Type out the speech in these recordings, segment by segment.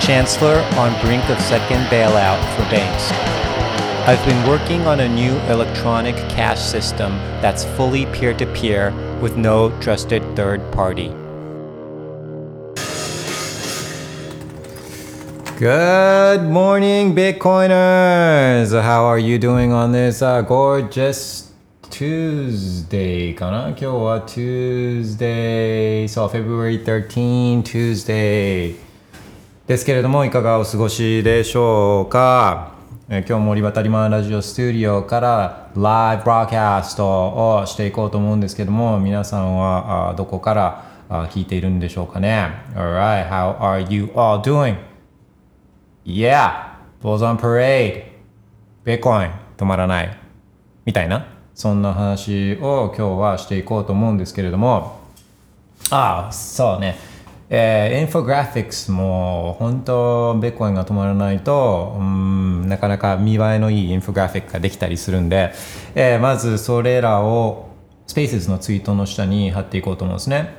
Chancellor on brink of second bailout for banks. I've been working on a new electronic cash system that's fully peer to peer with no trusted third party. Good morning, Bitcoiners! How are you doing on this uh, gorgeous Tuesday かな今日は Tuesday そう February 13 Tuesday ですけれどもいかがお過ごしでしょうか、えー今日もリバタリマンラジオスタジオからライブブローキャストをしていこうと思うんですけども皆さんはあどこからあ聞いているんでしょうかね？Alright, how are you all doing? Yeah, Bulls on Parade. ベーコン止まらない。みたいな？そんな話を今日はしていこうと思うんですけれども。ああそうね。えーインフォグラフィックスも本当ベーコンが止まらないとうんなかなか見栄えのいいインフォグラフィックができたりするんで、えーまずそれらをスペースのツイートの下に貼っていこうと思うんですね。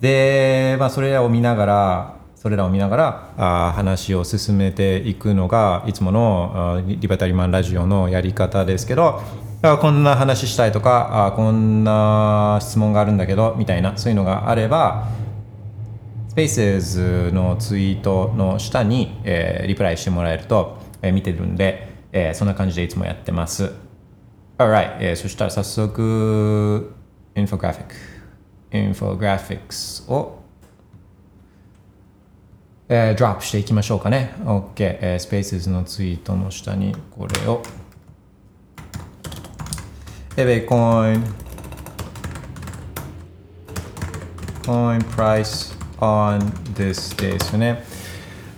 で、まあ、それらを見ながらそれらを見ながらあ話を進めていくのがいつものリバタリマンラジオのやり方ですけどこんな話したいとかあこんな質問があるんだけどみたいなそういうのがあれば Spaces のツイートの下に、えーリプライしてもらえると、えー見てるんで、えーそんな感じでいつもやってます。Alright、えーそしたら早速、インフォグラフィック、インフォグラフィックスを、えードロップしていきましょうかね。OK、えー、Spaces のツイートの下にこれを、えー、ベーコイン、coin price on this ですね。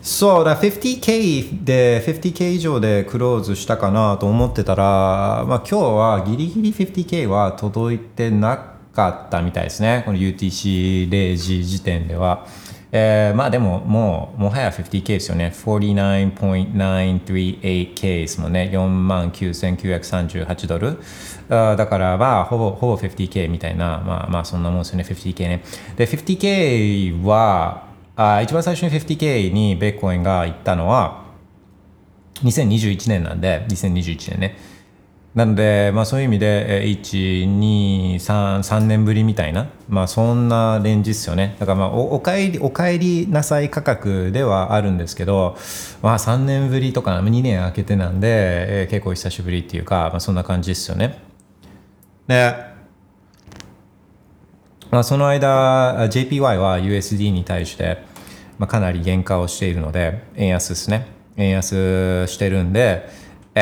そうだ、50K で、50K 以上でクローズしたかなと思ってたら、まあ今日はギリギリ 50K は届いてなかったみたいですね。この UTC0 時時点では。えーまあでももうもはや 50K ですよね。49.938K ですもんね。49,938ドル。あだからまあほぼほぼ 50K みたいな、まあまあそんなもんですよね。50K ね。で、50K は、あ一番最初に 50K にベッコインが行ったのは2021年なんで2021年ねなので、まあ、そういう意味で1233年ぶりみたいな、まあ、そんなレンジですよねだからまあおおかえりおかえりなさい価格ではあるんですけど、まあ、3年ぶりとか2年空けてなんで、えー結構久しぶりっていうか、まあ、そんな感じですよねでまあ、その間、JPY は USD に対して、まあ、かなり減価をしているので、円安ですね。円安してるんで、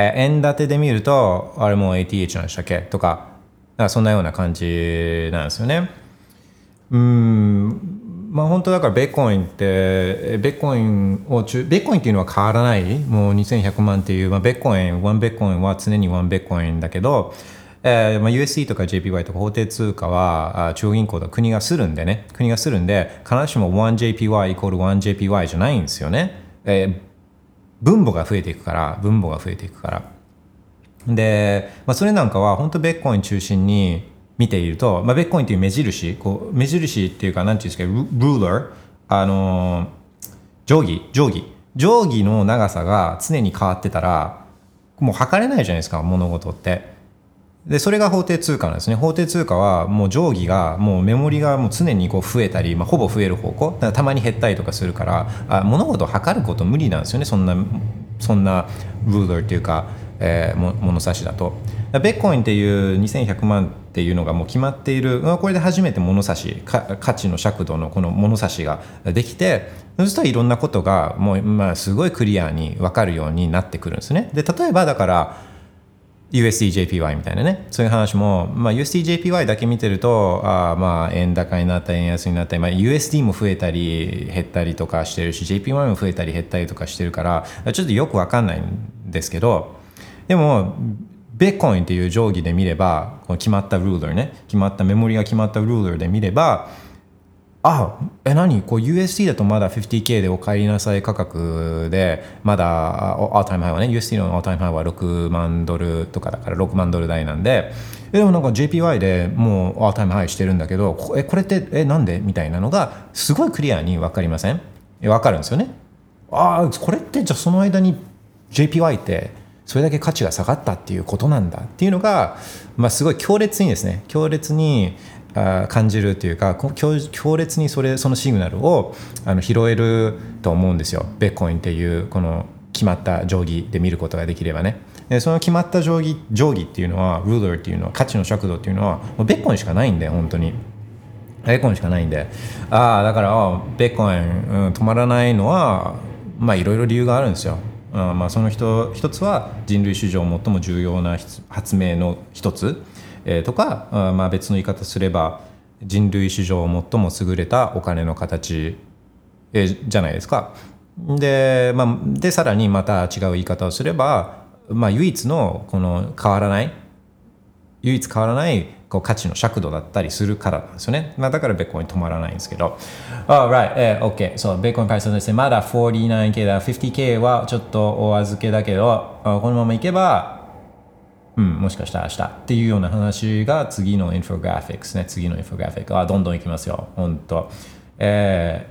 えー円建てで見ると、あれも ATH なんでしたっけ？とか、かそんなような感じなんですよね。うん、まあ本当だからベッコインって、ベッコインを中、ベッコインっていうのは変わらない？もう2100万っていう、まあ、ベッコイン、1ベッコインは常に1ベッコインだけど、えーまあ、USD とか JPY とか法定通貨は中央銀行と国がするんでね、国がするんで、必ずしも 1JPY イコール 1JPY じゃないんですよね。えー分母が増えていくから、分母が増えていくから。で、まあ、それなんかは本当ベッコイン中心に見ていると、まあ、ベッコインっていう目印、こう目印っていうか、何ていうんですか、ルーラー、あのー定規、定規。定規の長さが常に変わってたら、もう測れないじゃないですか、物事って。で、それが法定通貨なんですね。法定通貨はもう定規が、もうメモリがもう常にこう増えたり、まあ、ほぼ増える方向。たまに減ったりとかするから、あ物事を測ること無理なんですよね。そんな、そんなルーラーっていうか、えーも物差しだと。だベッコインっていう2100万っていうのがもう決まっている、まあこれで初めて物差し、価値の尺度のこの物差しができて、そしたらいろんなことがもう、まあ、すごいクリアに分かるようになってくるんですね。で、例えばだから、USDJPY みたいなね。そういう話も、まあ、USDJPY だけ見てるとあまあ円高になった円安になったり、まあ、USD も増えたり減ったりとかしてるし JPY も増えたり減ったりとかしてるからちょっとよくわかんないんですけどでもベッコインっていう定規で見ればこの決まったルーラーね。決まったメモリが決まったルーラーで見ればあえ何？こう USD だとまだ 50K でお帰りなさい価格でまだアータイムハイはね USD のアータイムハイは6万ドルとかだから6万ドル台なんで。えでもなんか JPY でもうアータイムハイしてるんだけどこえこれってえなんで？みたいなのがすごいクリアに分かりません？分かるんですよね？ああこれってじゃあその間に JPY ってそれだけ価値が下がったっていうことなんだっていうのが、まあ、すごい強烈にですね強烈に感じるというか強烈にそれそのシグナルをあの拾えると思うんですよ。ベッコインっていうこの決まった定規で見ることができればね。でその決まった定規定規っていうのはルーラーっていうのは価値の尺度っていうのはもうベッコインしかないんで本当に。ベッコインしかないんで。ああだからベッコイン、うん、止まらないのはまあいろいろ理由があるんですよ。あまあ、その人一つは人類史上最も重要な発明の一つ、えー、とかまあ別の言い方すれば人類史上最も優れたお金の形、えー、じゃないですか。で,、まあ、でさらにまた違う言い方をすれば、まあ、唯一のこの変わらない唯一変わらないこう価値の尺度だったりするからなんですよね。まあ、だからベッコイン止まらないんですけど。Alright,、えー、OK. そう、ベッコインパイソンですね。まだ 49K だ。50K はちょっとお預けだけど、このままいけば、うん、もしかしたら明日っていうような話が次のインフォグラフィックスね。次のインフォグラフィック。あ、どんどんいきますよ。本当え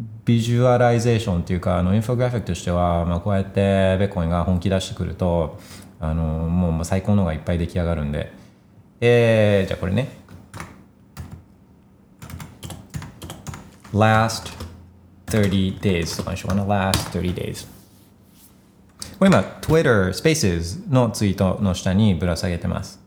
ー、ビジュアライゼーションっていうか、あのインフォグラフィックとしては、まあ、こうやってベッコインが本気出してくると、あのもう最高のがいっぱい出来上がるんで、えー、じゃあこれね。last 30 days とかにしようかな。last 30 days。これ今、Twitter Spaces のツイートの下にぶら下げてます。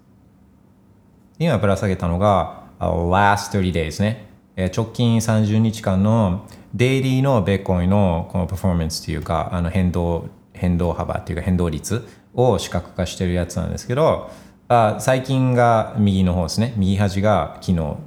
今ぶら下げたのが last 30 days ね。直近30日間のデイリーのベッコインのこのパフォーマンスというか、あの変動、変動幅っていうか変動率を視覚化してるやつなんですけど、あ最近が右の方ですね右端が昨日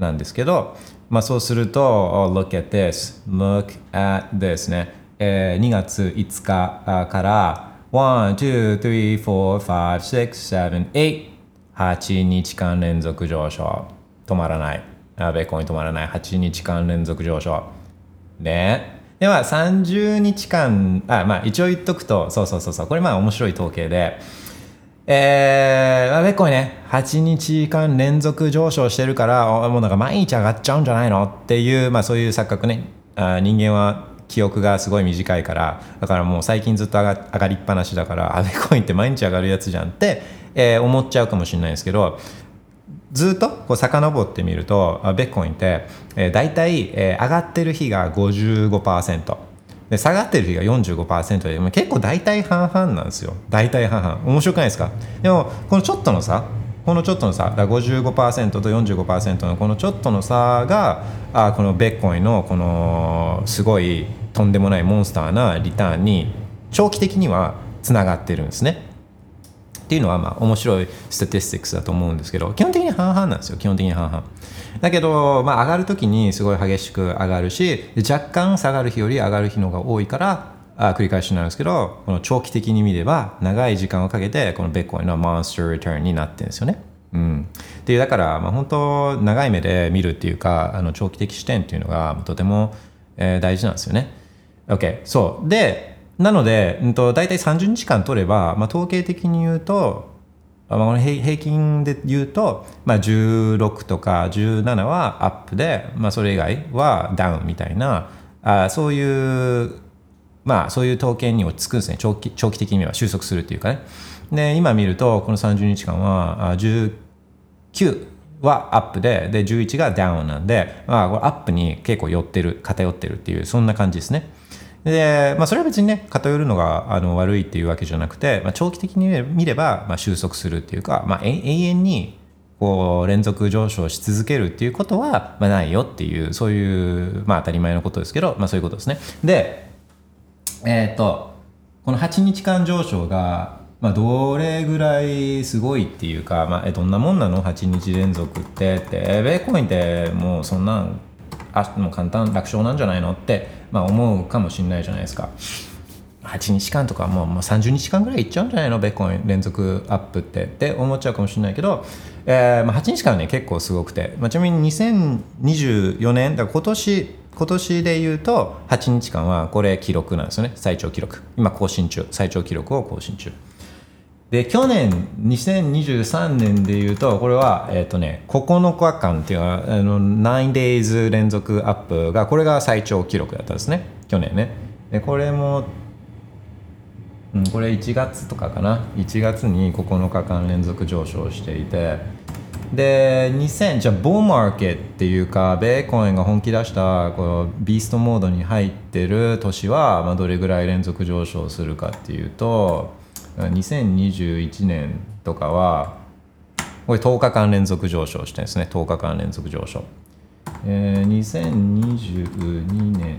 なんですけど、まあ、そうすると、oh, look at this look at this ね、えー、2月5日から1、2、3、4、5、6、7、8 8日間連続上昇。止まらない。ベーコンに止まらない。8日間連続上昇。ね。では30日間あまあ一応言っとくとそうそうそうそう。これまあ面白い統計で。えー、ベッコイね、8日間連続上昇してるから、もうなんか毎日上がっちゃうんじゃないの？っていう、まあそういう錯覚ね。あ人間は記憶がすごい短いから、だからもう最近ずっと上がりっぱなしだから、あ、ベコインって毎日上がるやつじゃんって、えー、思っちゃうかもしれないですけど、ずっとこう遡ってみると、ベッコインって、えー、大体、えー、上がってる日が55%。で下がってる日が45%でも結構大体半々なんですよ。大体半々。面白くないですか？でもこのちょっとの差このちょっとの差だ55%と45%のこのちょっとの差があこのベッコインのこのすごいとんでもないモンスターなリターンに長期的にはつながってるんですね。っていうのはまあ面白いスタティスティックスだと思うんですけど基本的に半々なんですよ基本的に半々。だけど、まあ、上がる時にすごい激しく上がるし若干下がる日より上がる日の方が多いからあ繰り返しになるんですけどこの長期的に見れば長い時間をかけてこのベッコインのモンスターリターンになってるんですよね。うん、っていうだから、まあ、本当長い目で見るっていうかあの長期的視点っていうのがとても、えー、大事なんですよね。OK そう。でなので、うんと、大体30日間取れば、まあ、統計的に言うとまあ、平均で言うと、まあ、16とか17はアップで、まあ、それ以外はダウンみたいなあそういうまあそういう統計に落ち着くんですね。長期長期的には収束するっていうかね。で今見るとこの30日間は19はアップでで11がダウンなんで、まあ、アップに結構寄ってる偏ってるっていうそんな感じですね。で、まあ、それは別にね偏るのがあの悪いっていうわけじゃなくて、まあ、長期的に見れば、まあ、収束するっていうか、まあ、永遠にこう連続上昇し続けるっていうことは、まあ、ないよっていうそういう、まあ、当たり前のことですけど、まあ、そういうことですね。で、えっ、ー、とこの8日間上昇がまあ、どれぐらいすごいっていうか、まあ、えどんなもんなの？8日連続ってってベーコインってもうそんなんあもう簡単楽勝なんじゃないのって、まあ、思うかもしれないじゃないですか。8日間とかもうもう30日間ぐらいいっちゃうんじゃないの？ベーコン連続アップって。って思っちゃうかもしれないけど、えーまあ、8日間はね結構すごくて、まあ、ちなみに2024年だから今年今年で言うと8日間はこれ記録なんですよね。最長記録。今更新中。最長記録を更新中。で去年2023年でいうとこれは、えっとね、9日間っていうかあの9 days 連続アップがこれが最長記録だったんですね。去年ね。でこれも、うん、これ1月とかかな。1月に9日間連続上昇していて。で2000じゃあボーマーケットっていうかベーコインが本気出したこのビーストモードに入ってる年は、まあ、どれぐらい連続上昇するかっていうと2021年とかはこれ10日間連続上昇してるんですね。10日間連続上昇、えー、2022年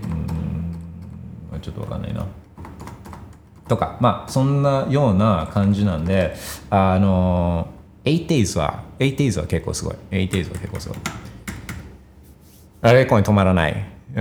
ちょっとわかんないな。とかまあそんなような感じなんであの8 days は8 days は結構すごい。8 days は結構すごい。あれコイン止まらない。う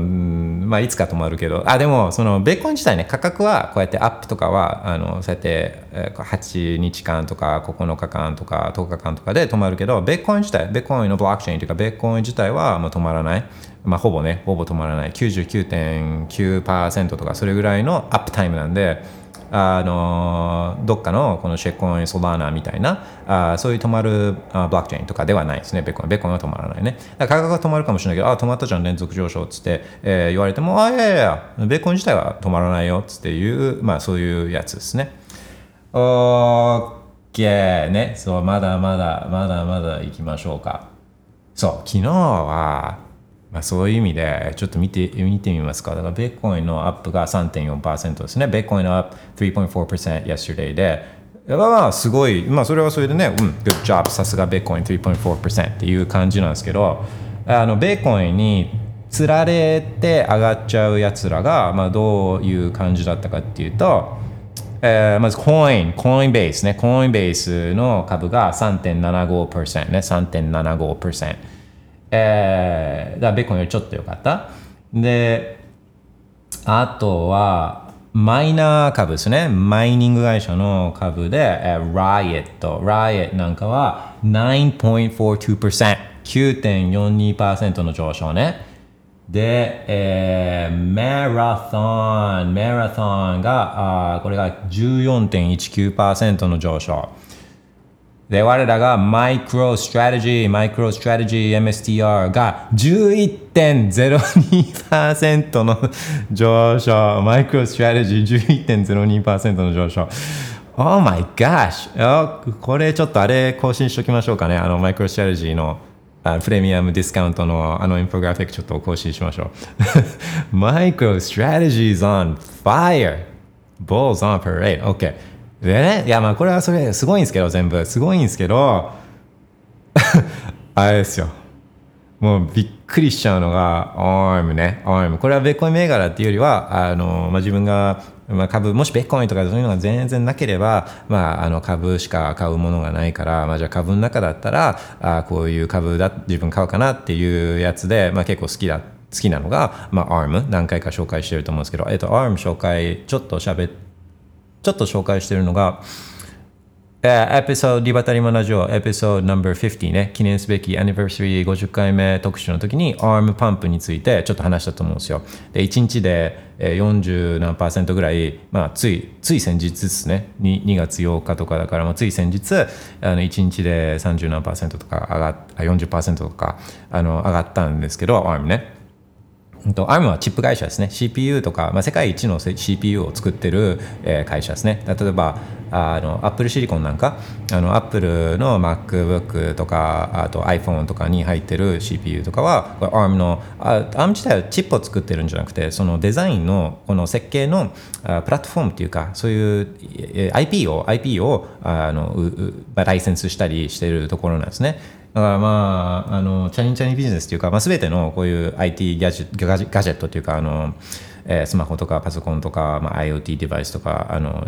んまあいつか止まるけど。あでもそのベーコン自体ね価格はこうやってアップとかはあのそうやって8日間とか9日間とか10日間とかで止まるけどベーコン自体ベーコンのブロックチェーンというかベーコン自体はまあ止まらない。まあほぼねほぼ止まらない。99.9%とかそれぐらいのアップタイムなんであのどっかのこのシェコイン、ソラーナみたいなあそういう止まるあブロックチェーンとかではないですね、ベーコン。ベコンは止まらないね。だから価格が止まるかもしれないけど、あ、止まったじゃん、連続上昇っつって、えー言われても、あ、いやいやいや、ベーコン自体は止まらないよっつっていう、まあそういうやつですね。オーケーね。そう、まだまだ、まだまだ行きましょうか。そう、昨日は、まあ、そういう意味でちょっと見て見てみますか。だから、ベーコインのアップが3.4%ですね。ベーコインのアップ3.4% yesterday で、まあ、すごい、まあ、それはそれでね、うん、good job、さすがベーコイン3.4%っていう感じなんですけど、あのベーコインにつられて上がっちゃうやつらが、まあ、どういう感じだったかっていうと、えーまずコイン、コインベースね、コインベースの株が3.75%ね、3.75%。えー、だからベーコンよりちょっと良かった。で、あとは、マイナー株ですね。マイニング会社の株で、えー、Riot。Riot なんかは9.42%。9.42%の上昇ね。で、えー、マラソン、マラソンが、あこれが14.19%の上昇。で、我らがマイクロストラテジー、マイクロストラテジー MSTR が11.02%の上昇。マイクロストラテジー11.02%の上昇。Oh my gosh! これちょっとあれ更新しときましょうかね。あのマイクロストラテジーのあプレミアムディスカウントのあのインフォグラフィックちょっと更新しましょう。マイクロストラテジー is on fire! Balls on parade! OK。でね、いやまあこれはそれすごいんですけど全部。すごいんですけど あれですよ。もうびっくりしちゃうのが ARM ね。ARM これはベッコイン銘柄っていうよりはあの、まあ、自分が、まあ、株もしベッコインとかそういうのが全然なければ、まあ、あの株しか買うものがないから、まあ、じゃあ株の中だったらあこういう株だ自分買うかなっていうやつで、まあ、結構好きだ好きなのが、まあ、ARM 何回か紹介してると思うんですけど、えっと、ARM 紹介ちょっと喋ってちょっと紹介しているのが、エピソード、リバタリマラジオ、エピソード No.50 ね、記念すべきアニバーサリー50回目特集の時に、アームパンプについてちょっと話したと思うんですよ。で、1日で40何パーセントぐらい、まあ、つい、つい先日ですね、2, 2月8日とかだから、まあ、つい先日、あの1日で30何パーセントとか上がっ、40%とかあの上がったんですけど、アームね。ARM はチップ会社ですね。CPU とか、まあ、世界一の CPU を作ってる、会社ですね。例えば、あの Apple シリコンなんか、あの Apple の MacBook とか、あと iPhone とかに入ってる CPU とかは、これ ARM の、あ ARM 自体はチップを作ってるんじゃなくて、そのデザインの、この設計のあプラットフォームっていうか、そういう IP を、IP をあのうまあライセンスしたりしてるところなんですね。だからまあ、あの、チャリンチャリンビジネスというか、まあ、全てのこういう IT ギャジェガジェットというか、あの、えースマホとかパソコンとか、まあ、IoT デバイスとかあの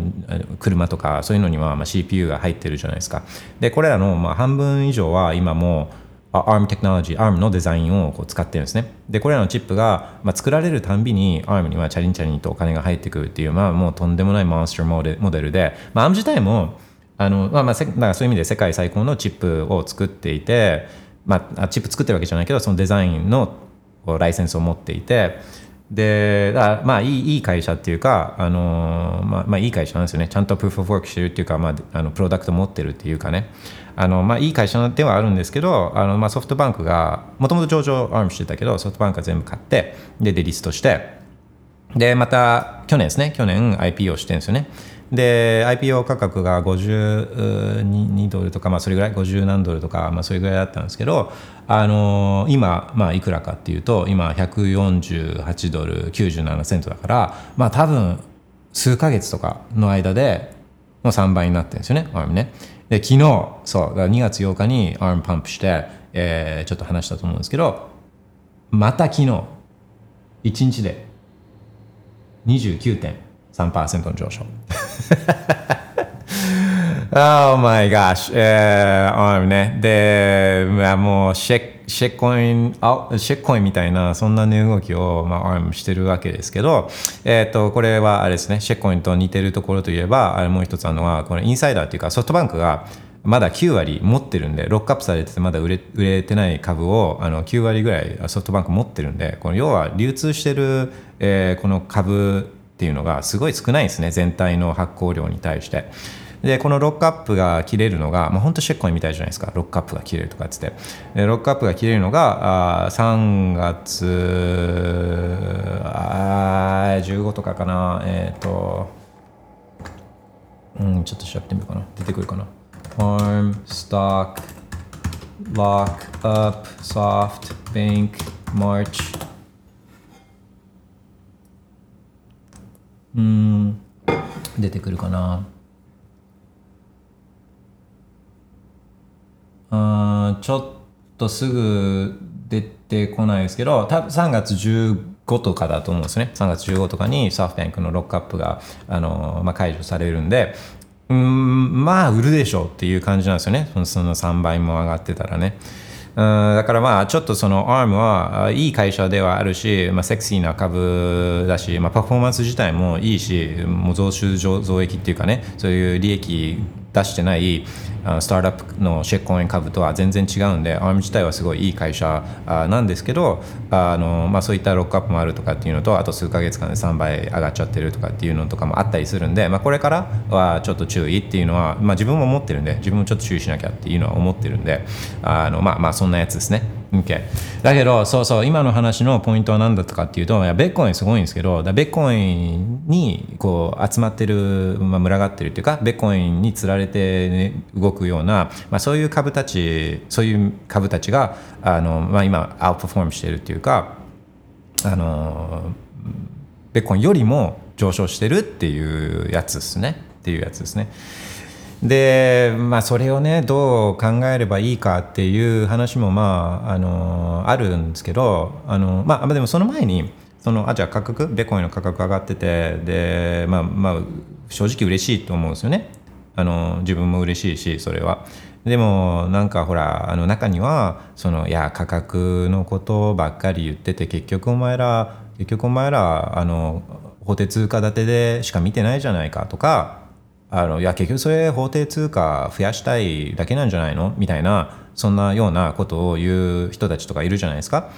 車とかそういうのには、まあ、CPU が入ってるじゃないですか。でこれらの、まあ、半分以上は今も ARM テクノロジー ARM のデザインをこう使ってるんですね。でこれらのチップが、まあ、作られるたんびに ARM にはチャリンチャリンとお金が入ってくるっていう、まあ、もうとんでもないモンスターモデモデルで、まあ、ARM 自体もあの、まあまあ、せだからそういう意味で世界最高のチップを作っていて、まあ、チップ作ってるわけじゃないけどそのデザインのライセンスを持っていてでまあいいいい会社っていうか、あのまあまあ、いい会社なんですよね。ちゃんとプーフ・オブ・ワークしてるっていうか、まあ、あのプロダクト持ってるっていうかね。あの、まあ、いい会社ではあるんですけどあの、まあ、ソフトバンクがもともと上場アームしてたけどソフトバンクが全部買ってででリストして。でまた去年ですね。去年 IPO してるんですよね。で IPO 価格が52ドルとか、まあ、それぐらい？50何ドルとか、まあ、それぐらいだったんですけど、あのー今、まあ、いくらかっていうと今148ドル97セントだからまあ多分数ヶ月とかの間での3倍になってるんですよね ARM ね。で昨日そうだ2月8日に ARM パンプして、えーちょっと話したと思うんですけどまた昨日1日で29.3%の上昇。Oh my gosh. えー、ARM ね。で、まあ、もうシェッ、シェッコイン、あシェッコインみたいな、そんな値動きを、まあ、ARM してるわけですけど、えっ、と、これはあれですね、シェッコインと似てるところといえば、あれもう一つあるのは、これインサイダーっていうか、ソフトバンクが、まだ9割持ってるんで、ロックアップされててまだ売れ売れてない株をあの9割ぐらいソフトバンク持ってるんで、この要は流通してる、えーこの株っていうのがすごい少ないんですね、全体の発行量に対して。で、このロックアップが切れるのが、まあ、本当シェッコインみたいじゃないですか、ロックアップが切れるとかっつって。でロックアップが切れるのが、あ3月あ15とかかな、えっ、と、うん、ちょっと調べてみようかな。出てくるかな。Arm, Stock, Lock, Up, Soft, Bank, March. うん、出てくるかな。あちょっとすぐ出てこないですけど、多分3月15とかだと思うんですね。3月15とかにサーフバンクのロックアップが、あのまあ、解除されるんで、うん、まあ売るでしょうっていう感じなんですよね。そのその3倍も上がってたらね。うんだからまあちょっとその ARM はいい会社ではあるし、まあ、セクシーな株だし、まあ、パフォーマンス自体もいいしもう増収増増益っていうかねそういう利益出してないスタートアップのシェックコイン株とは全然違うんで ARM 自体はすごいいい会社なんですけどあの、まあ、そういったロックアップもあるとかっていうのとあと数ヶ月間で3倍上がっちゃってるとかっていうのとかもあったりするんで、まあ、これからはちょっと注意っていうのは、まあ、自分も思ってるんで自分もちょっと注意しなきゃっていうのは思ってるんであのまあまあそんなやつですね。OK だけどそうそう今の話のポイントは何だったかっていうといやベッコインすごいんですけどベッコインにこう集まってる、まあ、群がってるっていうかベッコインにつられて、ね、動くような、まあ、そういう株たちそういう株たちがあの、まあ、今アウトフォームしてるっていうかあのベッコンよりも上昇してるっていうやつですねっていうやつですね。でまあそれをねどう考えればいいかっていう話もまああのあるんですけどあのまあでもその前にそのあじゃあ価格？ベコインの価格上がっててでまあまあ正直嬉しいと思うんですよね。あの自分も嬉しいしそれは。でもなんかほらあの中にはそのいや価格のことばっかり言ってて結局お前ら結局お前らあの法定通貨建てでしか見てないじゃないかとかあのいや結局それ法定通貨増やしたいだけなんじゃないの？みたいなそんなようなことを言う人たちとかいるじゃないですか。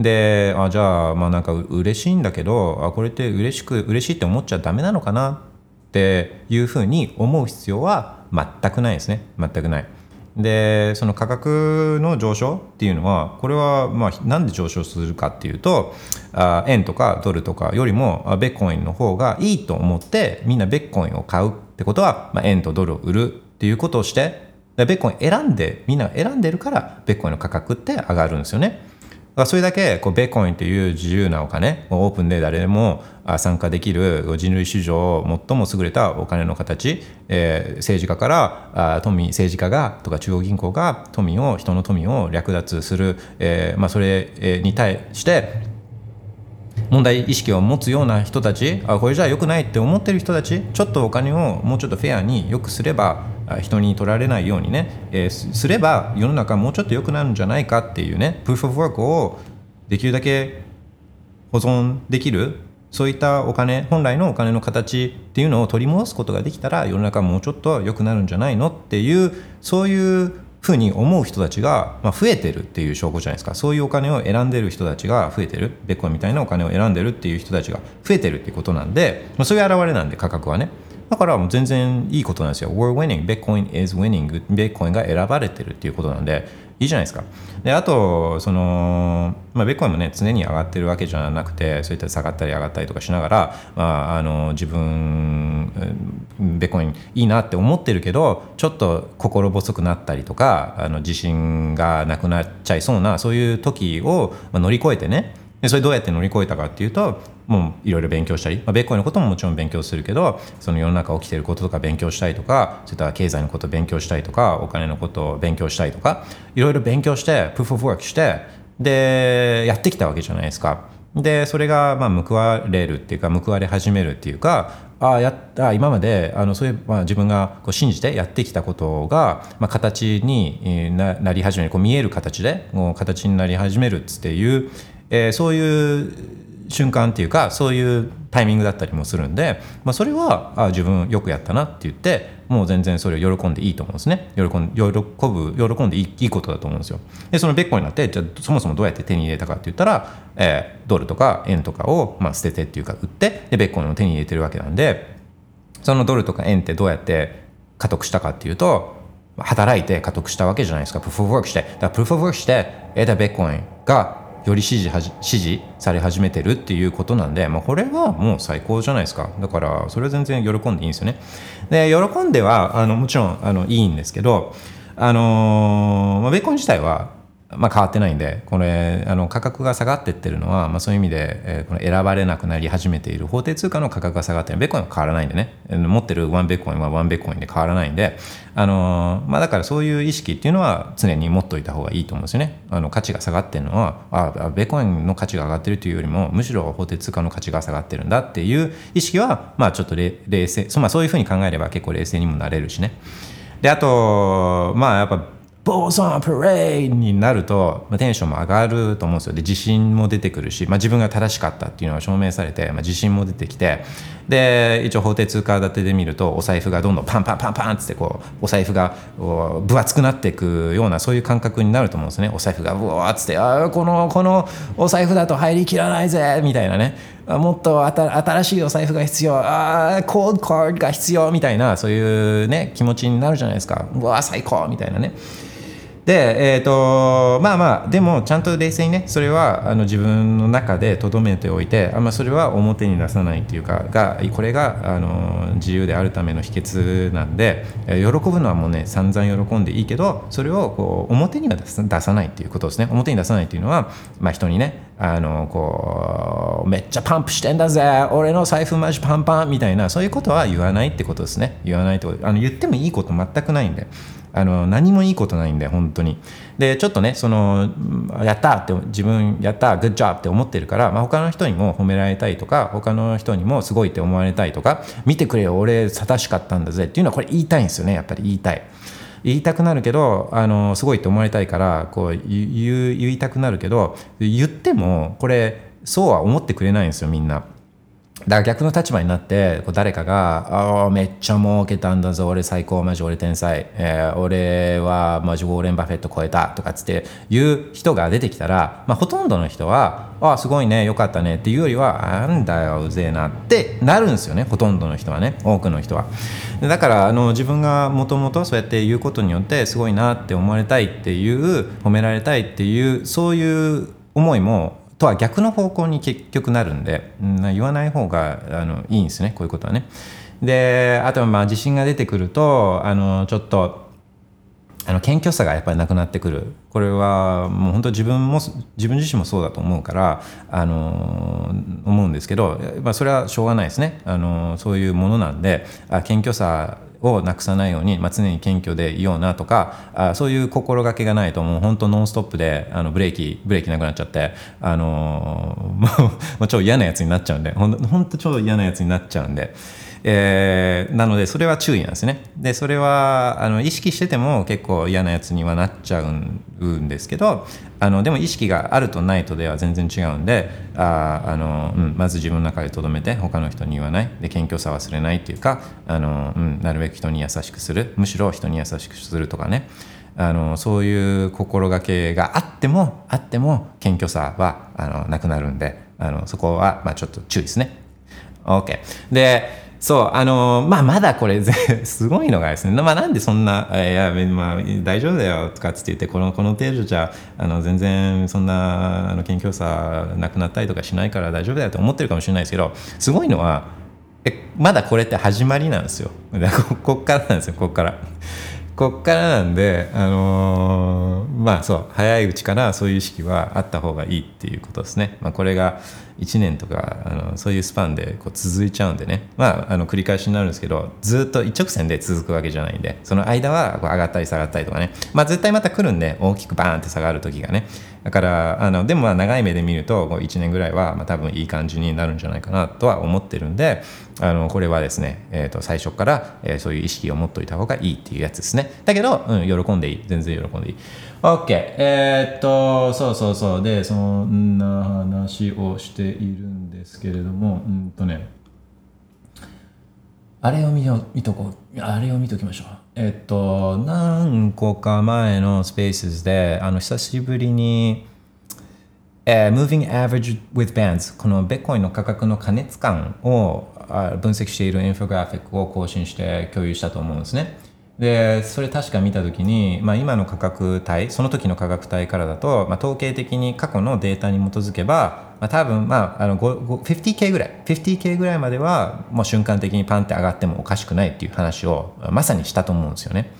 であじゃあまあなんか嬉しいんだけどあこれって嬉しく嬉しいって思っちゃダメなのかな？っていうふうに思う必要は全くないですね全くない。でその価格の上昇っていうのはこれはまあなんで上昇するかっていうとあ円とかドルとかよりもベッコインの方がいいと思ってみんなベッコインを買うってことは、まあ、円とドルを売るっていうことをしてベッコイン選んでみんな選んでるからベッコインの価格って上がるんですよね。それだけこうベーコインという自由なお金オープンで誰でも参加できる人類史上最も優れたお金の形、えー政治家からあ富政治家がとか中央銀行が富を人の富を略奪する、えーまあ、それに対して問題意識を持つような人たちあこれじゃ良くないって思ってる人たちちょっとお金をもうちょっとフェアによくすれば人に取られないようにね、えーすれば世の中もうちょっと良くなるんじゃないかっていうねプーフ・オブ・ワークをできるだけ保存できるそういったお金本来のお金の形っていうのを取り戻すことができたら世の中もうちょっと良くなるんじゃないのっていうそういうふうに思う人たちが、ま、増えてるっていう証拠じゃないですか。そういうお金を選んでる人たちが増えてる。ベッコンみたいなお金を選んでるっていう人たちが増えてるっていうことなんで、ま、そういう表れなんで価格はね。だからもう全然いいことなんですよ。We're winning. Bitcoin is winning. Bitcoin が選ばれてるっていうことなんで、いいじゃないですか。で、あと、その、まあ、ベッコインもね、常に上がってるわけじゃなくて、そういった下がったり上がったりとかしながら、まあ、あの、自分、うんベッコインいいなって思ってるけど、ちょっと心細くなったりとか、あの自信がなくなっちゃいそうな、そういう時を乗り越えてね、でそれどうやって乗り越えたかっていうともういろいろ勉強したり、まあ、ベッコイのことももちろん勉強するけどその世の中起きてることとか勉強したりとかそういった経済のこと勉強したりとかお金のことを勉強したりとかいろいろ勉強してプーフ・オブ・ワークしてでやってきたわけじゃないですか。でそれがまあ報われるっていうか報われ始めるっていうかああやった今まであのそういう、まあ、自分がこう信じてやってきたことが、まあ、形にななり始めるこう見える形でもう形になり始めるっていう、えーそういう瞬間っていうかそういうタイミングだったりもするんで、まあ、それはあ自分よくやったなって言ってもう全然それを喜んでいいと思うんですね。喜ん喜ぶ喜んでいいいいことだと思うんですよ。でそのベッコになってじゃそもそもどうやって手に入れたかって言ったら、えードルとか円とかを、まあ、捨ててっていうか売ってでベッコインを手に入れてるわけなんでそのドルとか円ってどうやって獲得したかっていうと働いて獲得したわけじゃないですか。プルフ・オブ・ワークして。だからプルフ・オブ・ワークして得たベッコインがより支持はじ支持され始めてるっていうことなんで、まあ、これはもう最高じゃないですか。だからそれは全然喜んでいいんですよね。で喜んではあのもちろんあのいいんですけどあのーまあ、ベーコン自体はまあ、変わってないんでこれあの価格が下がってってるのは、まあ、そういう意味で、えーこの選ばれなくなり始めている法定通貨の価格が下がってる。ベッコインは変わらないんでね。持ってるワンベッコインはワンベッコインで変わらないんで、あのまあ、だからそういう意識っていうのは常に持っといた方がいいと思うんですよね。あの価値が下がってるのはあベッコインの価値が上がってるというよりもむしろ法定通貨の価値が下がってるんだっていう意識は、まあ、ちょっと冷冷静そ,、まあ、そういうふうに考えれば結構冷静にもなれるしね。であとまあやっぱボーソンプレイになると、まあ、テンションも上がると思うんですよ。で自信も出てくるし、まあ、自分が正しかったっていうのが証明されて、まあ、自信も出てきてで一応法定通貨建てで見るとお財布がどんどんパンパンパンパンっつってこうお財布が分厚くなっていくようなそういう感覚になると思うんですね。お財布がうわーっつってあーこのこのお財布だと入りきらないぜみたいなね。もっと新しいお財布が必要あーコードカードが必要みたいなそういうね気持ちになるじゃないですか。うわー最高みたいなね。で、えー、とまあまあでもちゃんと冷静にねそれはあの自分の中で留めておいてあ、ま、それは表に出さないっていうかがこれがあの自由であるための秘訣なんで喜ぶのはもうね散々喜んでいいけどそれをこう表には出さ出さないっていうことですね。表に出さないっていうのは、まあ、人にねあのこうめっちゃパンプしてんだぜ俺の財布マジパンパンみたいなそういうことは言わないってことですね。言わないってことあの言ってもいいこと全くないんで。あの何もいいことないんで本当にでちょっとねそのやったって自分やったグッジョブって思ってるから、まあ、他の人にも褒められたいとか他の人にもすごいって思われたいとか見てくれよ俺正しかったんだぜっていうのはこれ言いたいんですよねやっぱり言いたい言いたくなるけどあのすごいって思われたいからこう言いたくなるけど言ってもこれそうは思ってくれないんですよみんな。だから逆の立場になってこう誰かが「ああめっちゃ儲けたんだぞ俺最高マジ俺天才、えー俺はマジウォーレン・バフェット超えた」とかっつって言う人が出てきたら、まあ、ほとんどの人は「ああすごいねよかったね」っていうよりは「なんだようぜえな」ってなるんですよねほとんどの人はね多くの人は。だからあの自分がもともとそうやって言うことによってすごいなって思われたいっていう褒められたいっていうそういう思いもとは逆の方向に結局なるんで、うん言わない方があのいいんですねこういうことはね。であとはまあ自信が出てくるとあのちょっとあの謙虚さがやっぱりなくなってくるこれはもう本当自分も自分自身もそうだと思うからあの思うんですけど、まあ、それはしょうがないですねあのそういうものなんであ謙虚さをなくさないように、まあ、常に謙虚でいようなとかあそういう心がけがないともう本当ノンストップであのブレーキブレーキなくなっちゃってあのもう超嫌なやつになっちゃうんで本当超嫌なやつになっちゃうんで。えー、なのでそれは注意なんですねでそれはあの意識してても結構嫌なやつにはなっちゃうんですけどあのでも意識があるとないとでは全然違うんでああの、うん、まず自分の中で留めて他の人に言わないで謙虚さ忘れないっていうかあの、うん、なるべく人に優しくするむしろ人に優しくするとかねあのそういう心がけがあってもあっても謙虚さはあのなくなるんであのそこは、まあ、ちょっと注意ですね。OK。でそう、あのー、まあ、まだこれ、すごいのがですね、まあ、なんでそんな、いや、まあ、大丈夫だよとかって言って、この、この程度じゃ、あの、全然、そんな、あの、謙虚さなくなったりとかしないから大丈夫だよと思ってるかもしれないですけど、すごいのは、え、まだこれって始まりなんですよ。ここっからなんですよ、こっから。こっからなんで、あのー、まあそう早いうちからそういう意識はあった方がいいっていうことですね。まあ、これが1年とかあのそういうスパンでこう続いちゃうんでね、まあ、あの繰り返しになるんですけどずっと一直線で続くわけじゃないんでその間はこう上がったり下がったりとかね、まあ、絶対また来るんで大きくバーンって下がる時がね。だからあのでもまあ長い目で見るとこう1年ぐらいはまあ多分いい感じになるんじゃないかなとは思ってるんであのこれはですね、えー、と最初から、えー、そういう意識を持っといた方がいいっていうやつですね。だけど、うん、喜んでいい。全然喜んでいい。OK えー、っとそうそうそう。でそんな話をしているんですけれどもうんとねあれを見よ見とこう。あれを見ときましょう。えっと何個か前のスペースであの久しぶりにえー、Moving Average with Bands このベッコインの価格の過熱感を分析しているインフォグラフィックを更新して共有したと思うんですね。でそれ確か見た時に、まあ、今の価格帯その時の価格帯からだと、まあ、統計的に過去のデータに基づけば、まあ、多分、まあ、あの 50K ぐらい。50K ぐらいまではもう瞬間的にパンって上がってもおかしくないっていう話をまさにしたと思うんですよね。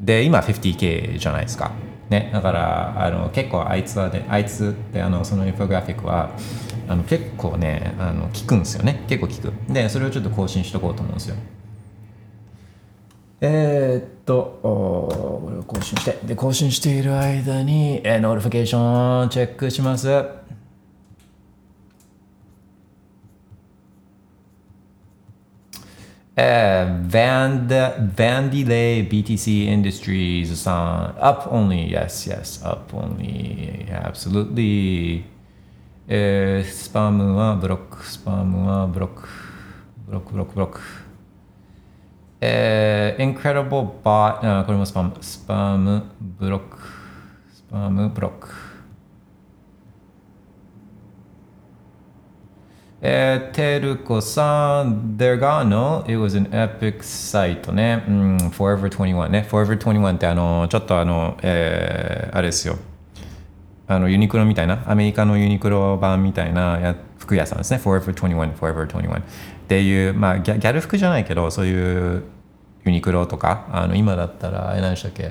で今 50K じゃないですか。ね、だからあの結構あいつはねあいつってあのそのインフォグラフィックはあの結構ねあの効くんですよね。結構効く。でそれをちょっと更新しとこうと思うんですよ。えー、っと、これを更新して、で、更新している間に、えー、 notification チェックします。Uh, Van, Vandelay BTC Industries さん up only yes yes up only absolutely えー、スパムはブロックスパムはブロックブロックブロックブロックえー、Incredible Bot あこれもスパムスパムブロックスパムブロックえー、テルコさん、There got no, it was an epic site ね。うん、Forever 21ね。Forever 21ってあの、ちょっとあの、えー、あれですよ。あの、ユニクロみたいな、アメリカのユニクロ版みたいなや服屋さんですね。Forever 21、Forever 21。っていう、まあギャ、ギャル服じゃないけど、そういうユニクロとか、あの今だったら、何でしたっけ？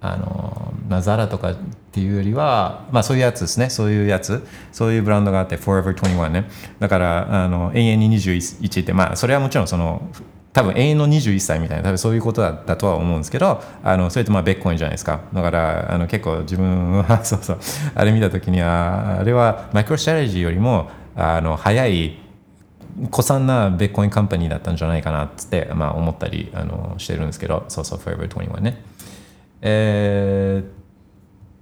あのまあ、ザラとかっていうよりは、まあ、そういうやつですね。そういうやつ。そういうブランドがあって Forever 21ね。だからあの永遠に21ってまあそれはもちろんその多分永遠の21歳みたいな多分そういうことだだとは思うんですけどあのそれとまあベッコインじゃないですか。だからあの結構自分は そうそう。あれ見た時にはあれはマイクロストラテジーよりもあの早い古参な Bitcoin company だったんじゃないかなって、まあ、思ったりあのしてるんですけど。そうそう Forever 21ね。えー、っ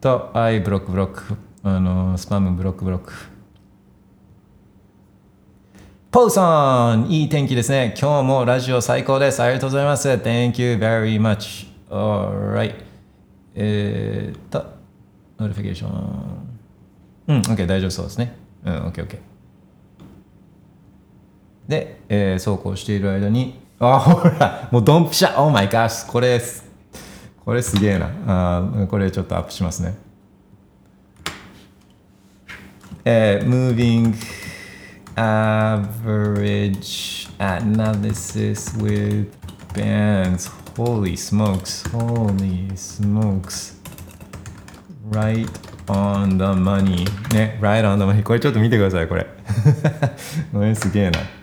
と、はい、ブロックブロック。あの、スパムブロックブロック。ポーさん、いい天気ですね。今日もラジオ最高です。ありがとうございます。Thank you very much. Alright. えー、っと、 notification。うん、OK、大丈夫そうですね。うん、OK、OK。で、えー、そうこうしている間に、あ、ほら、もうドンピシャ !Oh my gosh! これ、これすげえなあこれちょっとアップしますねえー、Moving Average Analysis with Bands holy smokes, holy smokes. Right on the money. ね、right on the money. これちょっと見てください、これ。これすげえな。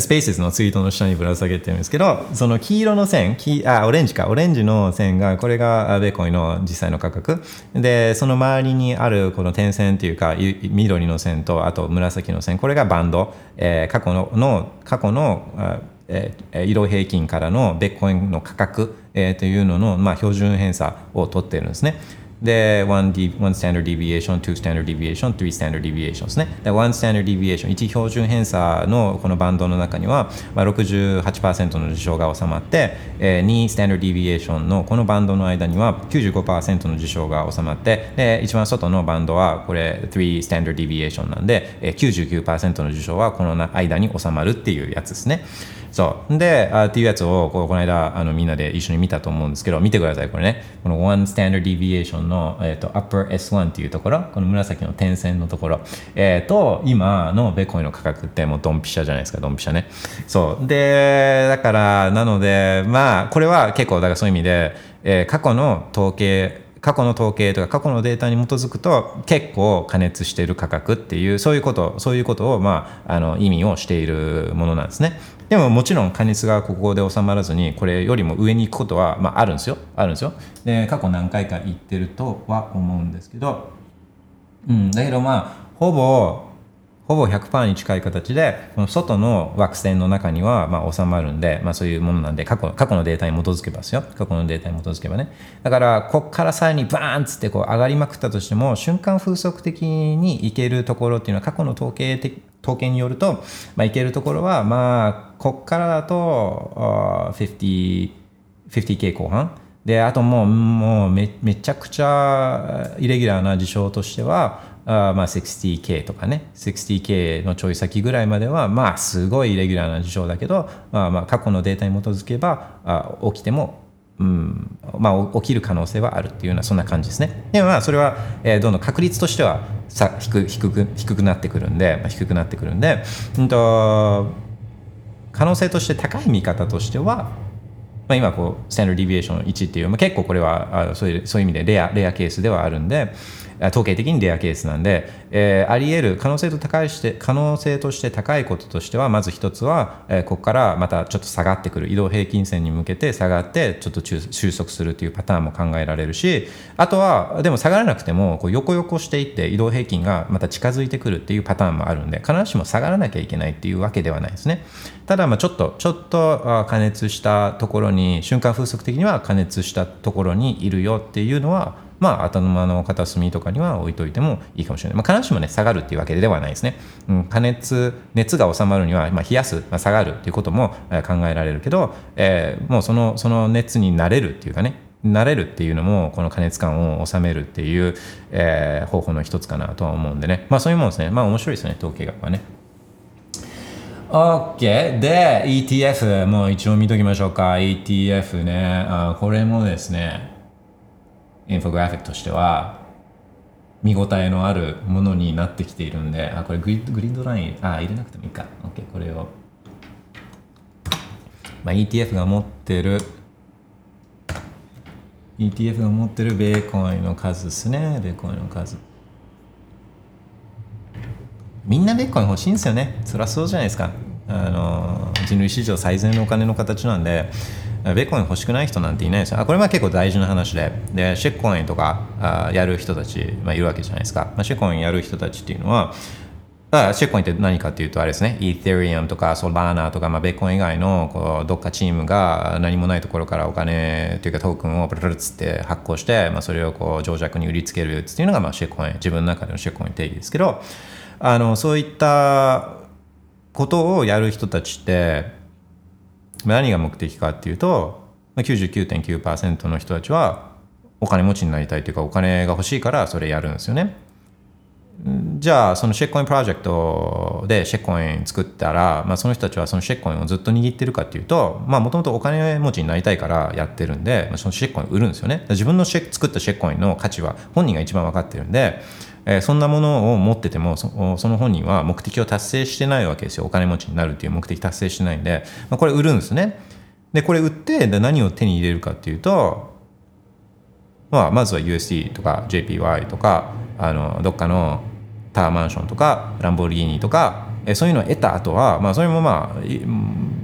スペースのツイートの下にぶら下げてるんですけど、その黄色の線、黄あ、オレンジか、オレンジの線が、これがベーコインの実際の価格。で、その周りにあるこの点線っていうか、緑の線と、あと紫の線、これがバンド、えー、過去のの、過去の、えー、移動平均からのベッコインの価格、えー、というのの、まあ、標準偏差を取ってるんですね。で、1, standard deviation, 2 standard deviation, 3 standard deviation ですね。で、1 standard deviation、1標準偏差のこのバンドの中には、まあ、68%の事象が収まって、えー、2 standard deviation のこのバンドの間には95%の事象が収まって、で、一番外のバンドはこれ3 standard deviation なんで、えー、99%の事象はこの間に収まるっていうやつですね。そう。であっていうやつをこの間あのみんなで一緒に見たと思うんですけど見てくださいこれね。この One Standard Deviation の、えーと、Upper S1 っていうところ。この紫の点線のところ、えー、と今のベコインの価格ってもうドンピシャじゃないですかドンピシャね。そう。でだからなのでまあこれは結構だからそういう意味で、えー、過去の統計過去の統計とか過去のデータに基づくと結構加熱している価格っていうそういうことそういうことを、まあ、あの意味をしているものなんですね。でももちろん加熱がここで収まらずにこれよりも上に行くことは、まあ、あるんですよ。あるんですよ。で過去何回か行ってるとは思うんですけど、うん、だけどまあほぼほぼ100%に近い形でこの外の惑星の中にはまあ収まるんで、まあ、そういうものなんで過去過去のデータに基づけばですよ。過去のデータに基づけばね。だからこっからさらにバーンっつってこう上がりまくったとしても瞬間風速的にいけるところっていうのは過去の統計的統計によると、まあ、いけるところはまあこっからだと 50, 50K 後半。であともうもうめめちゃくちゃイレギュラーな事象としてはあまあ 60K とかね。60K のちょい先ぐらいまではまあすごいイレギュラーな事象だけど、まあ、まあ過去のデータに基づけばあ起きてもうんまあ、起きる可能性はあるっていうようなそんな感じですね。でもまあそれは、えー、どんどん確率としてはさ低低く低くなってくるんで、まあ、低くなってくるんで、うんと、可能性として高い見方としては、まあ、今こうスタンダードディビエーション1っていう、まあ、結構これはあそういうそういう意味でレアレアケースではあるんで、統計的にレアケースなんで、えー、あり得る可能性と高いして可能性として高いこととしてはまず一つは、えー、ここからまたちょっと下がってくる。移動平均線に向けて下がってちょっと収束するというパターンも考えられるしあとはでも下がらなくてもこう横横していって移動平均がまた近づいてくるっていうパターンもあるんで必ずしも下がらなきゃいけないっていうわけではないですね。ただまあちょっとちょっと加熱したところに瞬間風速的には加熱したところにいるよっていうのはまあ、頭の片隅とかには置いといてもいいかもしれない。まあ、必ずしもね、下がるっていうわけではないですね。うん、加熱、熱が収まるには、まあ、冷やす、まあ、下がるっていうことも考えられるけど、えー、もうその、その熱になれるっていうかね、慣れるっていうのもこの加熱感を収めるっていう、えー、方法の一つかなとは思うんでね。まあそういうもんですね。まあ面白いですね統計学はね。OK で ETF もう一応見ときましょうか。ETF ね。あこれもですね。インフォグラフィックとしては見応えのあるものになってきているんであこれグリグリッドラインあ入れなくてもいいか。OK これを、まあ、ETF が持ってる ETF が持ってるベーコンの数ですね。ベーコンの数。みんなベーコン欲しいんですよね。そりゃそうじゃないですか。あの人類史上最善のお金の形なんで。ベーコイン欲しくない人なんていないですよ。これは結構大事な話で、でシェッコインとかあやる人たち、まあ、いるわけじゃないですか。まあ、シェッコインやる人たちっていうのは、あシェッコインって何かっていうとあれですね、イー t リアムとかソラーナーとか、まあ、ベーコン以外のこうどっかチームが何もないところからお金というかトークンをプルルツって発行して、まあ、それをこう情弱に売りつけるっていうのがまあシェッコイン、自分の中でのシェッコイン定義ですけど、あのそういったことをやる人たちって、何が目的かっていうと99.9%の人たちはお金持ちになりたいというかお金が欲しいからそれやるんですよね。じゃあそのシェッコインプロジェクトでシェッコイン作ったら、まあ、その人たちはそのシェッコインをずっと握ってるかっていうともともとお金持ちになりたいからやってるんで、そのシェッコイン売るんですよね自分のシェ作ったシェッコインの価値は本人が一番分かってるんでえーそんなものを持っててもその本人は目的を達成してないわけですよ。お金持ちになるっていう目的達成してないんで、まあ、これ売るんですね。でこれ売って何を手に入れるかっていうとまあ、まずは USD とか JPY とかあのどっかのタワーマンションとかランボルギーニとかえそういうのを得た後は、まあ、それもまあ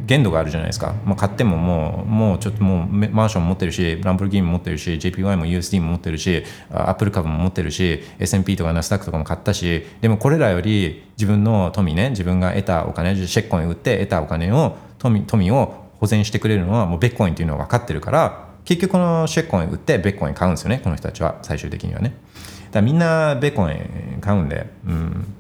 限度があるじゃないですか、まあ、買ってももうもうちょっともうマンション持ってるしランボルギーニも持ってるし JPY も USD も持ってるしアップル株も持ってるし S&P とかナスダックとかも買ったしでもこれらより自分の富ね自分が得たお金シェッコイン売って得たお金を富富を保全してくれるのはもうベッコインっていうのは分かってるから結局このシェッコイン売ってベッコイン買うんですよねこの人たちは最終的にはね。だからみんなベッコイン買うんでうん。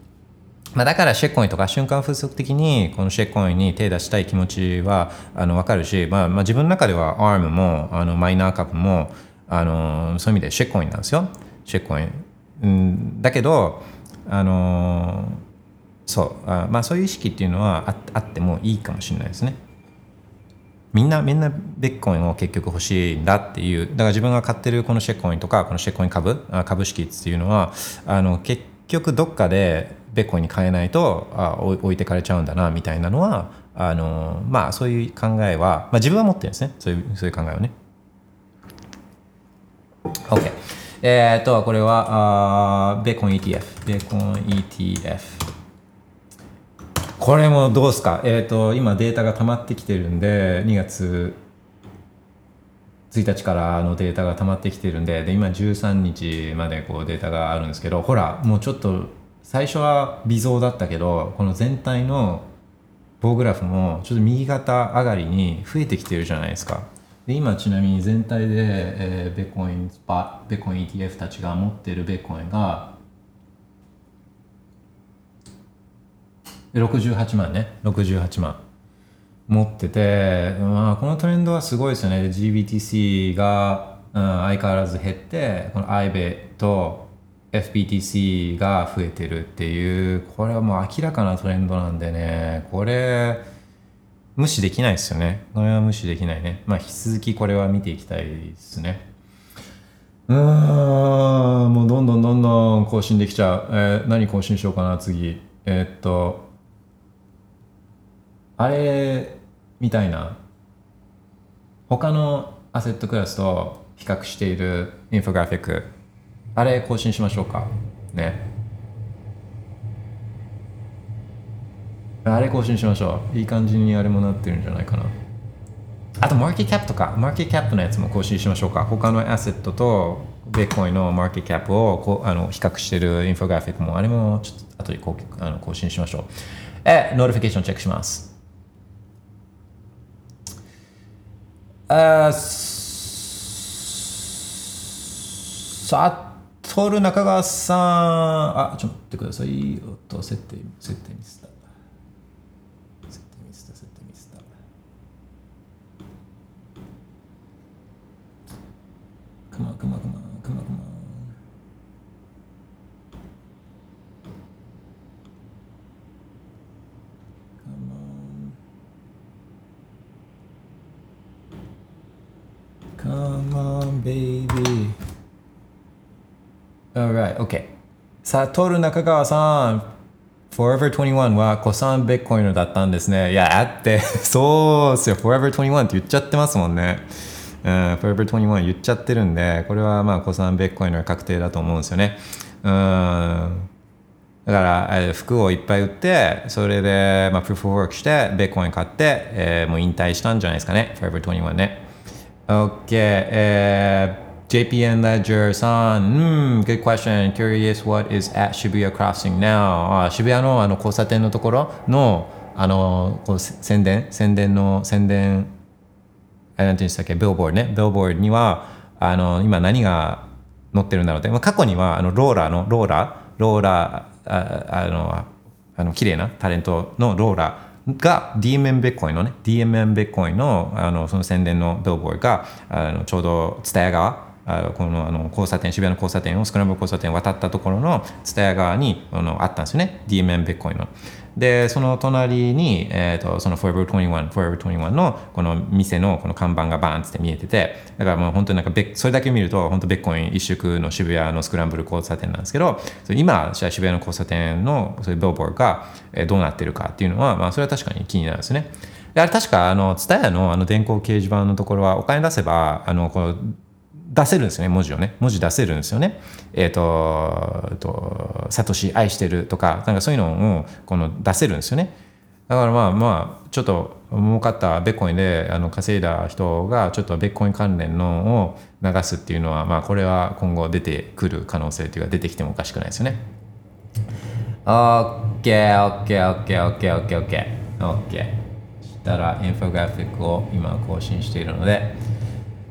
まあ、だからシェッコインとか瞬間風速的にこのシェッコインに手出したい気持ちはあの分かるし、まあまあ、自分の中では ARM もあのマイナー株もあのそういう意味でシェッコインなんですよ。シェッコイン、うん、だけどあのそうあまあそういう意識っていうのはああってもいいかもしれないですね。みんなみんなベッコインを結局欲しいんだっていう。だから自分が買ってるこのシェッコインとかこのシェッコイン株株式っていうのはあの結局どっかでベッコインに変えないとあ置いてかれちゃうんだなみたいなのはあのまあそういう考えは、まあ、自分は持ってるんですね。そういうそういう考えをね。OK えーっとこれはあーベーコン ETF ベーコン ETF これもどうですか？えーっと今データが溜まってきてるんで2月1日からのデータが溜まってきてるんでで今13日までこうデータがあるんですけどほらもうちょっと最初は微増だったけどこの全体の棒グラフもちょっと右肩上がりに増えてきてるじゃないですか。で今ちなみに全体で、えーベコインスパベコイン ETF たちが持ってるベコインが68万ね。68万。持ってて、まあ、このトレンドはすごいですよね。GBTC が、うん、相変わらず減ってこの IBE と FPTC が増えてるっていうこれはもう明らかなトレンドなんでねこれ無視できないですよね。これは無視できないね。まあ引き続きこれは見ていきたいですね。うーんもうどんどんどんどん更新できちゃう、えー何更新しようかな次。えーっとあれみたいな。他のアセットクラスと比較しているインフォグラフィック。あれ更新しましょうか。ね。あれ更新しましょう。いい感じにあれもなってるんじゃないかな。あとマーケットキャップとか。マーケットキャップのやつも更新しましょうか。他のアセットとベーコインのマーケットキャップをこあの比較してるインフォグラフィックもあれもちょっと後でこうあの更新しましょう。え notification チェックします。あさあトル中川さんあちょっと待ってくださいおっと設定設定ミスった設定ミスった設定ミスった Come on, come on, come on, come on, come on. Come on. Come on, baby. Alright, OK. さあ、トル中川さん。Forever 21は古参ベッコインだったんですね。いや、あって、そうっすよ。Forever 21って言っちゃってますもんね。うん、Forever 21言っちゃってるんで、これはまあ古参ベッコイの確定だと思うんですよね。うん。だから、服をいっぱい売って、それで、まあ、プルフォーワークして、ベッコイン買って、えーもう引退したんじゃないですかね。Forever 21ね。OK、えー JPN Ledger さん、うん、good question. Curious what is at Shibuya Crossing now? あ渋谷のあの交差点のところの、あの、こう宣伝、宣伝の、宣伝、あなんていうんでしたっけ、ビルボードね。ビルボードには、あの、今何が載ってるんだろうって。まあ、過去には、あの、ローラーの、ローラー、ローラー、ああの、あの、綺麗なタレントのローラーが DMM ベットコインのね、DMM ベットコインの、あの、その宣伝のビルボードが、あの、ちょうど、ツタヤ川、あのこのあの交差点渋谷の交差点をスクランブル交差点を渡ったところの蔦屋側にあのあったんですよね DMM ビットコインの。でその隣に、えー、とその Forever 21 Forever 21のこの店のこの看板がバーンって見えててだからもう本当になんかそれだけ見ると本当ベッコイン一色の渋谷のスクランブル交差点なんですけど今じゃ渋谷の交差点のそういうビルボードがどうなってるかっていうのは、まあ、それは確かに気になるんですね。であれ確かあの TSUTAYA のあの電光掲示板のところはお金出せばあのこの出せるんですよね文字をね。文字出せるんですよね。えっ、ー、とと「サトシ愛してる」とかなんかそういうのをこの出せるんですよね。だからまあまあちょっと儲かったベッコインであの稼いだ人がちょっとベッコイン関連のを流すっていうのはまあこれは今後出てくる可能性というか出てきてもおかしくないですよね。OKOKOKOKOKOKOK したらインフォグラフィックを今更新しているので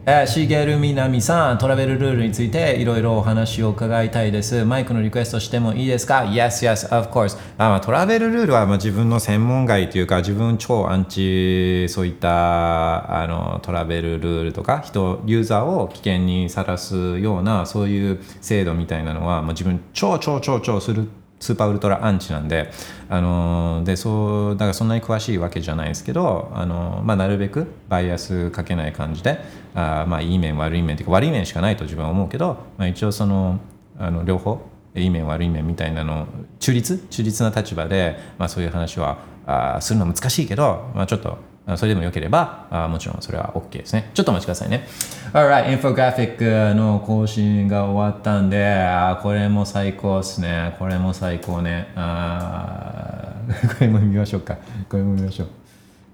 えー、しげるみなみさん、トラベルルールについていろいろお話を伺いたいです。マイクのリクエストしてもいいですか ?Yes, yes, of course. あまあ、トラベルルールはまあ自分の専門外というか、自分超アンチ、そういったあのトラベルルールとか、人、ユーザーを危険にさらすような、そういう制度みたいなのは、まあ、自分超超超超するスーパーウルトラアンチなんで、あのでそうだからそんなに詳しいわけじゃないですけど、あのまあ、なるべくバイアスかけない感じであ、まあ、いい面悪い面というか悪い面しかないと自分は思うけど、まあ、一応そのあの両方いい面悪い面みたいなの中立？中立な立場で、まあ、そういう話はあするのは難しいけど、まあ、ちょっとそれでもよければ、あもちろんそれは OK ですね。ちょっとお待ちくださいね。Alright, インフォグラフィックの更新が終わったんで、あこれも最高ですね。これも最高ね。あ これも見ましょうか。これも見ましょう。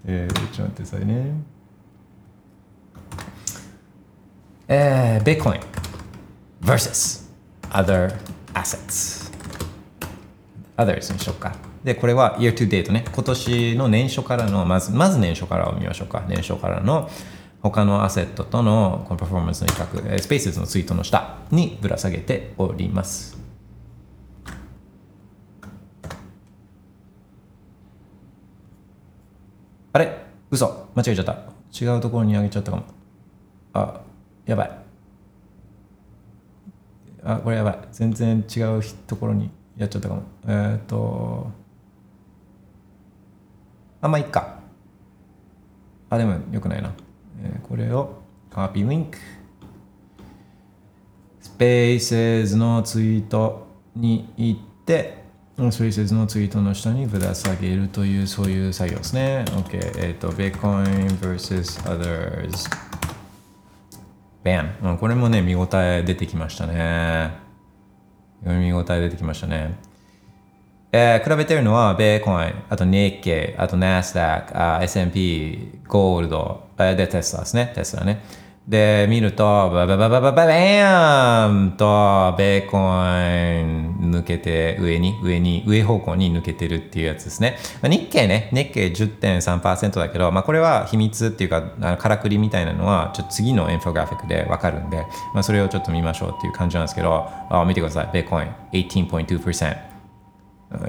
えー、ちょっと待ってくださいね。えー、Bitcoin versus other assets. others にしようか。で、これは year to date ね。今年の年初からの、まず、まず年初からを見ましょうか。年初からの他のアセットとのこのパフォーマンスの比較、スペースのツイートの下にぶら下げております。あれ？嘘間違えちゃった。違うところにあげちゃったかも。あ、やばい。あ、これやばい。全然違うところにやっちゃったかも。えっ、ー、と、あ、まあいっか。あ、でもよくないな。えー、これをコピーリンク。スペースのツイートに行って、スペースのツイートの下にぶら下げるというそういう作業ですね。OK。えっ、ー、と、Bitcoin vs others。BAM。これもね、見応え出てきましたね。見応え出てきましたね。えー、比べてるのは、ベーコイン、あと日経、あとナスダック、S&P、ゴールド、で、テスラですね、テスラね。で、見ると、バババババババーンと、ベーコイン抜けて、上に、上に、上方向に抜けてるっていうやつですね。まあ、日経ね、日経10.3%だけど、まあ、これは秘密っていうか、あのからくりみたいなのは、ちょっと次のインフォグラフィックでわかるんで、まあ、それをちょっと見ましょうっていう感じなんですけど、あ見てください、ベーコイン18.2%。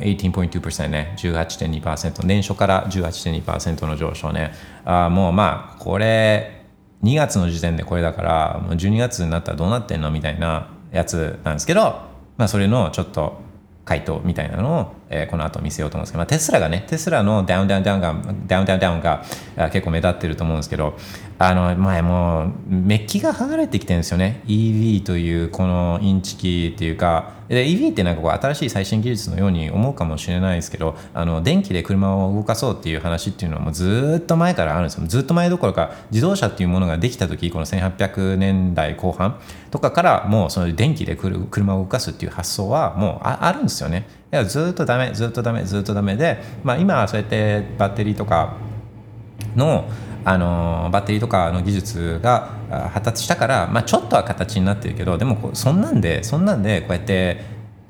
18.2%ね、18.2%、年初から18.2%の上昇ね。あもうまあ、これ、2月の時点でこれだから、もう12月になったらどうなってんのみたいなやつなんですけど、まあ、それのちょっと回答みたいなのを、えー、この後見せようと思うんですけど、まあ、テスラがね、テスラのダウンダウンダウンが、ダウンダウンダウンが結構目立ってると思うんですけど、あの、前もう、メッキが剥がれてきてるんですよね。EV というこのインチキっていうか、で EV ってなんかこう新しい最新技術のように思うかもしれないですけどあの電気で車を動かそうっていう話っていうのはもうずっと前からあるんですよずっと前どころか自動車っていうものができた時この1800年代後半とかからもうその電気で車を動かすっていう発想はもうあるんですよねいやずっとダメずっとダメずっとダメで、まあ、今はそうやってバッテリーとかのあのバッテリーとかの技術が発達したから、まあ、ちょっとは形になってるけどでもそんなんでそんなんでこうやって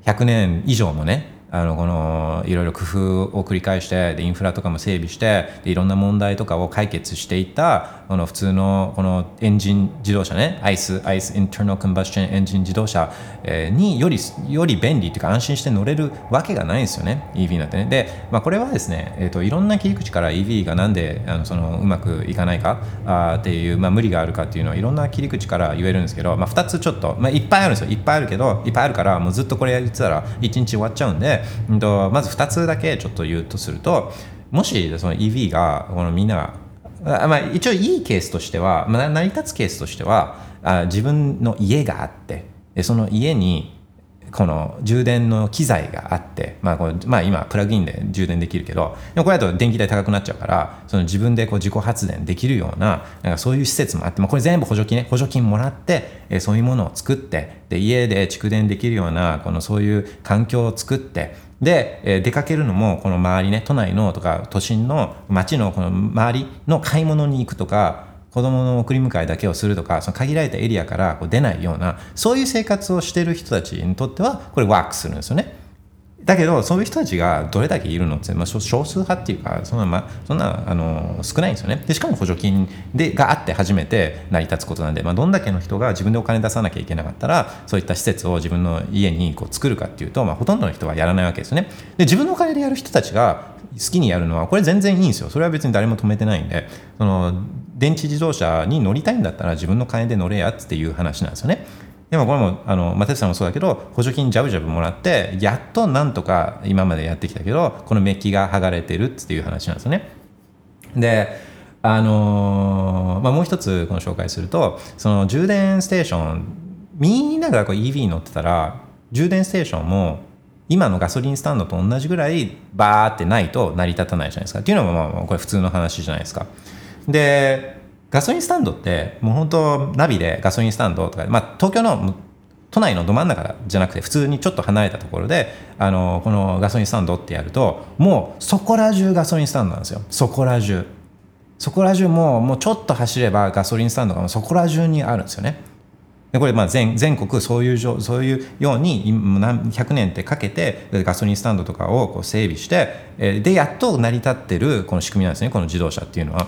100年以上もねあのこのいろいろ工夫を繰り返してでインフラとかも整備してでいろんな問題とかを解決していったこの普通のこのエンジン自動車ね ICE, ICE Internal Combustion Engine 自動車、えーによりより便利というか安心して乗れるわけがないんですよね EV なんてね。で、まあ、これはですね、えー、といろんな切り口から EV がなんであのそのうまくいかないかあっていう、まあ、無理があるかっていうのはいろんな切り口から言えるんですけど、まあ、2つちょっと、まあ、いっぱいあるんですよ。いっぱいあるけどいっぱいあるからもうずっとこれ言ってたら1日終わっちゃうんで、うんとまず2つだけちょっと言うとするともしその EV がこのみんながまあ、一応いいケースとしては、まあ、成り立つケースとしてはあ自分の家があってでその家にこの充電の機材があって、まあこれまあ、今プラグインで充電できるけどでもこれだと電気代高くなっちゃうからその自分でこう自己発電できるようななんかそういう施設もあって、まあ、これ全部補助金ね。補助金もらってえーそういうものを作ってで家で蓄電できるようなこのそういう環境を作ってで、えー出かけるのもこの周りね都内のとか都心の街のこの周りの買い物に行くとか子供の送り迎えだけをするとかその限られたエリアからこう出ないようなそういう生活をしている人たちにとってはこれワークするんですよね。だけどそういう人たちがどれだけいるのって、まあ、少数派っていうかそんな,、ま、そんなあの少ないんですよね。でしかも補助金でがあって初めて成り立つことなんで、まあ、どんだけの人が自分でお金出さなきゃいけなかったらそういった施設を自分の家にこう作るかっていうと、まあ、ほとんどの人はやらないわけですよね。で自分のお金でやる人たちが好きにやるのはこれ全然いいんですよ。それは別に誰も止めてないんで。その電池自動車に乗りたいんだったら自分の金で乗れやっていう話なんですよね。でもこれもあの、まあ、テスラもそうだけど補助金ジャブジャブもらってやっとなんとか今までやってきたけどこのメッキが剥がれてるっていう話なんですよね。であのーまあ、もう一つこの紹介するとその充電ステーションみんながこう EV に乗ってたら充電ステーションも今のガソリンスタンドと同じぐらいバーってないと成り立たないじゃないですか。っていうのもまあまあこれ普通の話じゃないですか。でガソリンスタンドってもう本当ナビでガソリンスタンドとか、まあ、東京の都内のど真ん中じゃなくて普通にちょっと離れたところであのこのガソリンスタンドってやるともうそこら中ガソリンスタンドなんですよ。そこら中。そこら中もうもうちょっと走ればガソリンスタンドがそこら中にあるんですよね。でこれまあ全全国そういうそういうように何100年ってかけてガソリンスタンドとかをこう整備してでやっと成り立ってるこの仕組みなんですねこの自動車っていうのは。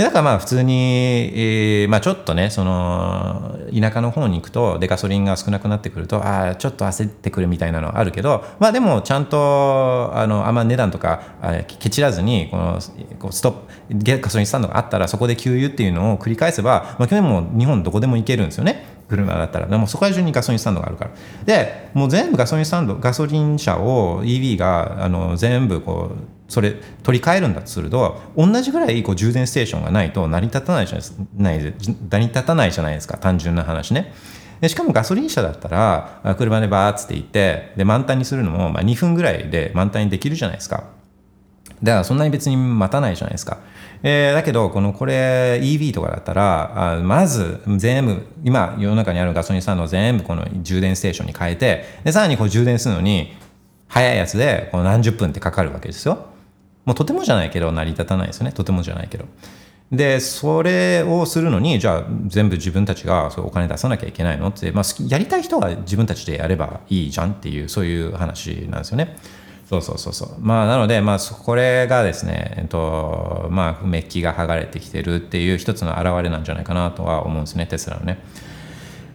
でだからまあ普通に、えーまあ、ちょっとねその田舎の方に行くとでガソリンが少なくなってくるとああちょっと焦ってくるみたいなのあるけどまあでもちゃんとあのあんま値段とかあケチらずにこのこうストップガソリンスタンドがあったらそこで給油っていうのを繰り返せば、まあ、去年も日本どこでも行けるんですよね。車だったら。でもそこら中にガソリンスタンドがあるから。でもう全部ガソリンスタンドガソリン車を EV があの全部こうそれ取り替えるんだとすると同じぐらいこう充電ステーションがないと成り立たないじゃないです成り立たないじゃないですか単純な話ねでしかもガソリン車だったら車でバーッつって行ってで満タンにするのもまあ2分ぐらいで満タンにできるじゃないですかだからそんなに別に待たないじゃないですか。えーだけど、このこれ EV とかだったら、あまず全部、今世の中にあるガソリンスタンドを全部この充電ステーションに変えて、でさらにこう充電するのに、早いやつでこの何十分ってかかるわけですよ。もうとてもじゃないけど成り立たないですよね。とてもじゃないけど。で、それをするのに、じゃあ全部自分たちがそうお金出さなきゃいけないのって、まあ、やりたい人は自分たちでやればいいじゃんっていう、そういう話なんですよね。そうそうそうそう。まあ、なので、まあ、これがですね、えっと、まあ、メッキが剥がれてきてるっていう一つの表れなんじゃないかなとは思うんですね、テスラのね。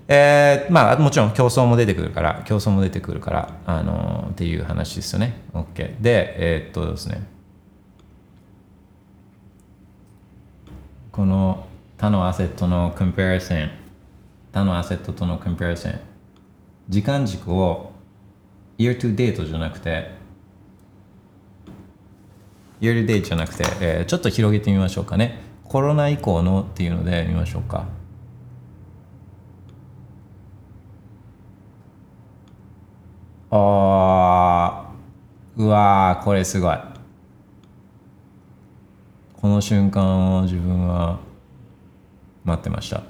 えーまあ、もちろん競争も出てくるから、競争も出てくるから、あのっていう話ですよね。OK。で、えーっとですね、この他のアセットのコンペアソン、他のアセットとのコンペアソン、時間軸を year to date じゃなくて、year to date じゃなくて、えーちょっと広げてみましょうかね。コロナ以降のっていうので見ましょうか。あーうわーこれすごいこの瞬間を自分は待ってました。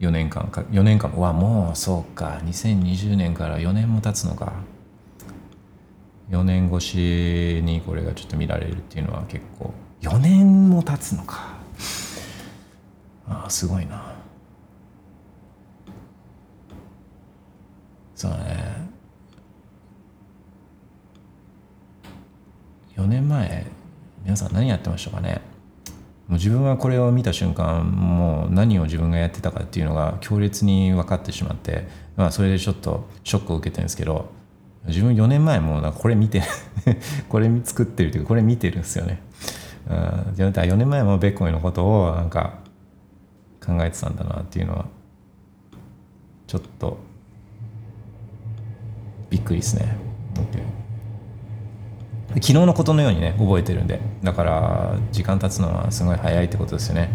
4年間か4年間うわもうそうか。2020年から4年も経つのか。4年越しにこれがちょっと見られるっていうのは結構4年も経つのか。あーすごいな。そうだね。4年前皆さん何やってましたかね？もう自分はこれを見た瞬間もう何を自分がやってたかっていうのが強烈に分かってしまって、まあ、それでちょっとショックを受けてるんですけど自分4年前もこれ見て これ作ってるというかこれ見てるんですよね。うん、4年前もベッコイのことをなんか考えてたんだなっていうのはちょっとびっくりですね。昨日のことのようにね覚えてるんで。だから時間経つのはすごい早いってことですよね、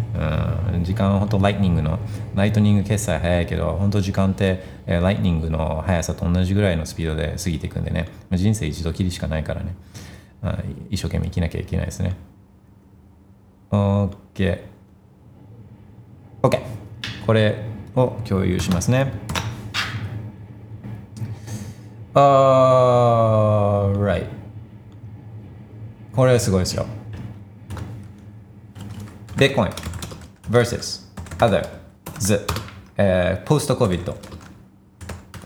うん、時間は本当ライトニングのライトニング決済早いけど本当時間ってえーライトニングの速さと同じぐらいのスピードで過ぎていくんでね。人生一度きりしかないからね、あ一生懸命生きなきゃいけないですね。OK OK これを共有しますね。Alright これすごいですよ。Bitcoin versus other the、えー、post COVID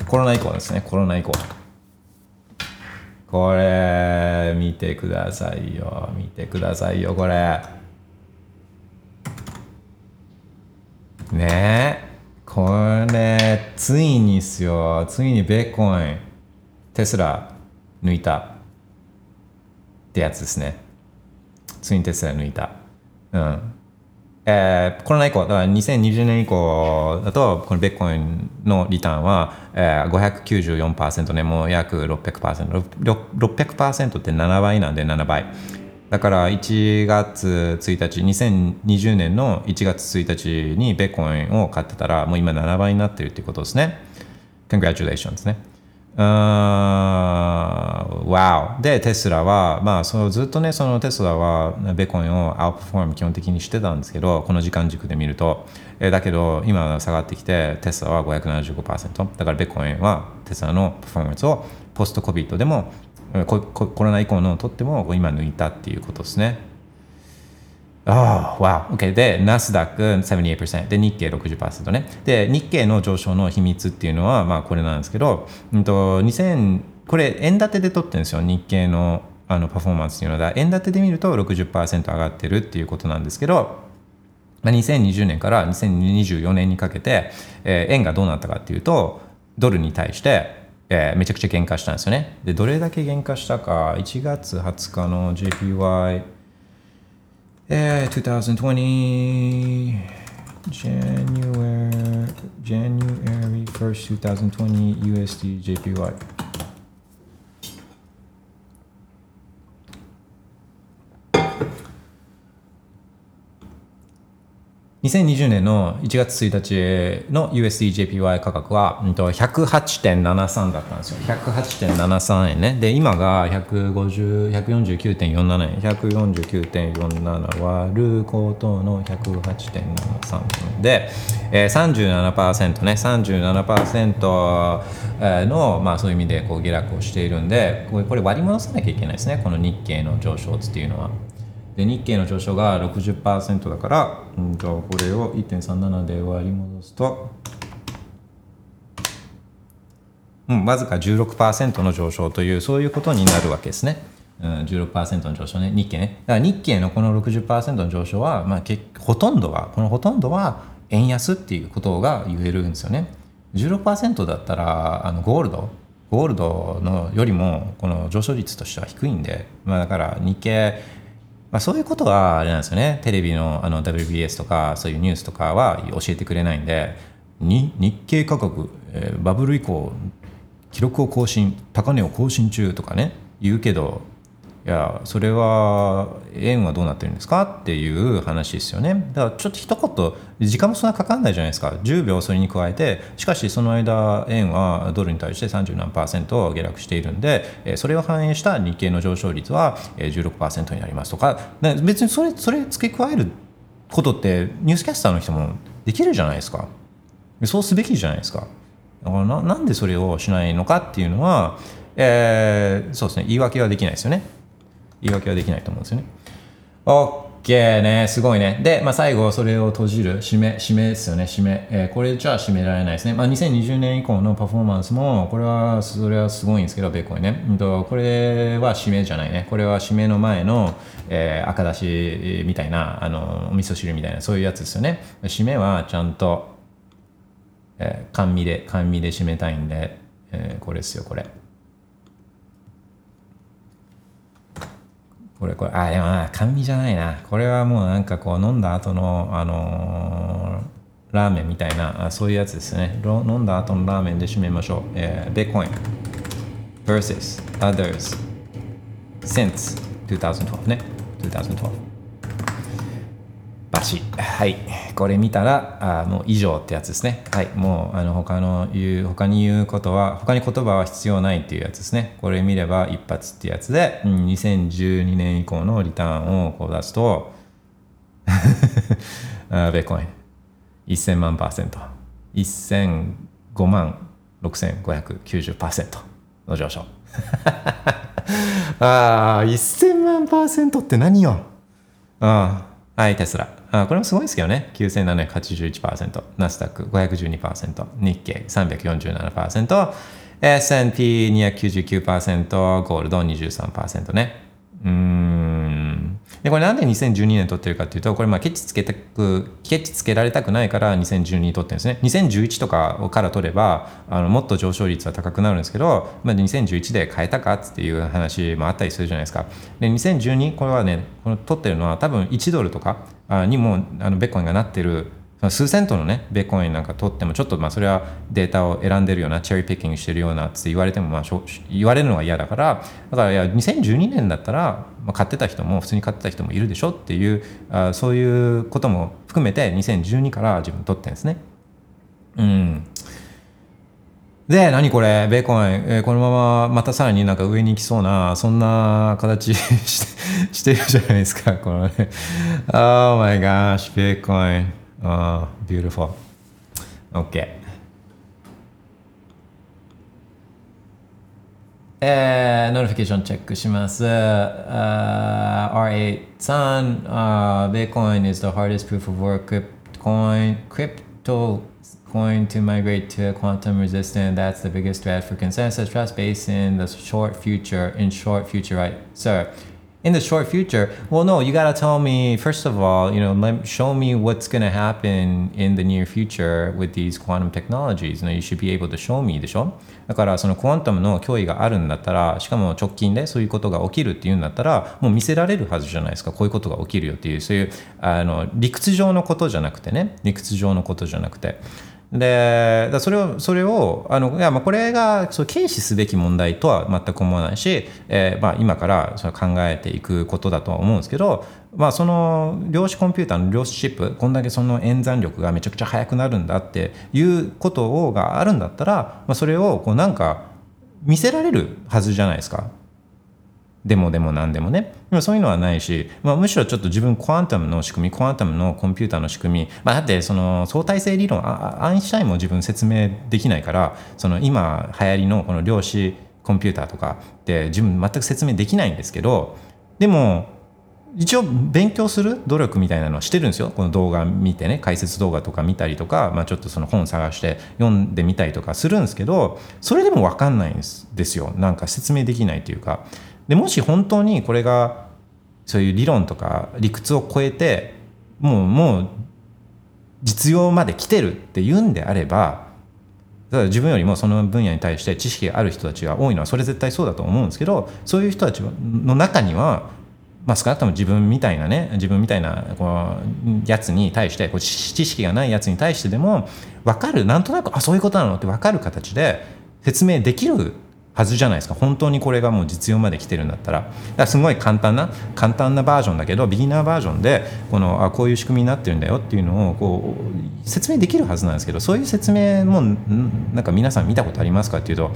コロナ以降ですね、コロナ以降。これ見てくださいよ、見てくださいよ、これ。ねえ、これ、ついにっすよ、ついにベーコイン、テスラ抜いたってやつですね。ついにテスラ抜いた。うん。えーコロナ以降、だから2020年以降だと、このベッコインのリターンは、えー、594%ね、もう約600%。600%って7倍なんで7倍。だから1月1日、2020年の1月1日にベッコインを買ってたら、もう今7倍になってるっていうことですね。Congratulations ね。あー Wow でテスラは、まあ、そのずっとねそのテスラはベコンをアウトフォーム基本的にしてたんですけどこの時間軸で見ると、えだけど今下がってきてテスラは575%だからベコンはテスラのパフォーマンスをポストコビットでもコロナ以降のとっても今抜いたっていうことですね。ああ、わ OK。で、ナスダック78%。で、日経60%ね。で、日経の上昇の秘密っていうのは、まあ、これなんですけど、うんと、2000、これ、円建てで取ってるんですよ。日経のあのパフォーマンスっていうのは。円建てで見ると60%上がってるっていうことなんですけど、まあ、2020年から2024年にかけて、えー円がどうなったかっていうと、ドルに対して、えーめちゃくちゃ減価したんですよね。で、どれだけ減価したか、1月20日の JPY、えー、2020 January January 1st 2020 USD JPY 2020年の1月1日の USDJPY 価格はうん108.73だったんですよ。108.73円ね。で、今が150 149.47円。149.47割ることの108.73で、えー、37%ね、37%の、まあ、そういう意味でこう下落をしているんで、これこれ割り戻さなきゃいけないですね。この日経の上昇っていうのは。で日経の上昇が60%だから、うん、とこれを1.37で割り戻すと、うん、わずか16%の上昇というそういうことになるわけですね。うん、16%の上昇ね日経ねだから日経のこの60%の上昇は、まあ、けほとんどはこのほとんどは円安っていうことが言えるんですよね。16%だったらあのゴールドゴールドのよりもこの上昇率としては低いんで、まあ、だから日経まあ、そういうことはあれなんですよね。テレビのあの WBS とかそういうニュースとかは教えてくれないんで、に日経価格、えーバブル以降、記録を更新、高値を更新中とかね、言うけど、いや、それは円はどうなってるんですかっていう話ですよね。だからちょっと一言、時間もそんなかかんないじゃないですか。10秒それに加えて、しかしその間、円はドルに対して30何パーセント下落しているんで、それを反映した日経の上昇率はえー16%になりますとか、ね別にそれ、それ付け加えることってニュースキャスターの人もできるじゃないですか。そうすべきじゃないですか。だからななんでそれをしないのかっていうのは、えーそうですね、言い訳はできないですよね。言い訳はできないと思うんですよね。OK ね、すごいね。で、まあ、最後それを閉じる、締め、締めですよね、締め。えーこれじゃあ締められないですね。まあ、2020年以降のパフォーマンスも、これは、それはすごいんですけど、ベーコンね。うんとこれは締めじゃないね。これは締めの前の、えー赤だしみたいな、あの、お味噌汁みたいな、そういうやつですよね。締めはちゃんと、えー甘味で、甘味で締めたいんで、えーこれですよ、これ。これこれあでもな甘味じゃないな。これはもうなんかこう飲んだ後のあのーラーメンみたいなあそういうやつですね。飲んだ後のラーメンで締めましょう、えー、ビットコン versus others since 2012ね2012バシ。はい。これ見たらあもう以上ってやつですね。はい。もうあの他の言う他に言うことは他に言葉は必要ないっていうやつですね。これ見れば一発ってやつで、うん、2012年以降のリターンをこう出すと あベーコン1000万パーセント。1005万6590%の上昇。ああ1000万パーセントって何よ。ああはいテスラ。あこれもすごいですけどね。9781%ナスダック512%日経347% S&P299% ゴールド23%ね。うーん。でこれなんで2012年取ってるかっていうとこれまあケチつけたくケチつけられたくないから2012に取ってるんですね。2011とかから取ればあのもっと上昇率は高くなるんですけど、まあ、2011で変えたかっていう話もあったりするじゃないですか。で2012これはねこの取ってるのは多分1ドルとかにもあのベッコインがなってるその数セントのね、ベーコインなんか取っても、ちょっとまあそれはデータを選んでるような、チェリーピッキングしてるようなって言われても、まあしょ言われるのが嫌だから、だからいや、2012年だったら、まあ、買ってた人も、普通に買ってた人もいるでしょっていう、あそういうことも含めて、2012から自分取ってるんですね。うん。で、何これ、ベーコン、えーこのまままたさらになんか上に行きそうな、そんな形 してしてるじゃないですか、このね。Oh my gosh, ベーコン。ああ、beautiful. OK。えー、ノリフィケーションチェックします。Uh, R8 さん、uh, Bitcoin is the hardest proof of work crypto crypto coin to migrate to quantum resistant. That's the biggest threat for consensus trust based in the short future. In short future, right, sir? In the short future, well, no, you gotta tell me first of all. You know, let, show me what's gonna happen in the near future with these quantum technologies. You, know, you should be able to show me でしょだからそのクワンタムの脅威があるんだったらしかも直近でそういうことが起きるっていうんだったらもう見せられるはずじゃないですかこういうことが起きるよっていうそういうあの理屈上のことじゃなくてね理屈上のことじゃなくてでそれをそれをあのいやまあこれがそう軽視すべき問題とは全く思わないし、えーまあ、今からそれ考えていくことだとは思うんですけど、まあ、その量子コンピューターの量子チップこんだけその演算力がめちゃくちゃ速くなるんだっていうことをがあるんだったら、まあ、それをこうなんか見せられるはずじゃないですか。でもでも何でもね。でもそういうのはないし、まあ、むしろちょっと自分クワンタムの仕組みクワンタムのコンピューターの仕組み、まあ、だってその相対性理論アインシュタインも自分説明できないからその今流行りのこの量子コンピューターとかって自分全く説明できないんですけどでも一応勉強する努力みたいなのはしてるんですよ。この動画見てね解説動画とか見たりとか、まあ、ちょっとその本探して読んでみたりとかするんですけどそれでも分かんないんですですよ。なんか説明できないというか。でもし本当にこれがそういう理論とか理屈を超えてもうもう実用まで来てるっていうんであればただ自分よりもその分野に対して知識がある人たちが多いのはそれ絶対そうだと思うんですけどそういう人たちの中にはまあ、少なくとも自分みたいなね自分みたいなこうやつに対してこう知識がないやつに対してでも分かるなんとなくあそういうことなのって分かる形で説明できるはずじゃないですか。本当にこれがもう実用まで来てるんだったら。だからすごい簡単な簡単なバージョンだけどビギナーバージョンでこのあこういう仕組みになってるんだよっていうのをこう説明できるはずなんですけどそういう説明もなんか皆さん見たことありますかっていうと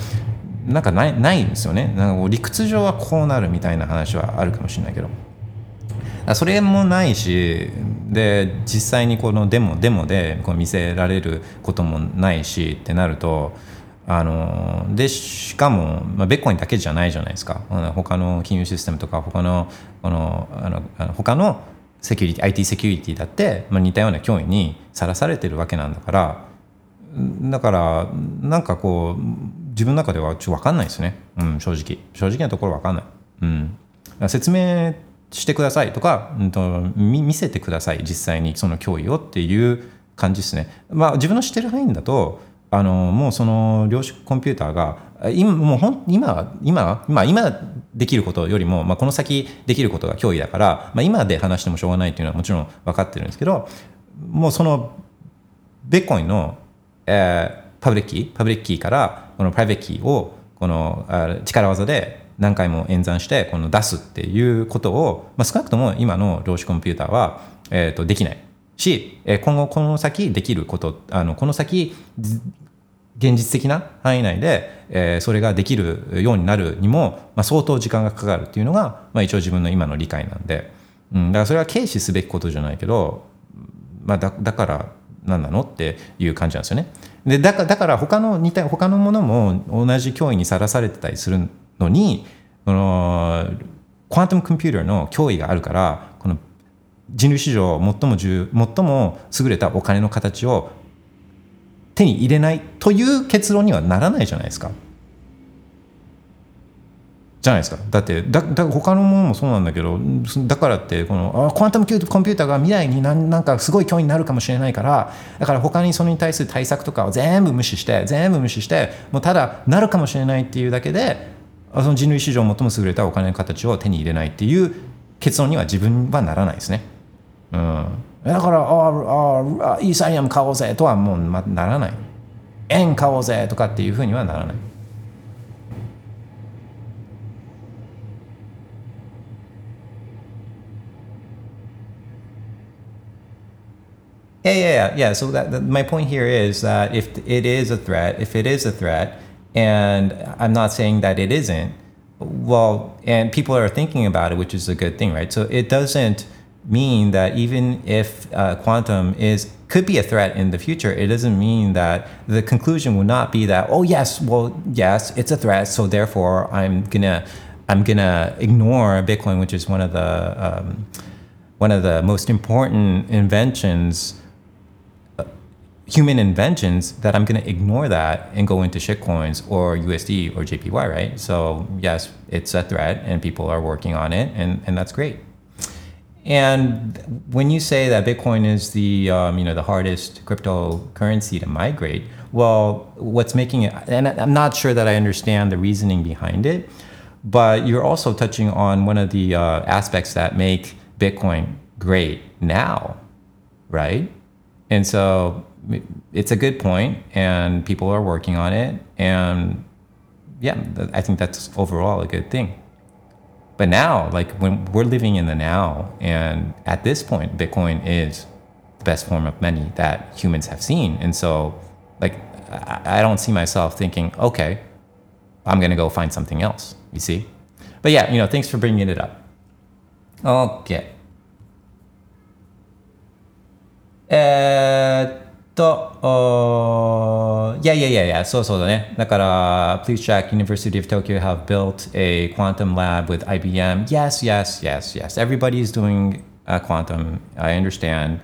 なんかないないんですよね。なんか理屈上はこうなるみたいな話はあるかもしれないけど。それもないしで実際にこのデモデモでこう見せられることもないしってなるとあのでしかも、まあ、ベッコインだけじゃないじゃないですか。うん他の金融システムとか他のこのあのあの他のセキュリティ IT セキュリティだって、まあ、似たような脅威にさらされてるわけなんだからだからなんかこう自分の中ではちょっと分かんないですね、うん、正直。正直なところ分かんない、うん、説明してくださいとか、うん、と見見せてください実際にその脅威をっていう感じですね。まあ自分の知ってる範囲だとあのもうその量子コンピューターが今もうほん今今今今できることよりも、まあ、この先できることが脅威だから、まあ、今で話してもしょうがないっていうのはもちろん分かってるんですけどもうそのビットコインの、えー public key public key からこの private key をこの力技で何回も演算してこの出すっていうことを、まあ、少なくとも今の量子コンピューターは、えー、とできない。し、え今後この先できることあのこの先現実的な範囲内で、えそれができるようになるにも、ま、相当時間がかかるっていうのが、ま、一応自分の今の理解なんで、うん、だからそれは軽視すべきことじゃないけど、まあ、だだから何なのっていう感じなんですよね。でだかだから他の似た他のものも同じ脅威にさらされてたりするのにこのクワントムコンピューターの脅威があるから人類史上最も重最も優れたお金の形を手に入れないという結論にはならないじゃないですか。じゃないですかだってだだ他のものもそうなんだけどだからってこのあクワンタムコンピューターが未来になんなんかすごい脅威になるかもしれないからだから他にそれに対する対策とかを全部無視して全部無視してもうただなるかもしれないっていうだけでその人類史上最も優れたお金の形を手に入れないっていう結論には自分はならないですね。うん、だからあああイーサリアム買おうぜとはもうまならない円買おうぜとかっていうふうにはならない。Yeah, yeah, yeah, yeah. So that, that my point here is that if it is a threat, if it is a threat, and I'm not saying that it isn't, well, and people are thinking about it, which is a good thing, right? So it doesn't mean that even if uh, quantum is could be a threat in the future, it doesn't mean that the conclusion will not be that oh yes, well yes, it's a threat, so therefore I'm gonna I'm gonna ignore Bitcoin, which is one of the um, one of the most important inventions human inventions that I'm to ignore that and go into shitcoins or USD or JPY, right? So yes, it's a threat and people are working on it and, and that's great. And when you say that Bitcoin is the um, you know the hardest cryptocurrency to migrate, well, what's making it? And I'm not sure that I understand the reasoning behind it, but you're also touching on one of the uh, aspects that make Bitcoin great now, right? And so it's a good point, and people are working on it, and yeah, I think that's overall a good thing. But now, like when we're living in the now, and at this point, Bitcoin is the best form of money that humans have seen. And so, like, I don't see myself thinking, okay, I'm gonna go find something else. You see? But yeah, you know, thanks for bringing it up. Okay. えーっと、おーいやいやいやいや、そうそうだね。だから、Please check University of Tokyo have built a quantum lab with IBM. Yes, yes, yes, yes. Everybody is doing uh, quantum. I understand.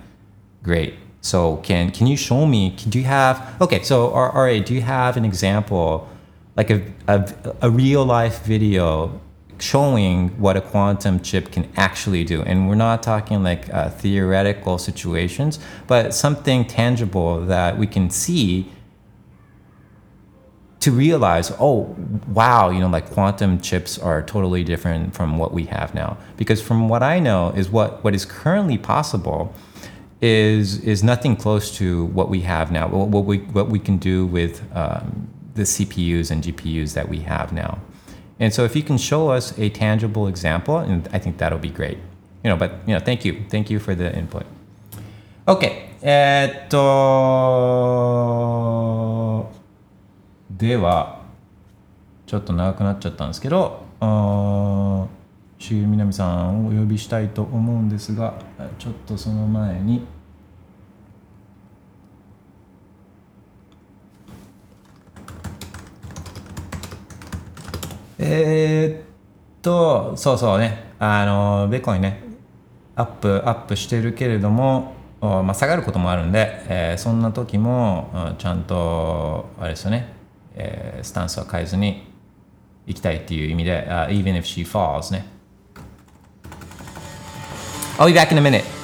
Great. So can can you show me? Do you have okay? So R- RA, do you have an example, like a a, a real life video showing what a quantum chip can actually do. And we're not talking like uh, theoretical situations, but something tangible that we can see to realize, oh, wow, you know, like quantum chips are totally different from what we have now. Because from what I know is what, what is currently possible is is nothing close to what we have now, what we what we can do with um, the CPUs and GPUs that we have now. And so if you can show us a tangible example, and I think that'll be great. You know, but you know, thank you, thank you for the input. Okay. えっとではちょっと長くなっちゃったんですけど、あーしみなみさんをお呼びしたいと思うんですが、ちょっとその前に。えーっと、そうそうね、あの、ベコインね、アップアップしてるけれども、まあ、下がることもあるんで、えーそんな時もちゃんとあれですよね、えースタンスは変えずに行きたいっていう意味で、あ even if she falls ね。I'll be back in a minute.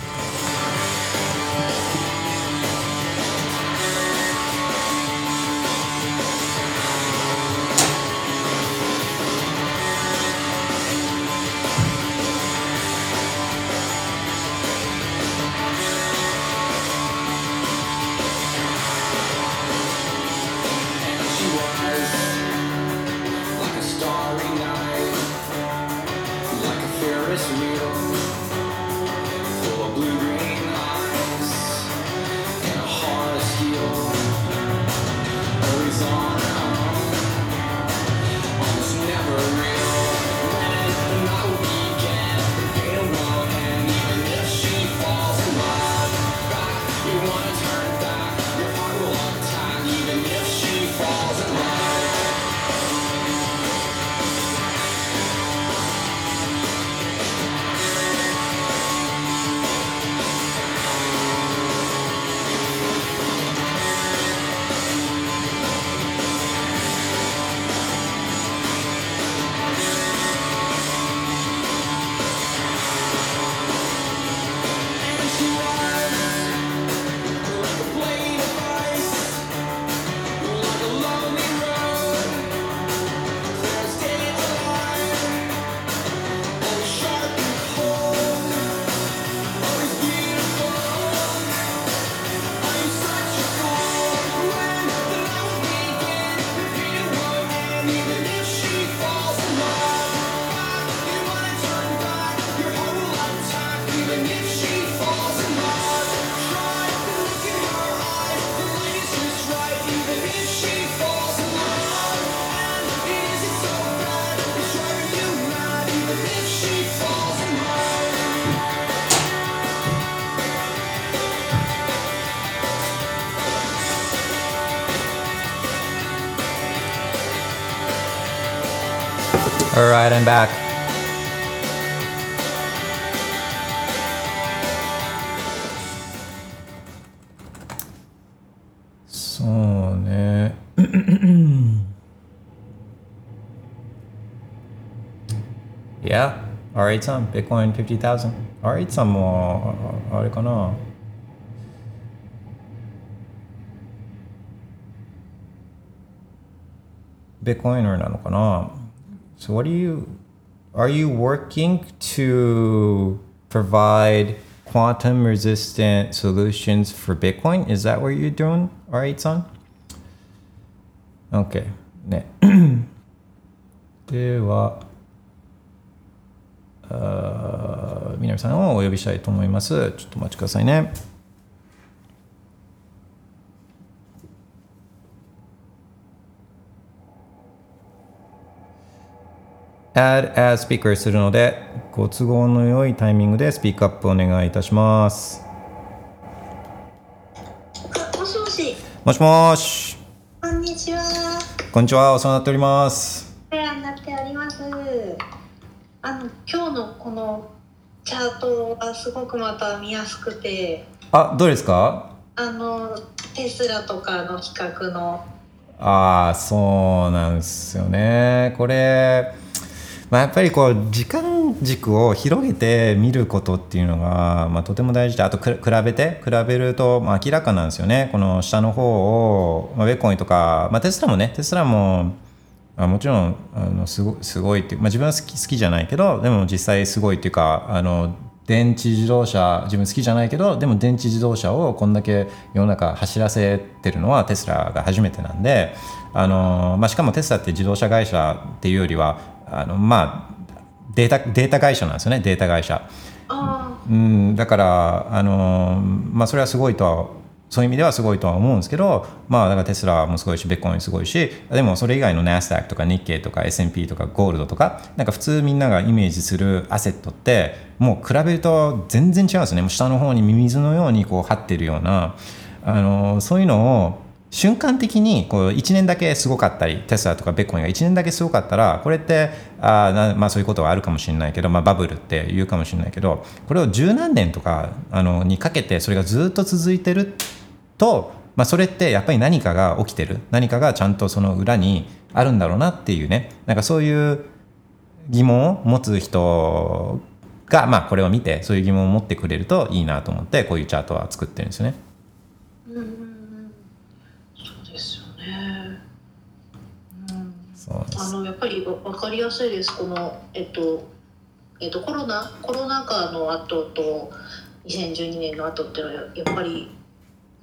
Alright, I'm back. そうね。yeah, R8 さん、Bitcoin 50,000。R8 さんも、ああれかな。Bitcoiner なのかな So what do you are you working to provide quantum resistant solutions for Bitcoin? Is that what you're doing? Alright, son? Okay. ね。では、あー南さんをお呼びしたいと思います。ちょっとお待ちくださいね。 add as speaker するので、ご都合の良いタイミングでスピークアップお願いいたします。もしもし、もしもし。こんにちは。こんにちは。お世話になっております。お世話になっております。あの、今日のこのチャートがすごくまた見やすくて、あ、どうですか？あの、テスラとかの比較の、ああ、そうなんですよね。これ、まあ、やっぱりこう時間軸を広げて見ることっていうのが、まあ、とても大事であと比べて比べると、まあ、明らかなんですよね。この下の方を、まあ、ベッコインとか、まあ、テスラもねテスラもあもちろんあのすごすごいっていう、まあ、自分は好き好きじゃないけどでも実際すごいっていうかあの電池自動車自分好きじゃないけどでも電池自動車をこんだけ世の中走らせてるのはテスラが初めてなんであの、まあ、しかもテスラって自動車会社っていうよりはあのまあデータデータ会社なんですよねデータ会社。あうん、だから、あのまあ、それはすごいとはそういう意味ではすごいとは思うんですけど、まあ、だからテスラもすごいしベッコインすごいしでもそれ以外のナスダックとか日経とか S&P とかゴールドとかなんか普通みんながイメージするアセットってもう比べると全然違うんですねもう下の方にミミズのようにこう張ってるような、あのそういうのを瞬間的にこう1年だけすごかったりテスラとかベッコインが1年だけすごかったらこれってあ、まあ、そういうことはあるかもしれないけど、まあ、バブルって言うかもしれないけどこれを十何年とかあのにかけてそれがずっと続いてると、まあ、それってやっぱり何かが起きてる何かがちゃんとその裏にあるんだろうなっていうねなんかそういう疑問を持つ人が、まあ、これを見てそういう疑問を持ってくれるといいなと思ってこういうチャートは作ってるんですよね。うんうんうんそうですよね。うんそうですあのやっぱりわわかりやすいですこのえっとえっとコロナコロナ禍の後と2012年の後っていうのはややっぱり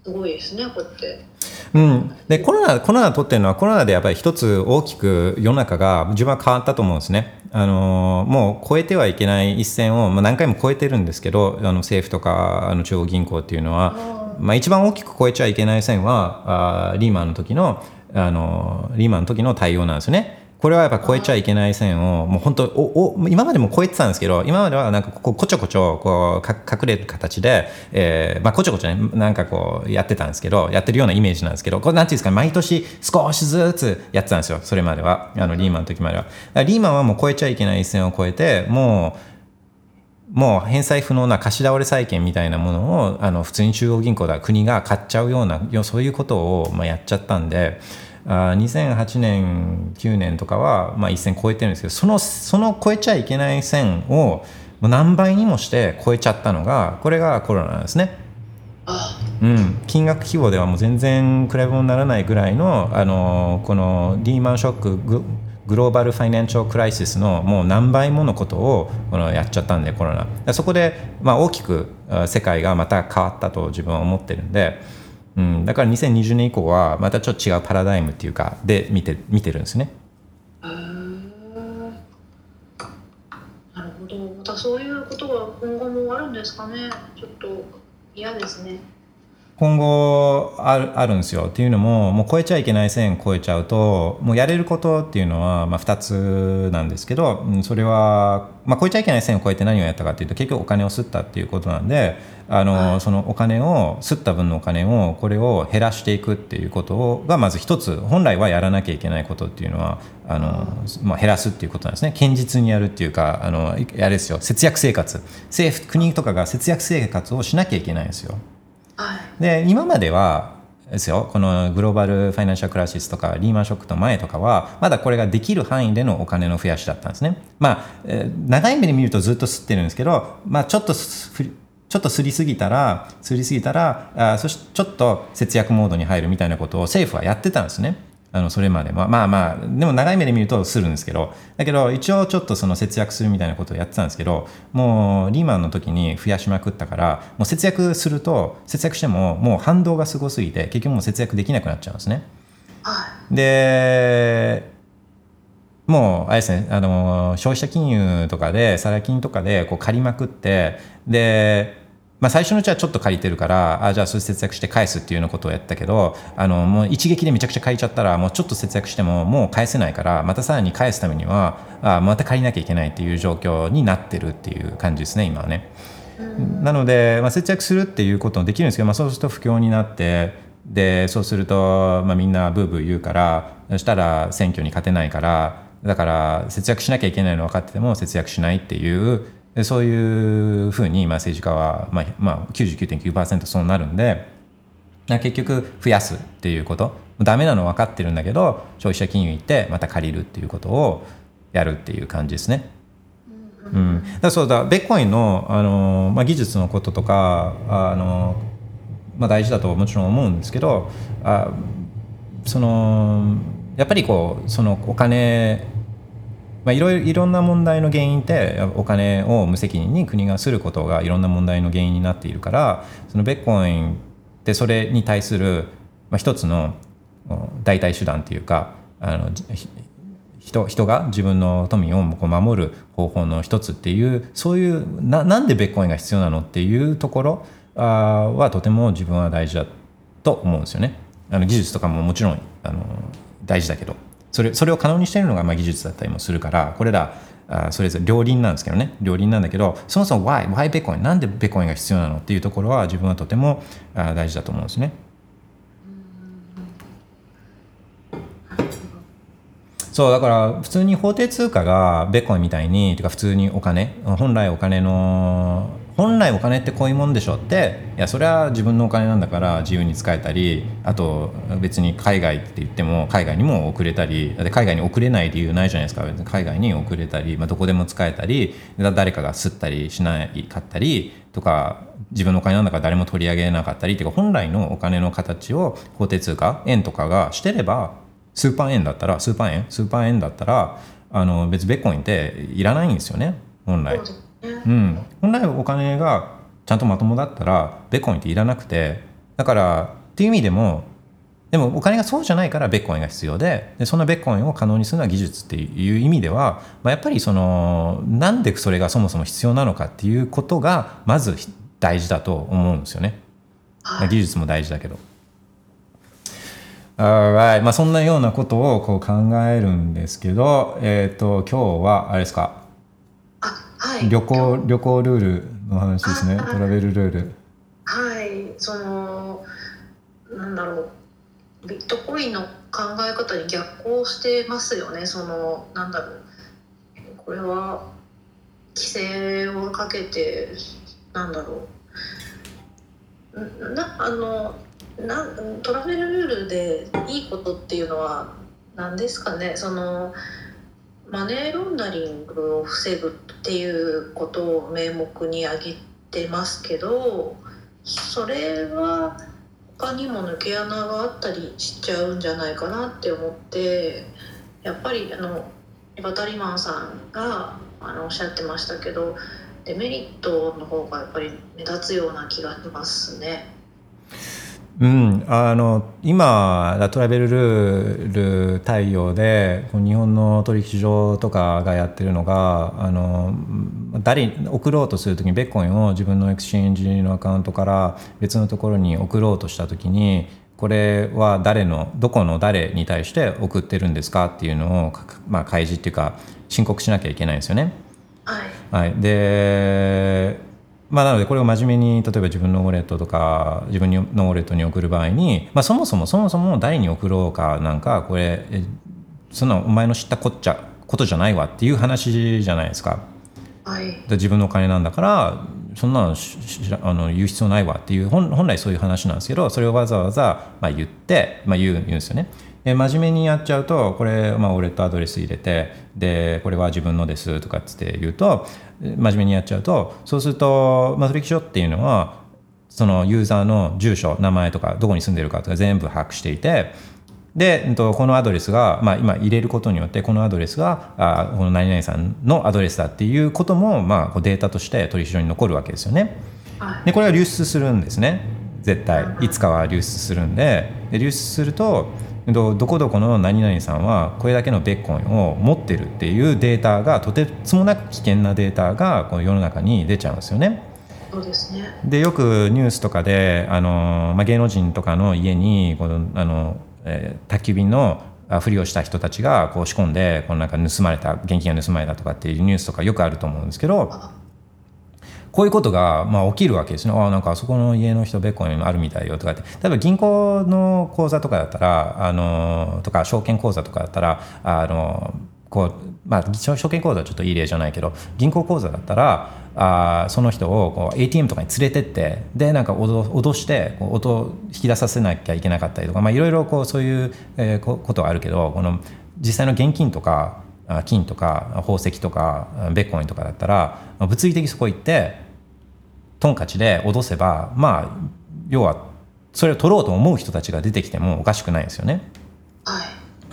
すごいですねこうやって。うん、でコロナコロナとってるのはコロナでやっぱり一つ大きく世の中が自分は変わったと思うんですね。あのもう超えてはいけない一線を、まあ、何回も超えてるんですけどあの政府とかあの中央銀行っていうのは、まあ、一番大きく超えちゃいけない線はあリーマンの時のあのリーマンの時の対応なんですよね。これはやっぱ超えちゃいけない線をもう本当おお今までも超えてたんですけど今まではなんかこうこちょこちょこうか隠れる形で、えーまあ、こちょこちょねなんかこうやってたんですけどやってるようなイメージなんですけどこれなんていうんですか毎年少しずつやってたんですよ。それまでは。あのリーマンの時までは。リーマンはもう超えちゃいけない線を超えてもうもう返済不能な貸し倒れ債券みたいなものをあの普通に中央銀行だ国が買っちゃうようなそういうことを、まあ、やっちゃったんであー2008年9年とかは、まあ、一線超えてるんですけどそのその超えちゃいけない線を何倍にもして超えちゃったのがこれがコロナなんですね。あ。うん、金額規模ではもう全然比べ物にならないぐらいのあのこのリーマンショックググローバル・ファイナンシャル・クライシスのもう何倍ものことをこのやっちゃったんでコロナ。そこで、まあ、大きくあ世界がまた変わったと自分は思ってるんで、うん、だから2020年以降はまたちょっと違うパラダイムっていうかで見て見てるんですね。へなるほどまたそういうことが今後もあるんですかねちょっと嫌ですね。今後あるあるんですよっていうのももう超えちゃいけない線超えちゃうともうやれることっていうのは、まあ、2つなんですけど、うんそれは、まあ、超えちゃいけない線を超えて何をやったかっていうと結局お金を吸ったっていうことなんであの、そのお金を吸った分のお金をこれを減らしていくっていうことがまず一つ本来はやらなきゃいけないことっていうのはあの、まあ、減らすっていうことなんですね。堅実にやるっていうかあのあれですよ。節約生活。政府国とかが節約生活をしなきゃいけないんですよ。はいで今まではですよこのグローバル・ファイナンシャル・クラシスとかリーマンショックの前とかはまだこれができる範囲でのお金の増やしだったんですね。まあ、えー長い目で見るとずっと吸ってるんですけど、まあ、ちょっとすりちょっとすりすぎたらすりすぎたらあそしてちょっと節約モードに入るみたいなことを政府はやってたんですね。あのそれまでまあまあまあでも長い目で見るとするんですけど。だけど一応ちょっとその節約するみたいなことをやってたんですけどもうリーマンの時に増やしまくったからもう節約すると節約してももう反動がすごすぎて結局もう節約できなくなっちゃうんですね。はい。でもうあれですねあの消費者金融とかでサラ金とかでこう借りまくってで、まあ、最初のうちはちょっと借りてるからあじゃあそれ節約して返すっていうようなことをやったけどあのもう一撃でめちゃくちゃ借りちゃったらもうちょっと節約してももう返せないからまたさらに返すためにはあまた借りなきゃいけないっていう状況になってるっていう感じですね今はね。なので、まあ、節約するっていうこともできるんですけど、まあ、そうすると不況になってでそうすると、まあ、みんなブーブー言うからそしたら選挙に勝てないからだから節約しなきゃいけないの分かってても節約しないっていうでそういうふうに、まあ、政治家は、まあまあ、99.9%そうなるんでまあ結局増やすっていうこと。ダメなの分かってるんだけど消費者金融行ってまた借りるっていうことをやるっていう感じですね。うん、だそうだベッコインの、あのまあ、技術のこととか、あのまあ、大事だともちろん思うんですけどあそのやっぱりこうそのお金まあ、いろいろいろんな問題の原因ってお金を無責任に国がすることがいろんな問題の原因になっているからそのベッコインってそれに対する、まあ、一つの代替手段っていうかあの人人が自分の富を守る方法の一つっていうそういうななんでベッコインが必要なのっていうところあはとても自分は大事だと思うんですよね。あの技術とかももちろんあの大事だけどそれそれを可能にしているのがまあ技術だったりもするからこれらあそれぞれ両輪なんですけどね。両輪なんだけどそもそも why why ベコインなんでベコインが必要なのっていうところは自分はとてもあ大事だと思うんですね。そうだから普通に法定通貨がベコインみたいにとか普通にお金本来お金の本来お金ってこういうもんでしょっていやそれは自分のお金なんだから自由に使えたりあと別に海外って言っても海外にも送れたりだ海外に送れない理由ないじゃないですか海外に送れたり、まあ、どこでも使えたり誰かが吸ったりしないかったりとか自分のお金なんだから誰も取り上げなかったりっていうか本来のお金の形を法定通貨円とかがしてればスーパー円だったらスーパー円スーパー円だったらあの別にベッコインっていらないんですよね本来。そうん、本来お金がちゃんとまともだったらベッコインっていらなくてだからっていう意味でもでもお金がそうじゃないからベッコインが必要ででそのベッコインを可能にするのは技術っていう意味では、まあ、やっぱりそのなんでそれがそもそも必要なのかっていうことがまず大事だと思うんですよね。まあ技術も大事だけど。Alright まあ、そんなようなことをこう考えるんですけど、えー、と今日はあれですか？あはい。旅行旅行ルールの話ですね。あトラベルルール。はい。そのなんだろう。ビットコインの考え方に逆行してますよね。そのなんだろう。これは規制をかけてなんだろう。んなあのなトラベルルールでいいことっていうのは何ですかね。そのマネーロンダリングを防ぐっていうことを名目に挙げてますけどそれは他にも抜け穴があったりしちゃうんじゃないかなって思ってやっぱりあのバタリマンさんがあのおっしゃってましたけどデメリットの方がやっぱり目立つような気がしますね。うん、あの今トラベルルール対応で日本の取引所とかがやってるのがあの誰に送ろうとするときにビットコインを自分の exchange のアカウントから別のところに送ろうとしたときにこれは誰のどこの誰に対して送ってるんですかっていうのを、まあ、開示っていうか申告しなきゃいけないんですよね。はい、はい、で、まあ、なのでこれを真面目に例えば自分のウォレットとか自分のウォレットに送る場合に、まあ、そもそもそもそも誰に送ろうかなんかこれえそんなお前の知ったこっちゃことじゃないわっていう話じゃないですか。はい、で自分のお金なんだからそんなのししらあの言う必要ないわっていう本本来そういう話なんですけどそれをわざわざ、まあ、言って、まあ、言う言うんですよね。で真面目にやっちゃうとこれ、まあ、ウォレットアドレス入れてでこれは自分のですとかっつって言うと真面目にやっちゃうとそうすると、まあ、取引所っていうのはそのユーザーの住所名前とかどこに住んでるかとか全部把握していてで、このアドレスが、まあ、今入れることによってこのアドレスがあこの何々さんのアドレスだっていうことも、まあ、データとして取引所に残るわけですよね。はい、でこれは流出するんですね。絶対。いつかは流出するんで。で流出するとどどこどこの何々さんはこれだけのベッコインを持ってるっていうデータがとてつもなく危険なデータがこの世の中に出ちゃうんですよね。そうですね。でよくニュースとかであの、まあ、芸能人とかの家にこのあの、えー宅急便のあふりをした人たちがこう仕込んでこのなんか盗まれた現金が盗まれたとかっていうニュースとかよくあると思うんですけどあこういうことがまあ起きるわけですね。ああなんかあそこの家の人ベッコンあるみたいよとかって例えば銀行の口座とかだったらあのとか証券口座とかだったらあのこうまあ証券口座はちょっといい例じゃないけど銀行口座だったらあその人をこう ATM とかに連れてってでなんか脅脅してこう音を引き出させなきゃいけなかったりとかまあいろいろこうそういう、えーことはあるけどこの実際の現金とか金とか宝石とかベッコインとかだったら物理的そこ行ってトンカチで脅せばまあ要はそれを取ろうと思う人たちが出てきてもおかしくないですよね。は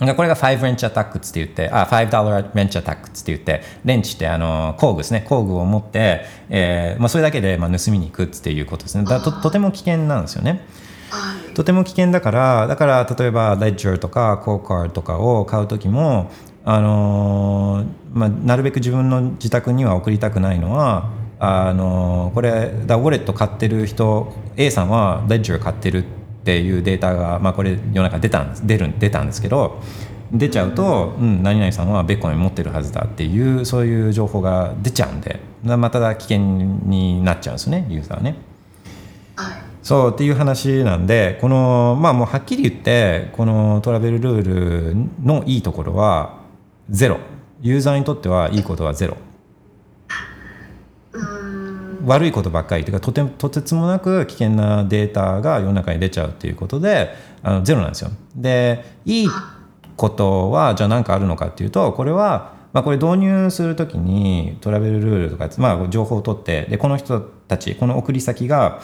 い。でこれが5レンチアタックって言って、あ、5ドルレンチアタックって言って、レンチってあの工具ですね、工具を持って、えーまあ、それだけでまあ盗みに行くっていうことですね。だととても危険なんですよね。はい。とても危険だから、だから例えばレッジャーとかコーカーとかを買うときも、あのーまあ、なるべく自分の自宅には送りたくないのは、あのーこれダウォレット買ってる人 A さんはレッジャー買ってるっていうデータが、まあ、これ世の中出たんです出る出たんですけど出ちゃうと、うん、何々さんはベッコイン持ってるはずだっていうそういう情報が出ちゃうんでまただ危険になっちゃうんですよねユーザーはね。はい。そうっていう話なんでこのまあもうはっきり言ってこのトラベルルールのいいところはゼロユーザーにとってはいいことはゼロ悪いことばっかりというかとてとてつもなく危険なデータが世の中に出ちゃうっていうことであのゼロなんですよ。でいいことはじゃあ何かあるのかっていうとこれは、まあ、これ導入する時にトラベルルールとか、まあ、情報を取ってでこの人たちこの送り先が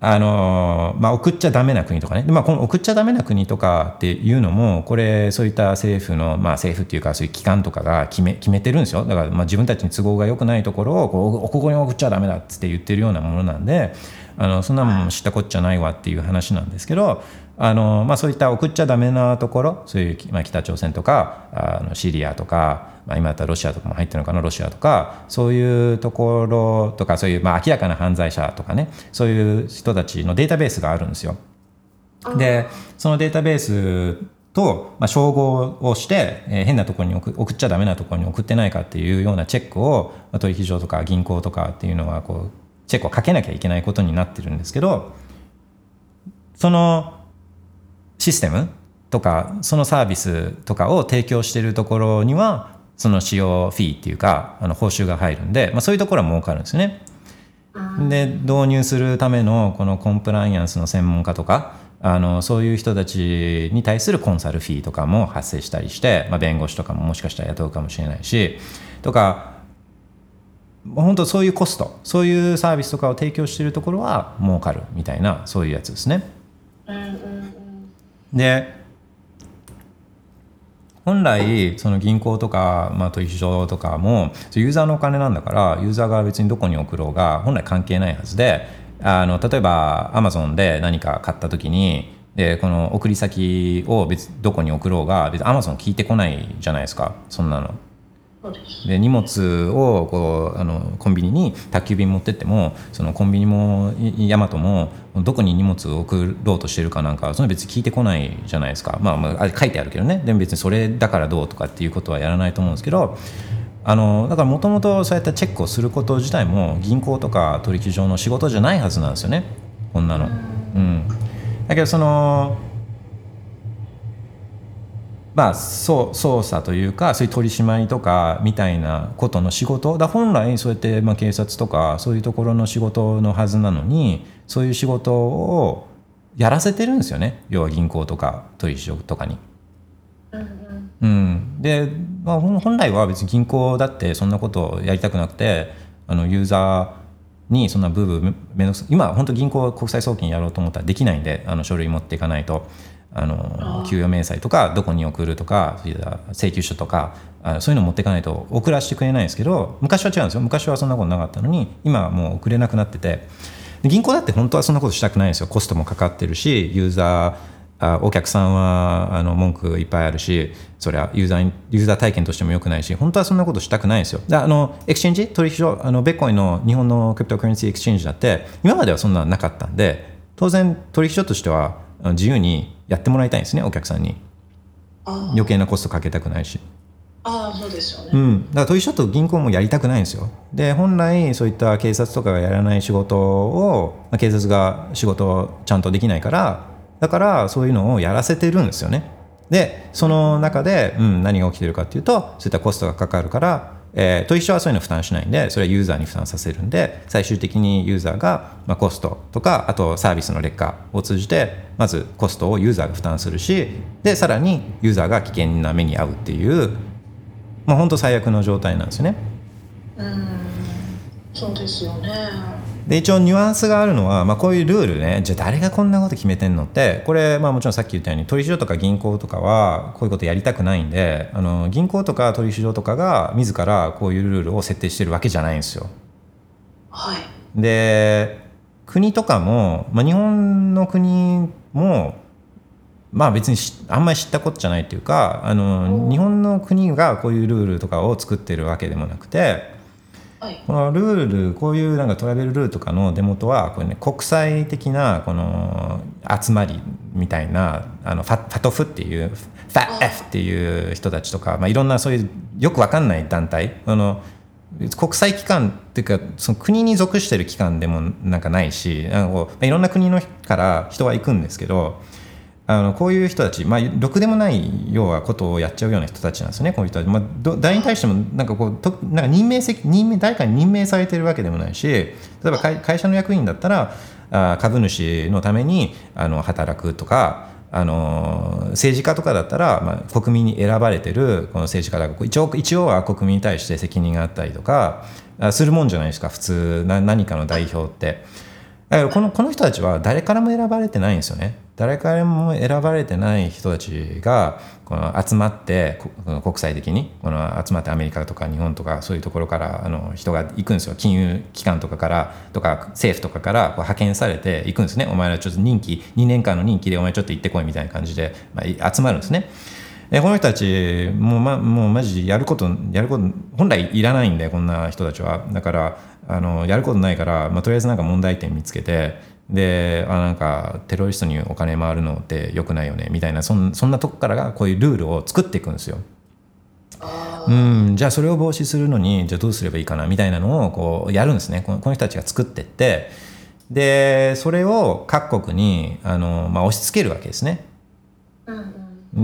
あのまあ、送っちゃダメな国とかね、まあ、この送っちゃダメな国とかっていうのもこれそういった政府の、まあ、政府っていうかそういう機関とかが決め決めてるんですよ。だからまあ自分たちに都合が良くないところをこうここに送っちゃダメだっつって言ってるようなものなんであのそんなもん知ったこっちゃないわっていう話なんですけどあの、まあ、そういった送っちゃダメなところそういう、まあ、北朝鮮とかあのシリアとか、まあ、今だったらロシアとかも入ってるのかなロシアとかそういうところとかそういう、まあ、明らかな犯罪者とかねそういう人たちのデータベースがあるんですよ。でそのデータベースと、まあ、照合をして、えー変なところに送送っちゃダメなところに送ってないかっていうようなチェックを、まあ取引所とか銀行とかっていうのはこうチェックをかけなきゃいけないことになってるんですけどそのシステムとかそのサービスとかを提供しているところにはその使用フィーっていうかあの報酬が入るんで、まあ、そういうところは儲かるんですよね。で導入するためのこのコンプライアンスの専門家とかあのそういう人たちに対するコンサルフィーとかも発生したりして、まあ、弁護士とかももしかしたら雇うかもしれないしとか本当そういうコストそういうサービスとかを提供しているところは儲かるみたいなそういうやつですね。うんうんうんで本来その銀行とか、まあ、取引所とかもユーザーのお金なんだからユーザーが別にどこに送ろうが本来関係ないはずであの例えばアマゾンで何か買った時にでこの送り先を別どこに送ろうが別にアマゾン聞いてこないじゃないですかそんなの。で荷物をこうあのコンビニに宅急便持ってってもそのコンビニもヤマトもどこに荷物を送ろうとしてるかなんかそれ別に聞いてこないじゃないですか、まあ、まあ書いてあるけどね。でも別にそれだからどうとかっていうことはやらないと思うんですけどあのだからもともとそうやってチェックをすること自体も銀行とか取引所の仕事じゃないはずなんですよね。こんなの。うん、だけどそのまあ、そう捜査というかそういう取り締まりとかみたいなことの仕事。だ本来そうやってまあ警察とかそういうところの仕事のはずなのにそういう仕事をやらせてるんですよね。要は銀行とか取引所とかに。うんで、まあ、本来は別に銀行だってそんなことをやりたくなくてあのユーザーにそんなブーブーめめんどくさ今本当銀行国際送金やろうと思ったらできないんであの書類持っていかないとあの給与明細とかどこに送るとか請求書とかあそういうの持っていかないと送らせてくれないんですけど昔は違うんですよ。昔はそんなことなかったのに今はもう送れなくなってて。で銀行だって本当はそんなことしたくないんですよ。コストもかかってるしユーザーあお客さんはあの文句いっぱいあるしそれはユーザーにユーザー体験としても良くないし本当はそんなことしたくないんですよ。であの exchange 取引所あのビットコインの日本の cryptocurrency exchange だって今まではそんなのなかったんで当然取引所としては自由にやってもらいたいんですねお客さんに。あ余計なコストかけたくないし。ああそうですよね、うん、だから取引所と銀行もやりたくないんですよ。で本来そういった警察とかがやらない仕事を、まあ、警察が仕事をちゃんとできないからだからそういうのをやらせてるんですよね。でその中で、うん、何が起きてるかっていうとそういったコストがかかるから、えーと一緒はそういうの負担しないんでそれはユーザーに負担させるんで最終的にユーザーが、まあ、コストとかあとサービスの劣化を通じてまずコストをユーザーが負担するしでさらにユーザーが危険な目に遭うっていうまあ、本当最悪の状態なんですよね。うんそうですよねで一応ニュアンスがあるのは、まあ、こういうルールねじゃあ誰がこんなこと決めてんのってこれ、まあ、もちろんさっき言ったように取引所とか銀行とかはこういうことやりたくないんであの銀行とか取引所とかが自らこういうルールを設定してるわけじゃないんですよ。はいで国とかも、まあ、日本の国もまあ別にしあんまり知ったことじゃないっていうかあの日本の国がこういうルールとかを作ってるわけでもなくてはい。このルールこういうなんかトラベルルールとかの出元はこれ、ね、国際的なこの集まりみたいなあのファファトフっていうファ F っていう人たちとか、まあ、いろんなそういうよくわかんない団体あの国際機関っていうかその国に属してる機関でもなんかないしなんかこうまあいろんな国のから人は行くんですけどあのこういう人たち、まあ、ろくでもない要はことをやっちゃうような人たちなんですね、こういう人たち、まあ、ど誰に対してもなんかこうとなんか任命責任命誰かに任命されてるわけでもないし、例えば会会社の役員だったら、あ株主のためにあの働くとか、あの政治家とかだったら、まあ、国民に選ばれてるこの政治家だから一応一応は国民に対して責任があったりとかするもんじゃないですか普通な何かの代表って。だからこのこの人たちは誰からも選ばれてないんですよね。誰からも選ばれてない人たちがこの集まって国際的にこの集まってアメリカとか日本とかそういうところからあの人が行くんですよ。金融機関とかからとか政府とかからこう派遣されて行くんですね。お前らちょっと任期2年間の任期でお前ちょっと行ってこいみたいな感じで、まあ、集まるんですね。でこの人たちもう,、ま、もうマジやることやること本来いらないんでこんな人たちは。だからあのやることないから、まあ、とりあえずなんか問題点見つけてであなんかテロリストにお金回るのって良くないよねみたいなそんそんなとこからがこういうルールを作っていくんですよ。うん、じゃあそれを防止するのにじゃあどうすればいいかなみたいなのをこうやるんですねこのこの人たちが作ってってでそれを各国にあの、まあ、押し付けるわけですね。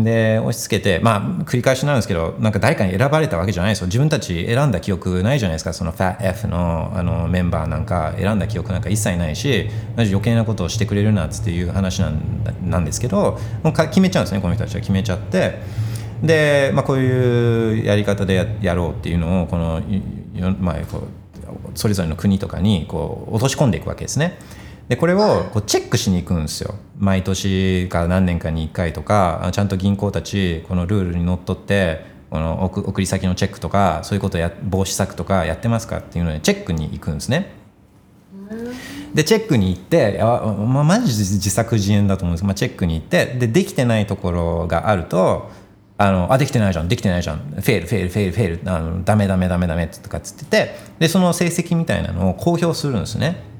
で押し付けてまあ繰り返しなんですけどなんか誰かに選ばれたわけじゃないですよ。自分たち選んだ記憶ないじゃないですか。その FATF のあのメンバーなんか選んだ記憶なんか一切ないし余計なことをしてくれるなっていう話なんなんですけどもう決めちゃうんですねこの人たちは決めちゃって。で、まあ、こういうやり方でややろうっていうのをこの、まあ、こうそれぞれの国とかにこう落とし込んでいくわけですね。でこれをこうチェックしに行くんですよ毎年か何年かに1回とかちゃんと銀行たちこのルールにのっとってこの送り先のチェックとかそういうことや防止策とかやってますかっていうのでチェックに行くんですね。でチェックに行ってあ、まあ、マジ自作自演だと思うんですけど、まあ、チェックに行ってでできてないところがあるとあのあできてないじゃんできてないじゃんフェールフェールフェールフェールあのダメダメダメダメとかつっててでその成績みたいなのを公表するんですね。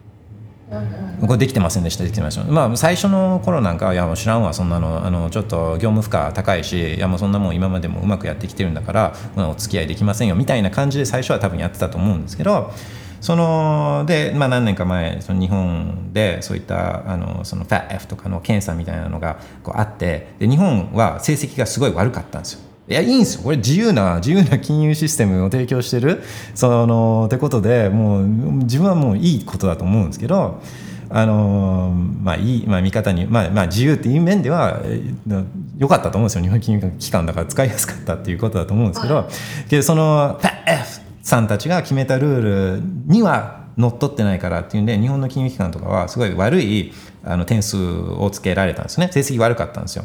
これできてませんでした。できてませんまあ最初の頃なんかはいやもう知らんわそんなの。あのちょっと業務負荷高いしいやもうそんなもん今までもうまくやってきてるんだからまあお付き合いできませんよみたいな感じで最初は多分やってたと思うんですけどそので、まあ、何年か前その日本でそういったあのその FATF とかの検査みたいなのがこうあってで日本は成績がすごい悪かったんですよ。いやいいんですよ。これ自由な自由な金融システムを提供してるそのってことでもう自分はもういいことだと思うんですけどあのまあいい、まあ、見方に、まあ、まあ自由っていう面ではえー良かったと思うんですよ。日本金融機関だから使いやすかったっていうことだと思うんですけど、けどその FATF さんたちが決めたルールには乗っ取ってないからっていうんで日本の金融機関とかはすごい悪いあの点数をつけられたんですね。成績悪かったんですよ。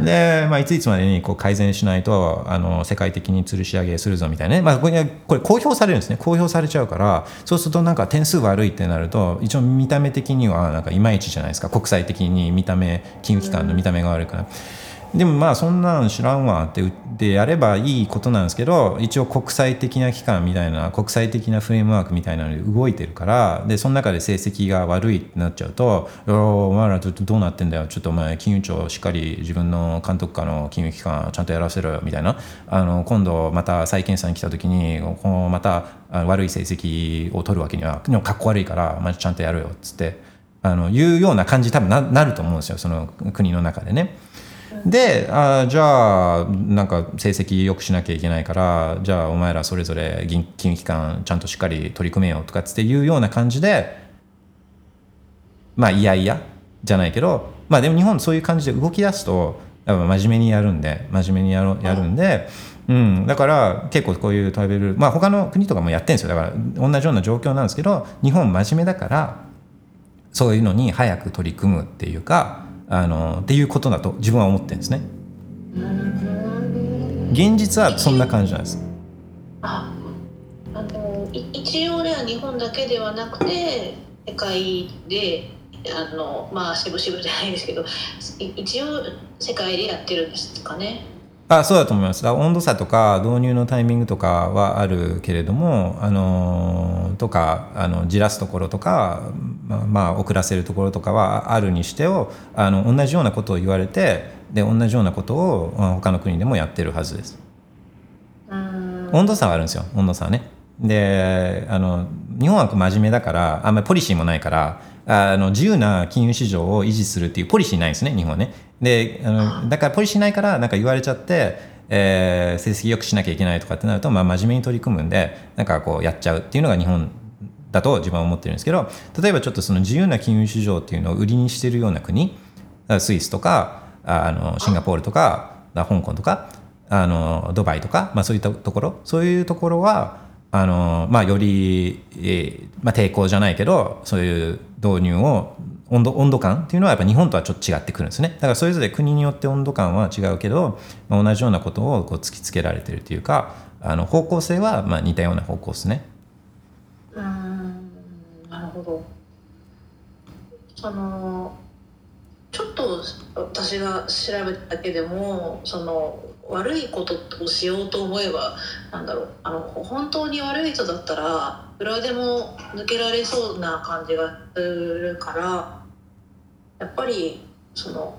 で、まあ、いついつまでにこう改善しないとあの世界的に吊るし上げするぞみたいなね、まあ、これこれ公表されるんですね。公表されちゃうからそうするとなんか点数悪いってなると一応見た目的にはなんかいまいちじゃないですか。国際的に見た目金融機関の見た目が悪いから。でもまあそんなん知らんわって言ってやればいいことなんですけど一応国際的な機関みたいな国際的なフレームワークみたいなので動いてるからでその中で成績が悪いってなっちゃうと「いやお前らちょっとどうなってんだよちょっとお前金融庁しっかり自分の監督下の金融機関ちゃんとやらせろよ」みたいなあの今度また再検査に来た時にこのまた悪い成績を取るわけにはでもかっこ悪いから、まあ、ちゃんとやるよっつってあのいうような感じ多分ななると思うんですよその国の中でね。であじゃあなんか成績良くしなきゃいけないからじゃあお前らそれぞれ銀金融機関ちゃんとしっかり取り組めよとかっていうような感じでまあいやいやじゃないけどまあでも日本そういう感じで動き出すとやっぱ真面目にやるんで真面目にやろやるんで、うん、だから結構こういうトラベルまあ他の国とかもやってるんですよ。だから同じような状況なんですけど日本真面目だからそういうのに早く取り組むっていうかあのっていうことだと自分は思ってるんですね。現実はそんな感じなんです。ああの一応では日本だけではなくて世界であのまあ渋々じゃないですけど一応世界でやってるんですかね。あそうだと思いますあ温度差とか導入のタイミングとかはあるけれどもあのーとかあのじらすところとか、まあ、まあ遅らせるところとかはあるにしてをあの同じようなことを言われてで同じようなことをあ他の国でもやってるはずです。うん温度差はあるんですよ温度差はね。であの日本は真面目だからあんまりポリシーもないからあの自由な金融市場を維持するっていうポリシーないんですね日本はね。であのだからポリシーないからなんか言われちゃって、えー成績良くしなきゃいけないとかってなると、まあ、真面目に取り組むんでなんかこうやっちゃうっていうのが日本だと自分は思ってるんですけど例えばちょっとその自由な金融市場っていうのを売りにしてるような国スイスとかあのシンガポールとか香港とかあのドバイとか、まあ、そういったところそういうところはあの、まあ、より、えーまあ、抵抗じゃないけどそういう導入を温度温度感っていうのはやっぱ日本とはちょっと違ってくるんですね。だからそれぞれ国によって温度感は違うけど、まあ同じようなことをこう突きつけられてるというかあの方向性はまあ似たような方向ですね。うんなるほど。そのちょっと私が調べただけでもその悪いことをしようと思えばなんだろう。あの本当に悪い人だったらいくらでも抜けられそうな感じがするからやっぱりその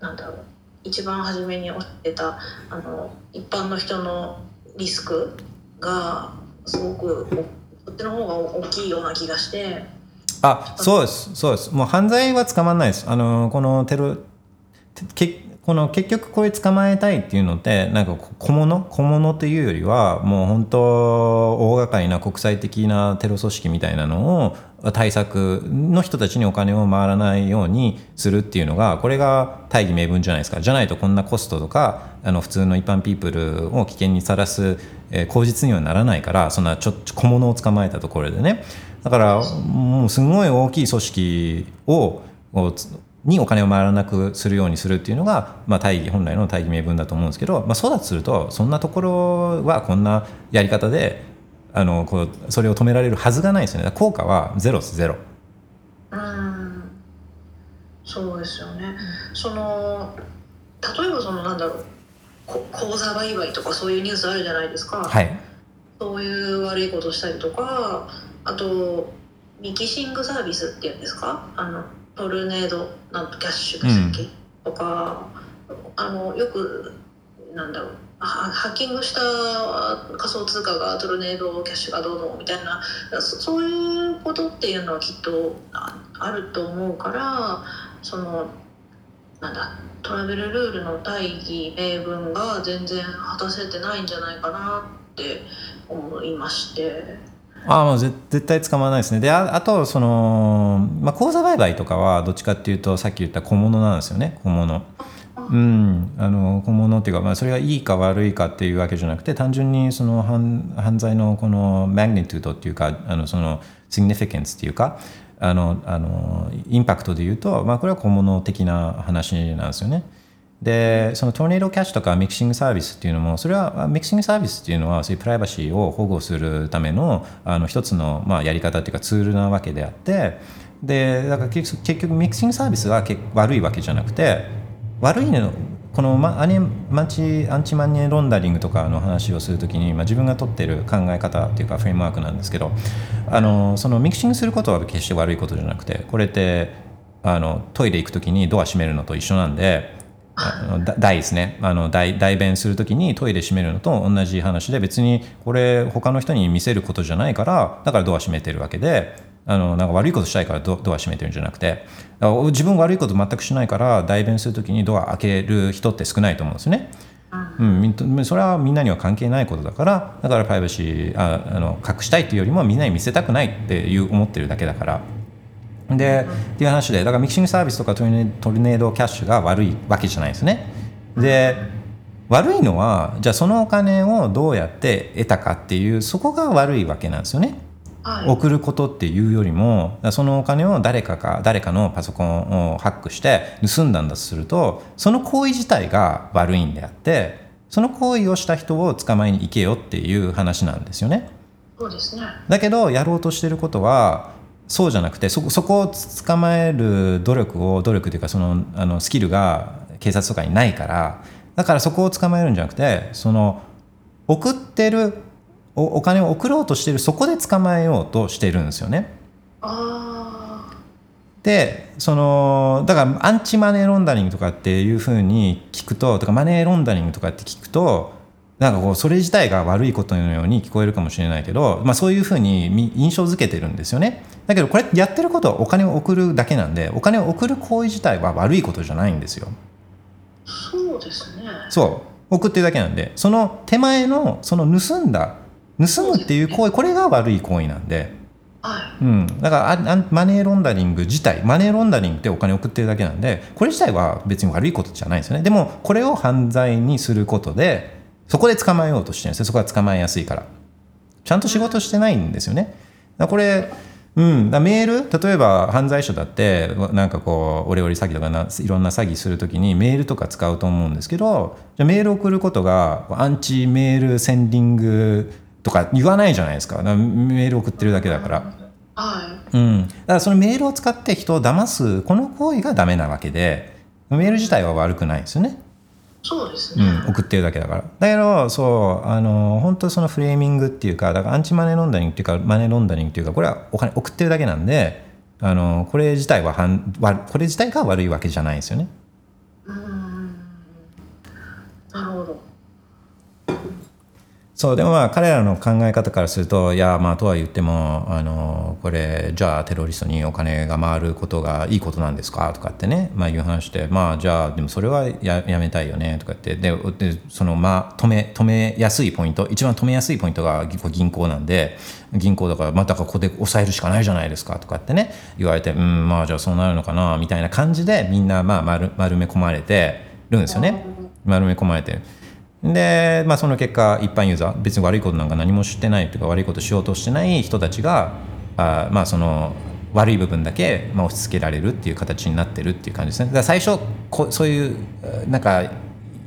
なんだろう一番初めにおっしゃってたあの一般の人のリスクがすごくこっちの方が大きいような気がして。あそうですそうですもう犯罪は捕まらないですあのこのテロけこの結局これ捕まえたいっていうのってなんか小物？小物っていうよりはもう本当大掛かりな国際的なテロ組織みたいなのを対策の人たちにお金を回らないようにするっていうのがこれが大義名分じゃないですか。じゃないとこんなコストとかあの普通の一般ピープルを危険にさらす、えー口実にはならないからそんなちょっと小物を捕まえたところでね。だからもうすごい大きい組織をにお金を回らなくするようにするっていうのが、まあ、大義本来の大義名分だと思うんですけど、まあ、そうだとするとそんなところはこんなやり方であのこうそれを止められるはずがないですよね効果はゼロですゼロ。うーんそうですよね。その例えばそのなんだろうこ口座売買とかそういうニュースあるじゃないですか。はいそういう悪いことしたりとかあとミキシングサービスっていうんですか？あのトルネードなんとキャッシュでしたっけ、とかあのよくなんだろうはハッキングした仮想通貨がトルネードキャッシュがどうのみたいなそそういうことっていうのはきっとああると思うからそのなんだトラベルルールの大義名分が全然果たせてないんじゃないかなって思いまして。ああもうぜ絶対捕まらないですねでああとその、まあ、口座売買とかはどっちかっていうとさっき言った小物なんですよね小物。うん、あの小物っていうか、まあ、それがいいか悪いかっていうわけじゃなくて単純にその犯犯罪のこのマグニチュードっていうかあのそのシグニフィケンスっていうかあのあのインパクトで言うと、まあ、これは小物的な話なんですよね。でそのトーネードキャッシュとかミキシングサービスっていうのもそれはミキシングサービスっていうのはそういうプライバシーを保護するためのあの一つの、まあ、やり方っていうかツールなわけであってでだから結局ミキシングサービスは悪いわけじゃなくて悪いのこのまアニマンチアンチマネーロンダリングとかの話をするときに、まあ、自分が取ってる考え方っていうかフレームワークなんですけどあのそのミキシングすることは決して悪いことじゃなくてこれってあのトイレ行くときにドア閉めるのと一緒なんであの台ですね。あの代代弁するときにトイレ閉めるのと同じ話で別にこれ他の人に見せることじゃないからだからドア閉めてるわけであのなんか悪いことしたいからドドア閉めてるんじゃなくて自分悪いこと全くしないから代弁するときにドア開ける人って少ないと思うんですよね。うん、それはみんなには関係ないことだからだからプライバシーああの隠したいっていうよりもみんなに見せたくないっていう思ってるだけだから。で、っていう話でだからミキシングサービスとかトルネトルネードキャッシュが悪いわけじゃないですね。で悪いのはじゃあそのお金をどうやって得たかっていうそこが悪いわけなんですよね。はい送ることっていうよりもそのお金を誰かか誰かのパソコンをハックして盗んだんだとするとその行為自体が悪いんであってその行為をした人を捕まえに行けよっていう話なんですよね。そうですね。だけどやろうとしてることはそうじゃなくてそそこを捕まえる努力を努力というかそのあのスキルが警察とかにないからだからそこを捕まえるんじゃなくてその送ってるおお金を送ろうとしてるそこで捕まえようとしてるんですよね。あでそのだからアンチマネーロンダリングとかっていうふうに聞くととかマネーロンダリングとかって聞くとなんかこうそれ自体が悪いことのように聞こえるかもしれないけど、まあ、そういうふうにみ印象づけてるんですよねだけどこれやってることはお金を送るだけなんでお金を送る行為自体は悪いことじゃないんですよ。そうですねそう送ってるだけなんでその手前のその盗んだ盗むっていう行為これが悪い行為なんで、はうん、だからマネーロンダリング自体マネーロンダリングってお金送ってるだけなんでこれ自体は別に悪いことじゃないですよね。でもこれを犯罪にすることでそこで捕まえようとしてるんですよ。そこは捕まえやすいから。ちゃんと仕事してないんですよね。だこれうん、だメール例えば犯罪者だってなんかこうオレオレ詐欺とかないろんな詐欺するときにメールとか使うと思うんですけどじゃあメール送ることがアンチメールセンディングとか言わないじゃないですか。メール送ってるだけだから。い。はうん、だからそのメールを使って人を騙すこの行為がダメなわけでメール自体は悪くないですよね、いそうですね、うん、送ってるだけだから。だけどそうあの本当そのフレーミングっていうかだからアンチマネーロンダリングっていうかマネーロンダリングっていうかこれはお金送ってるだけなんであのこれ自体は犯わこれ自体が悪いわけじゃないですよねうーんなるほどそうでもまあ彼らの考え方からするといやまあとは言ってもあのこれじゃあテロリストにお金が回ることがいいことなんですか？とかってね、まあ、いう話でまあじゃあでもそれはややめたいよね？とかって。でそのまあ止め止めやすいポイント一番止めやすいポイントが銀行なんで銀行だからまあだからここで抑えるしかないじゃないですか？とかってね言われてうんまあじゃあそうなるのかな？みたいな感じでみんなまあ丸丸め込まれてるんですよね。丸め込まれてる。で、まあ、その結果一般ユーザー別に悪いことなんか何もしてないというか悪いことしようとしてない人たちがあまあその悪い部分だけ、まあ、押し付けられるっていう形になってるっていう感じですねだ最初こそういうなんか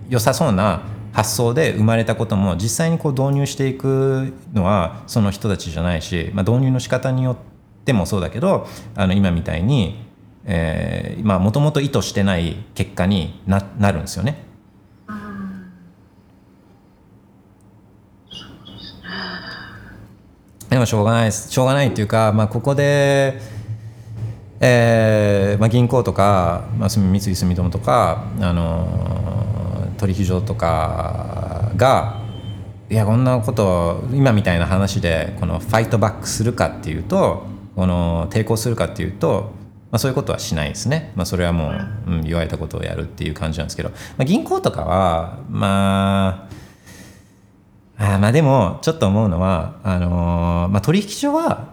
良さそうな発想で生まれたことも実際にこう導入していくのはその人たちじゃないし、まあ、導入の仕方によってもそうだけどあの今みたいにもともと意図してない結果にななるんですよね。でもしょうがないです。しょうがないっていうか、まあ、ここで、えーまあ、銀行とか、まあ、三井住友とか、あのー取引所とかがいやこんなこと今みたいな話でこのファイトバックするかっていうとこの抵抗するかっていうと、まあ、そういうことはしないですね、まあ、それはもう、うん、言われたことをやるっていう感じなんですけど、まあ、銀行とかはまああーまあでもちょっと思うのはあのーまあ、取引所は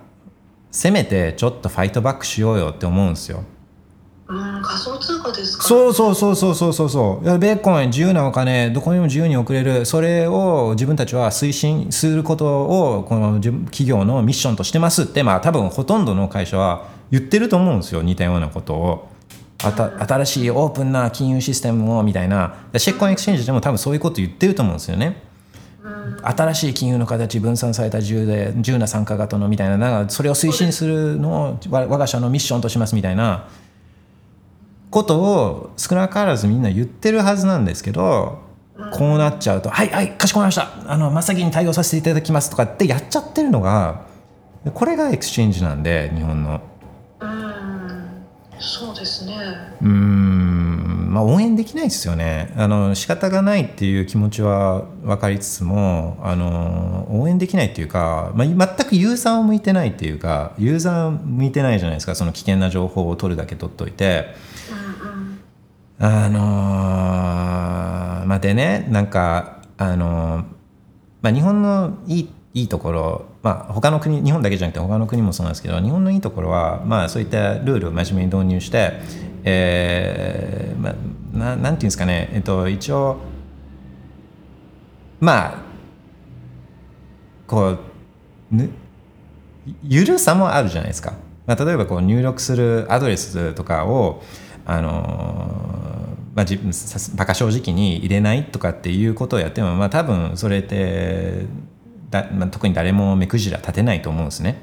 せめてちょっと fight back しようよって思うんですよ。うん仮想通貨ですか？そうそうそうそうそうそうそうビットコイン自由なお金どこにも自由に送れるそれを自分たちは推進することをこの企業のミッションとしてますってまあ多分ほとんどの会社は言ってると思うんですよ似たようなことを。あた新しいオープンな金融システムをみたいなビットコイン exchange でも多分そういうこと言ってると思うんですよね。新しい金融の形分散された自由で自由な参加型のみたいななんかそれを推進するのをわ我が社のミッションとしますみたいなことを少なからずみんな言ってるはずなんですけどこうなっちゃうと「はいはいかしこまりました。あの真っ先に対応させていただきます」とかってやっちゃってるのがこれが exchange なんで日本の。うん。そうですね。うーんまあ応援できないですよね。あの仕方がないっていう気持ちは分かりつつもあの応援できないっていうか、まあ、全くユーザーを向いてないっていうかユーザー向いてないじゃないですか。その危険な情報を取るだけ取っといて。あのーまあでねなんかあのーまあ日本のいいいいところまあ他の国日本だけじゃなくて他の国もそうなんですけど日本のいいところはまあそういったルールを真面目に導入してえーまあななんていうんですかねえっと一応まあこうぬゆるさもあるじゃないですか、まあ、例えばこう入力するアドレスとかをあのまあ、自分バカ正直に入れないとかっていうことをやっても、まあ、多分それってだ、まあ、特に誰も目くじら立てないと思うんですね。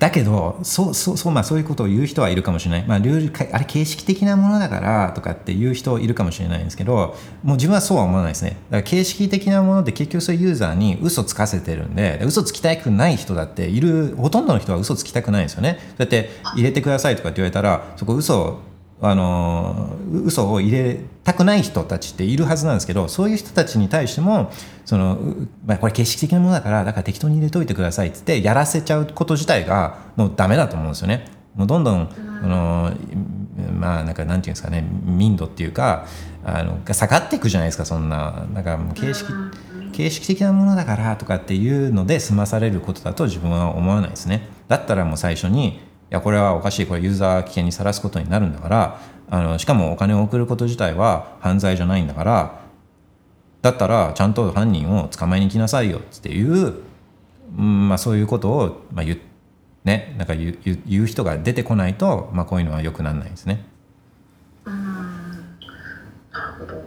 だけどそうそうそう,、まあ、そういうことを言う人はいるかもしれない、まあ、ルールかあれ形式的なものだからとかっていう人いるかもしれないんですけどもう自分はそうは思わないですね。だから形式的なもので結局そういうユーザーに嘘つかせてるんで嘘つきたくない人だっているほとんどの人は嘘つきたくないんですよね。だって入れてくださいとかって言われたらそこ嘘あの嘘を入れたくない人たちっているはずなんですけどそういう人たちに対してもその、うまあ、これ形式的なものだからだから適当に入れといてくださいって言ってやらせちゃうこと自体がもうダメだと思うんですよね。もうどんどん、あのまあなんかなんていうんですかね民度っていうかあのが下がっていくじゃないですかそんな。だからもう形式形式的なものだからとかっていうので済まされることだと自分は思わないですね。だったらもう最初にいやこれはおかしい。これユーザー危険にさらすことになるんだからあのしかもお金を送ること自体は犯罪じゃないんだからだったらちゃんと犯人を捕まえに行きなさいよっていう、うんまあ、そういうことを、まあ言ね、なんか言う言う人が出てこないと、まあ、こういうのは良くならないですね。うんなるほど。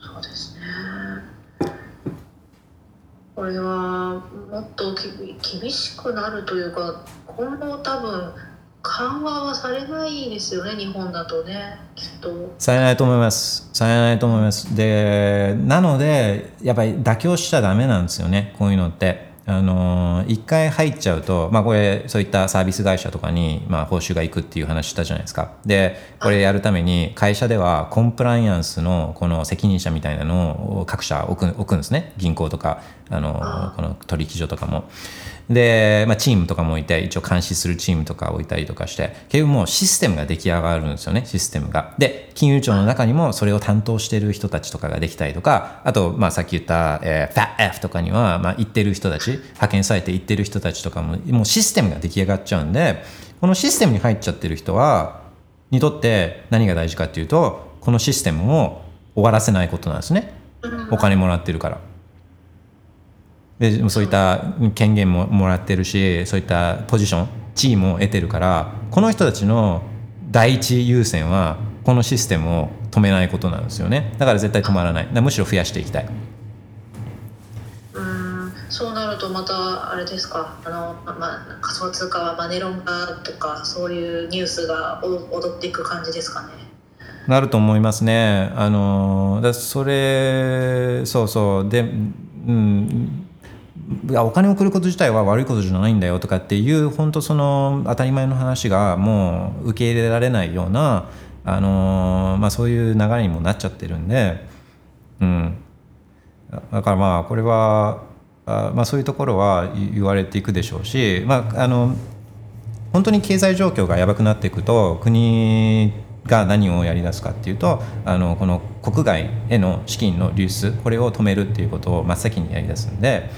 そうですね。これはもっと厳しくなるというか今後多分緩和はされないですよね日本だとねきっとされないと思います。されないと思います。で、なので、やっぱり妥協しちゃダメなんですよね、こういうのって。あの一回入っちゃうと、まあ、これそういったサービス会社とかに、まあ、報酬がいくっていう話したじゃないですかでこれやるために会社ではコンプライアンスのこの責任者みたいなのを各社置く置くんですね銀行とかあのこの取引所とかもで、まあ、チームとかもいて一応監視するチームとか置いたりとかして結局もうシステムが出来上がるんですよねシステムがで金融庁の中にもそれを担当してる人たちとかができたりとかあと、まあ、さっき言った、えー、FATF とかには、まあ、行ってる人たち派遣されて行ってる人たちとかももうシステムが出来上がっちゃうんでこのシステムに入っちゃってる人はにとって何が大事かっていうとこのシステムを終わらせないことなんですねお金もらってるから。でそういった権限ももらってるしそういったポジション地位も得てるからこの人たちの第一優先はこのシステムを止めないことなんですよね。だから絶対止まらない。むしろ増やしていきたい。うんそうなるとまたあれですか。あの、ままあ、仮想通貨はマネロン化とかそういうニュースがお踊っていく感じですかね。なると思いますね。あのだそれそうそう。でうんお金を送ること自体は悪いことじゃないんだよとかっていう本当その当たり前の話がもう受け入れられないようなあの、まあ、そういう流れにもなっちゃってるんで、うん、だからまあこれはあ、まあ、そういうところは言われていくでしょうし、まあ、あの本当に経済状況がやばくなっていくと国が何をやりだすかっていうとあのこの国外への資金の流出これを止めるっていうことを真っ先にやりだすんで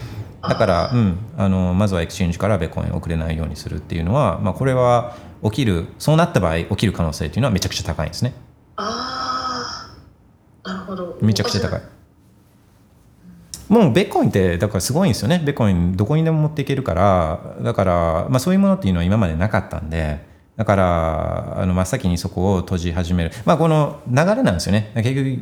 だから、うん、あのまずは exchange からビットコインを送れないようにするっていうのは、まあ、これは起きるそうなった場合起きる可能性っていうのはめちゃくちゃ高いんですね。ああなるほど。めちゃくちゃ高い。もうビットコインってだからすごいんですよね。ビットコインどこにでも持っていけるから。だから、まあ、そういうものっていうのは今までなかったんでだからあの真っ先にそこを閉じ始める、まあ、この流れなんですよね。結局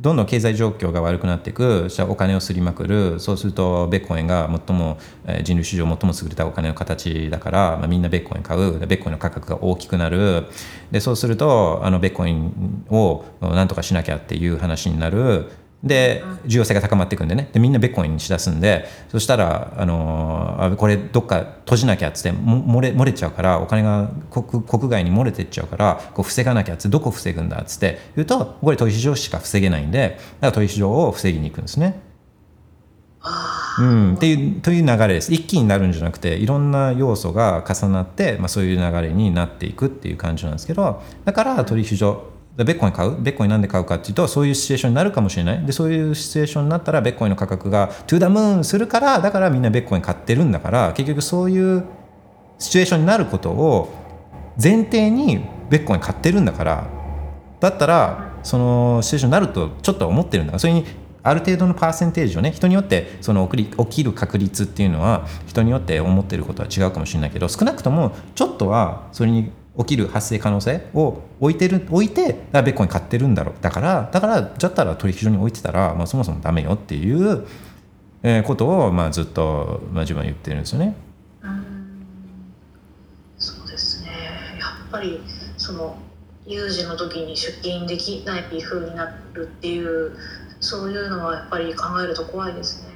どんどん経済状況が悪くなっていく。じゃあお金をすりまくる。そうするとベッコインが最もえー人類史上最も優れたお金の形だから、まあ、みんなベッコイン買う。ベッコインの価格が大きくなる。でそうするとあのベッコインをなんとかしなきゃっていう話になる。で重要性が高まっていくんでね。でみんなベッコインにしだすんでそしたら、あのーあこれどっか閉じなきゃっつっても漏れ漏れちゃうからお金が国国外に漏れてっちゃうからこう防がなきゃっつってどこ防ぐんだっつって言うとこれ取引所しか防げないんでだから取引所を防ぎに行くんですね。うん、っていうという流れです。一気になるんじゃなくていろんな要素が重なって、まあ、そういう流れになっていくっていう感じなんですけどだから取引所ベッコイン買う？ベッコインなんで買うかっていうとそういうシチュエーションになるかもしれない。でそういうシチュエーションになったらベッコインの価格がトゥーダムーンするからだからみんなベッコイン買ってるんだから結局そういうシチュエーションになることを前提にベッコイン買ってるんだからだったらそのシチュエーションになるとちょっと思ってるんだからそれにある程度のパーセンテージをね人によってその起き起きる確率っていうのは人によって思ってることは違うかもしれないけど少なくともちょっとはそれに起きる発生可能性を置いてる置いてだからベッコン買ってるんだろうだからだからだったら取引所に置いてたら、まあ、そもそもダメよっていうえーことを、まあ、ずっと、まあ、自分は言ってるんですよね。そうですねやっぱりその有事の時に出勤できない風になるっていうそういうのはやっぱり考えると怖いですね。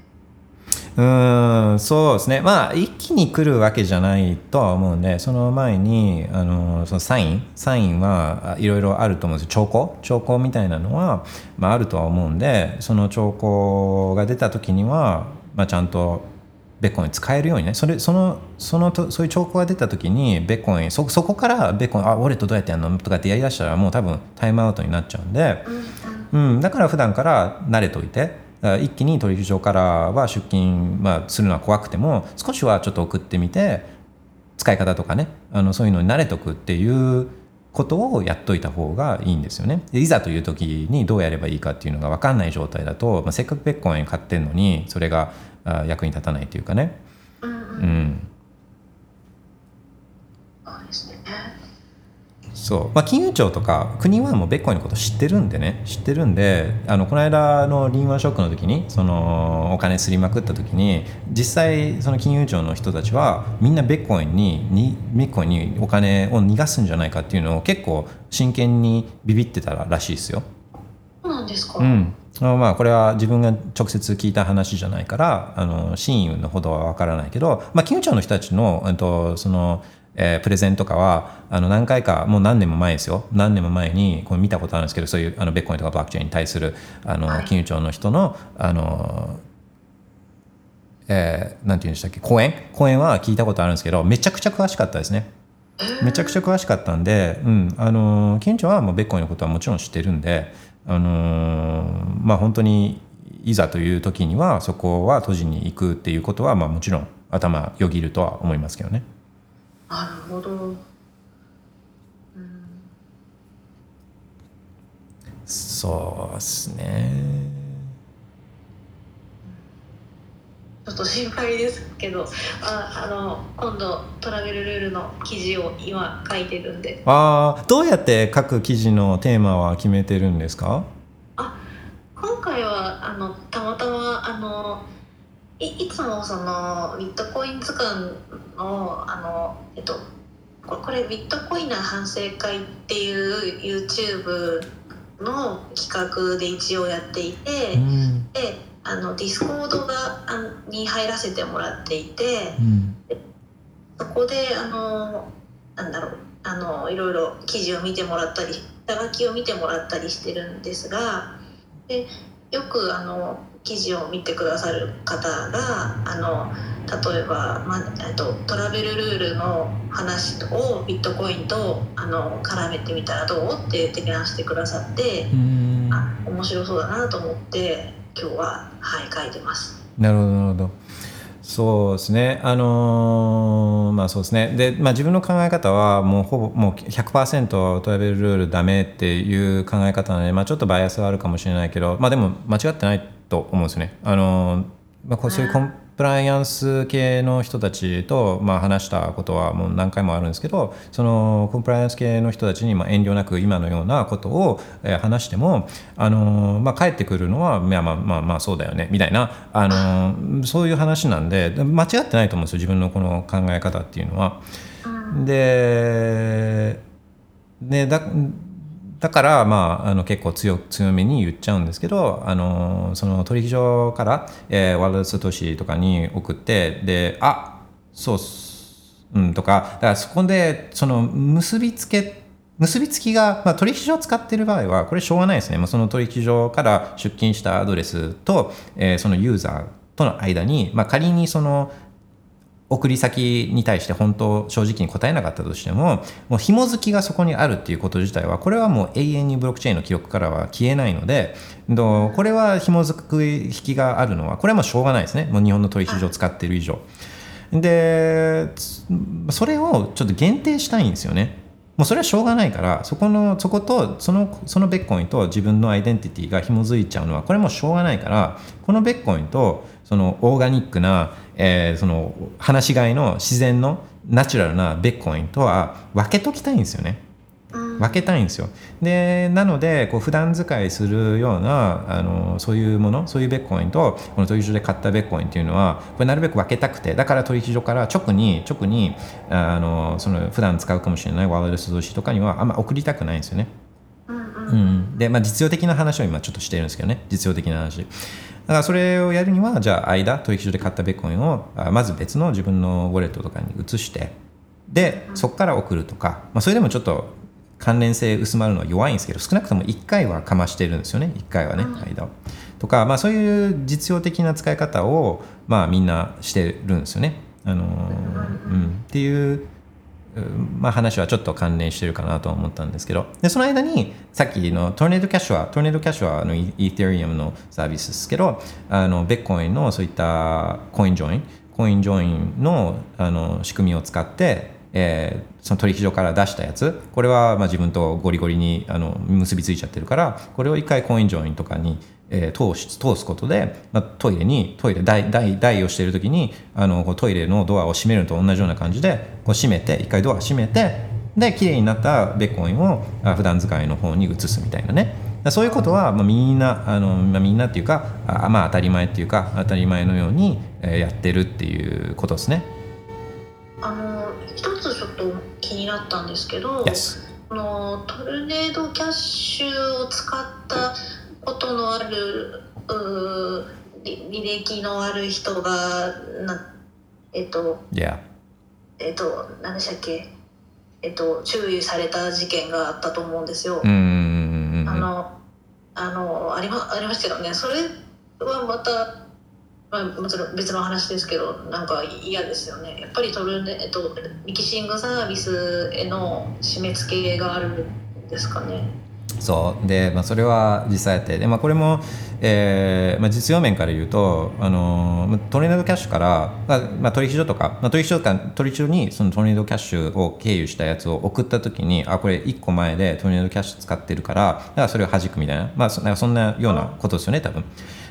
うーんそうですね。まあ一気に来るわけじゃないとは思うんでその前にあのそのサインサインはあいろいろあると思うんですよ。兆候兆候みたいなのは、まあ、あるとは思うんでその兆候が出た時には、まあ、ちゃんとベッコイン使えるようにね。それそのそのとそういう兆候が出た時にベッコインそそこからベッコインあ俺とどうやってやるの？とかってやりだしたらもう多分タイムアウトになっちゃうんで、うん、だから普段から慣れといて一気に取引所からは出金、まあ、するのは怖くても少しはちょっと送ってみて使い方とかねあのそういうのに慣れとくっていうことをやっといた方がいいんですよね。でいざという時にどうやればいいかっていうのが分かんない状態だと、まあ、せっかくベッコイン買ってんのにそれがあ役に立たないっていうかね。うんうんうん、そうですねそう、まあ、金融庁とか国はもうベッコインのこと知ってるんでね。知ってるんであのこの間のリーマンショックの時にそのお金すりまくった時に実際その金融庁の人たちはみんなベッコインににベッコインにお金を逃がすんじゃないかっていうのを結構真剣にビビってたらしいですよ。そうなんですか、うん、まあこれは自分が直接聞いた話じゃないからあの真意のほどはわからないけど、まあ、金融庁の人たちの,、えっとそのえープレゼンとかはあの何回かもう何年も前ですよ何年も前にこれ見たことあるんですけどそういうあのベッコインとかブロックチェーンに対するあのはい金融庁の人のあのえーなんて言うんでしたっけ講演？講演は聞いたことあるんですけどめちゃくちゃ詳しかったですね。めちゃくちゃ詳しかったんで、うん、あの金融庁はもうベッコインのことはもちろん知ってるんで、あのまあ本当にいざという時にはそこは閉じに行くっていうことはまあもちろん頭よぎるとは思いますけどね。なるほど。そうですね。ちょっと心配ですけどああの今度トラベルルールの記事を今書いてるんで。ああどうやって各記事のテーマは決めてるんですか？今回はあのたまたまあのいいつもそのビットコイン図鑑のあのえっとこれビットコインな反省会っていう YouTube の企画で一応やっていて、うん。であのディスコードがあのに入らせてもらっていてうん。そこであのなんだろうあのいろいろ記事を見てもらったり下書きを見てもらったりしてるんですがでよくあの記事を見てくださる方があの例えば、まあ、とトラベルルールの話をビットコインとあの絡めてみたらどうって提案してくださってうん。あ面白そうだなと思って今日は、はい、書いてます。なるほどなるほど。そうですね。あのーまあそうですね。で、まあ、自分の考え方はもうほぼもう100%トラベルルールダメっていう考え方なので、まあ、ちょっとバイアスはあるかもしれないけどまあでも間違ってないと思うんですよね。あのーまあ、こうそういうコンプライアンス系の人たちと、まあ、話したことはもう何回もあるんですけどそのコンプライアンス系の人たちにまあ遠慮なく今のようなことをえー話しても、あのーまあ、帰ってくるのは、まあまあまあまあそうだよねみたいな、あのーそういう話なんで間違ってないと思うんですよ自分のこの考え方っていうのは。でねだだから、まあ、あの結構強強めに言っちゃうんですけどあのその取引所から、えーワールドストシとかに送ってであそうっす。うんとかだからそこでその結びつけ結びつきが、まあ、取引所を使っている場合はこれしょうがないですね、まあ、その取引所から出金したアドレスと、えーそのユーザーとの間に、まあ、仮にその送り先に対して本当正直に答えなかったとしてももう紐付きがそこにあるっていうこと自体はこれはもう永遠にブロックチェーンの記録からは消えないのでこれは紐付く引きがあるのはこれはもうしょうがないですね。もう日本の取引所を使っている以上。でそれをちょっと限定したいんですよね。もうそれはしょうがないからそこのそことそのそのベッコインと自分のアイデンティティが紐づいちゃうのはこれもしょうがないからこのベッコインとそのオーガニックな、えーその放し飼いの自然のナチュラルなベッコインとは分けときたいんですよね。うん分けたいんですよ。でなのでこう普段使いするようなあのそういうものそういうベッコインとこの取引所で買ったベッコインっていうのはこれなるべく分けたくてだから取引所から直に直にあのその普段使うかもしれないワールドス同士とかにはあんま送りたくないんですよね。うんうん。うん、で、まあ、実用的な話を今ちょっとしてるんですけどね。実用的な話だからそれをやるにはじゃあ間取引所で買ったベッコインをあまず別の自分のウォレットとかに移してでそこから送るとか、まあ、それでもちょっと関連性薄まるのは弱いんですけど少なくとも1回はかましてるんですよね1回はね間を。とか、まあ、そういう実用的な使い方を、まあ、みんなしてるんですよね。あのうん、っていううんまあ、話はちょっと関連してるかなと思ったんですけど。でその間にさっきのトルネードキャッシュはトルネードキャッシュはあのイイーテリアムのサービスですけどあのベッコインのそういったコインジョインコインジョインのあの仕組みを使って、えーその取引所から出したやつ。これはまあ自分とゴリゴリにあの結びついちゃってるからこれを一回コインジョインとかに、えー通し通すことで、まあ、トイレにトイレ台台台をしている時にあのこうトイレのドアを閉めるのと同じような感じでこう閉めて一回ドア閉めてで綺麗になったベッコインをあ普段使いの方に移すみたいなねそういうことは、まあ、みんなあの、まあ、みんなっていうかあまあ当たり前っていうか当たり前のように、えーやってるっていうことですね。あの一つちょっと気になったんですけど、Yes. このトルネードキャッシュを使ったことのある履履歴のある人がなえっと Yeah. えっと何でしたっけ？えっと注意された事件があったと思うんですよ。あのあのありまありますけどねそれはまた、まあ、もちろん別の話ですけどなんか嫌ですよねやっぱりトルネ、えっと、ミキシングサービスへの締め付けがあるんですかね。そうで、まあ、それは実際やってで、まあ、これも、えーまあ、実用面から言うと、あのトレードキャッシュから、まあまあ、取引所とか、まあ、取引所か取引所にそのトレードキャッシュを経由したやつを送った時にあこれ1個前でトレードキャッシュ使ってるからだからそれを弾くみたいな,、まあ、そなんかそんなようなことですよね多分。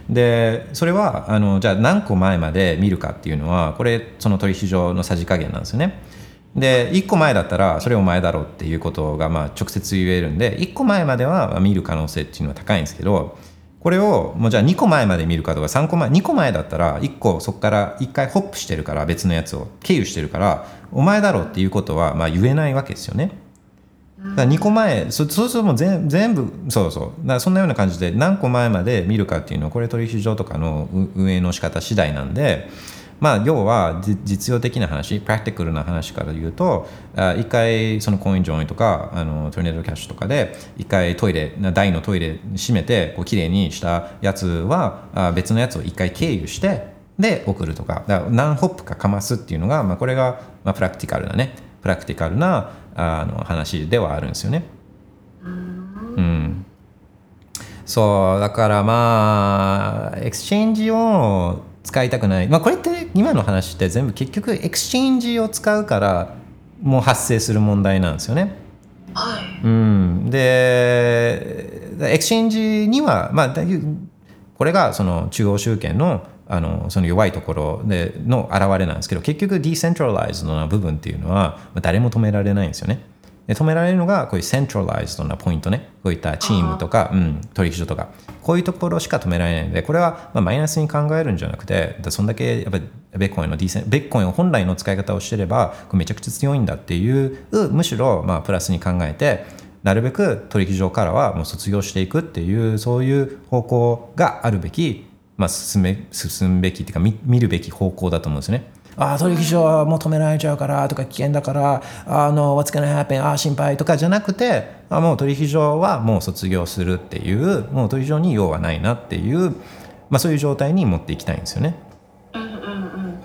でそれはあのじゃあ何個前まで見るかっていうのはこれその取引所のさじ加減なんですよね。で1個前だったらそれお前だろうっていうことがまあ直接言えるんで1個前までは見る可能性っていうのは高いんですけどこれをもうじゃあ2個前まで見るかとか3個前2個前だったら1個そこから1回ホップしてるから別のやつを経由してるからお前だろうっていうことはまあ言えないわけですよね。だ2個前そそうするともう全全部そうそうだそんなような感じで何個前まで見るかっていうのはこれ取引所とかの運営の仕方次第なんでまあ要はじ実用的な話プラクティカルな話から言うとあ一回そのコインジョインとかあのトルネードキャッシュとかで一回トイレな台のトイレ閉めてこう綺麗にしたやつはあ別のやつを一回経由してで送るとか。だから何ホップかかますっていうのが、まあ、これが、まあ、プラクティカルなね。practical なあの話ではあるんですよね。うん、そうだからまあ exchange を使いたくない、まあ、これって今の話って全部結局 exchange を使うからもう発生する問題なんですよね。はいうん、で exchange には、まあ、これがその中央集権のあのその弱いところでの現れなんですけど結局 decentralized な部分っていうのはまあ誰も止められないんですよね。で止められるのがこういうセントラライズドなポイントね。こういったチームとか、うん、取引所とか。こういうところしか止められない。のでこれはまあマイナスに考えるんじゃなくてだそんだけやっぱりベッコインのディーセンベッコインを本来の使い方をしてればめちゃくちゃ強いんだっていうむしろまあプラスに考えてなるべく取引所からはもう卒業していくっていうそういう方向があるべき、まあ、進め進むべきっていうか見見るべき方向だと思うんですよね。ああ取引所はもう止められちゃうからとか危険だからあの What's gonna happen? ああ心配とかじゃなくてあもう取引所はもう卒業するっていうもう取引所に用はないなっていう、まあ、そういう状態に持っていきたいんですよね。うんうんうん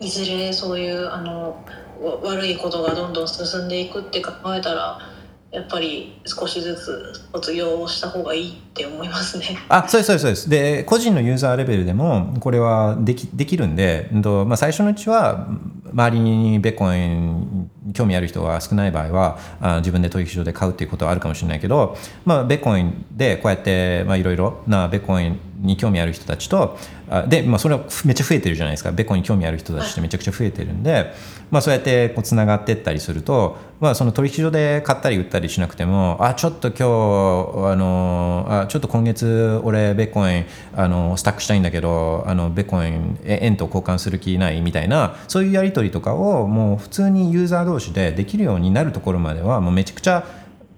いずれそういうあのわ悪いことがどんどん進んでいくって考えたらやっぱり少しずつ卒業した方がいいって思いますね。あそうですそうですそうですで個人のユーザーレベルでもこれはできできるんで、とまあ、最初のうちは周りにベッコイン興味ある人が少ない場合はあ自分で取引所で買うっていうことはあるかもしれないけど、まあ、ベッコインでこうやってまあいろいろなベッコインに興味ある人たちとあで、まあ、それはめっちゃ増えてるじゃないですか。ベッコに興味ある人たちってめちゃくちゃ増えてるんで、まあ、そうやってこうつながっていったりすると、まあ、その取引所で買ったり売ったりしなくてもあちょっと今日あのあちょっと今月俺ベッコインあのスタックしたいんだけどあのベッコインえ円と交換する気ない？みたいなそういうやり取りとかをもう普通にユーザー同士でできるようになるところまではもうめちゃくちゃ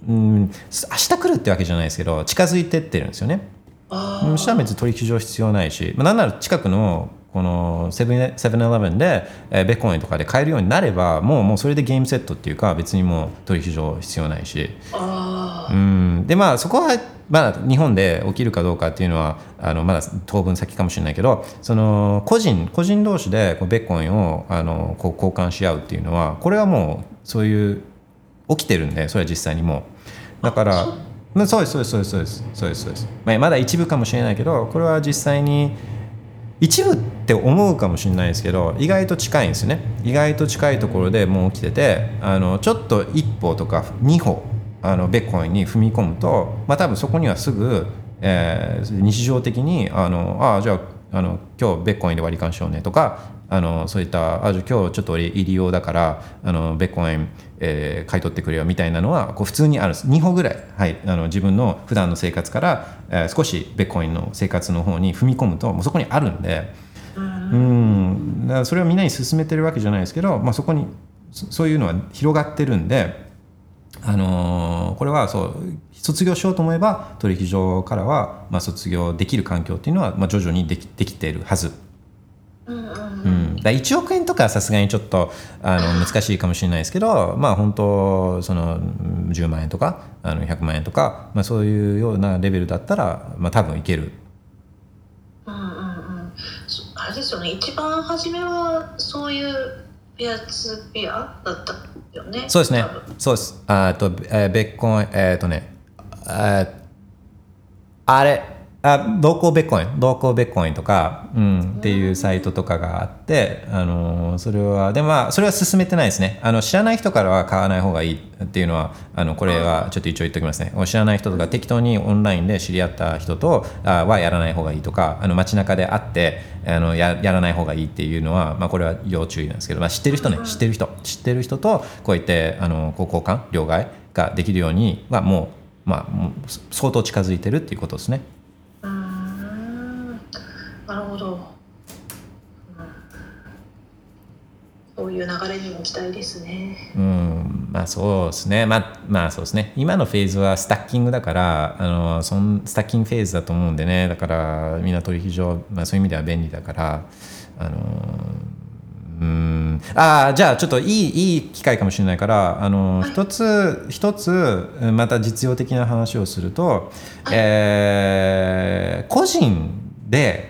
うん明日来るってわけじゃないですけど近づいてってるんですよね。あそしたら別に取引所必要ないし、まあ、なんなら近くのこのセブンセブンイレブンで、えーベッコインとかで買えるようになればもうもうそれでゲームセットっていうか別にもう取引所必要ないし。あうん。でまあそこはまだ日本で起きるかどうかっていうのはあのまだ当分先かもしれないけどその個人個人同士でこうベッコインをあのこう交換し合うっていうのはこれはもうそういう起きてるんでそれは実際にもう。だからまあそうですそうですそうですそうですそうですそうです、まあ、まだ一部かもしれないけどこれは実際に一部って思うかもしれないですけど意外と近いんですよね。意外と近いところでもう起きててあのちょっと一歩とか二歩あのベッコインに踏み込むと、まあ、多分そこにはすぐ、えー日常的にあのあじゃああの今日ベッコインで割り勘しようねとかあのそういったあじゃあ今日ちょっと俺入り用だからあのベッコイン、えー買い取ってくれよみたいなのはこう普通にあるんです。2歩ぐらい、はい、あの自分の普段の生活から、えー少しベッコインの生活の方に踏み込むともうそこにあるんで。うん。だからそれをみんなに勧めてるわけじゃないですけど、まあ、そこにそそういうのは広がってるんで。あのーこれはそう卒業しようと思えば取引所からは、まあ、卒業できる環境っていうのは、まあ、徐々にできできているはず、うんだから1億円とかはさすがにちょっとあの難しいかもしれないですけどまあ本当そのうん10万円とかあの100万円とか、まあ、そういうようなレベルだったら、まあ、多分いける。うんうん。うんそあれですよね。一番初めはそういうペアツーペアだったよね。そうですね。そうです。あと、えー、ベッコイン、えっ、とね、えーあれ、あ同行ベッコイン、同行ベッコインとか、うん、っていうサイトとかがあって、あのーそれは、で、まあ、それは進めてないですね。あの、知らない人からは買わない方がいいっていうのは、あの、これはちょっと一応言っておきますね。知らない人とか、適当にオンラインで知り合った人とあはやらない方がいいとか、あの、街中で会って、あのややらない方がいいっていうのは、まあ、これは要注意なんですけど、まあ、知ってる人ね、知ってる人、知ってる人とこうやってあの交換、両替ができるようにはもう、まあ、もう相当近づいてるっていうことですね。なるほど、うん。そういう流れにも期待ですね。うん、まあそうですね。まあ、まあそうですね。今のフェーズはスタッキングだから、あのそんスタッキングフェーズだと思うんでね。だからみんな取引所、まあそういう意味では便利だから、あのうん、ああじゃあちょっといいいい機会かもしれないから、あの一つ一つまた実用的な話をすると、えー個人で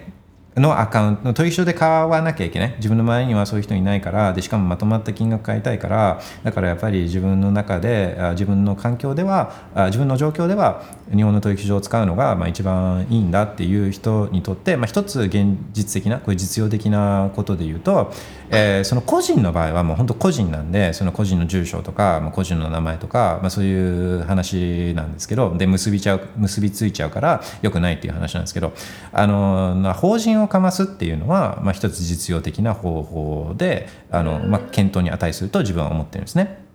のアカウント取引所で買わなきゃいけない。自分の前にはそういう人いないからでしかもまとまった金額買いたいからだからやっぱり自分の中で自分の環境では自分の状況では日本の取引所を使うのがまあ一番いいんだっていう人にとって、まあ、一つ現実的なこれ実用的なことで言うと、えーその個人の場合はもう本当個人なんでその個人の住所とか、まあ、個人の名前とか、まあ、そういう話なんですけどで結びちゃう結びついちゃうからよくないっていう話なんですけどあのまあ法人をかますっていうのは、まあ、一つ実用的な方法であの、まあ、検討に値すると自分は思ってるんですね。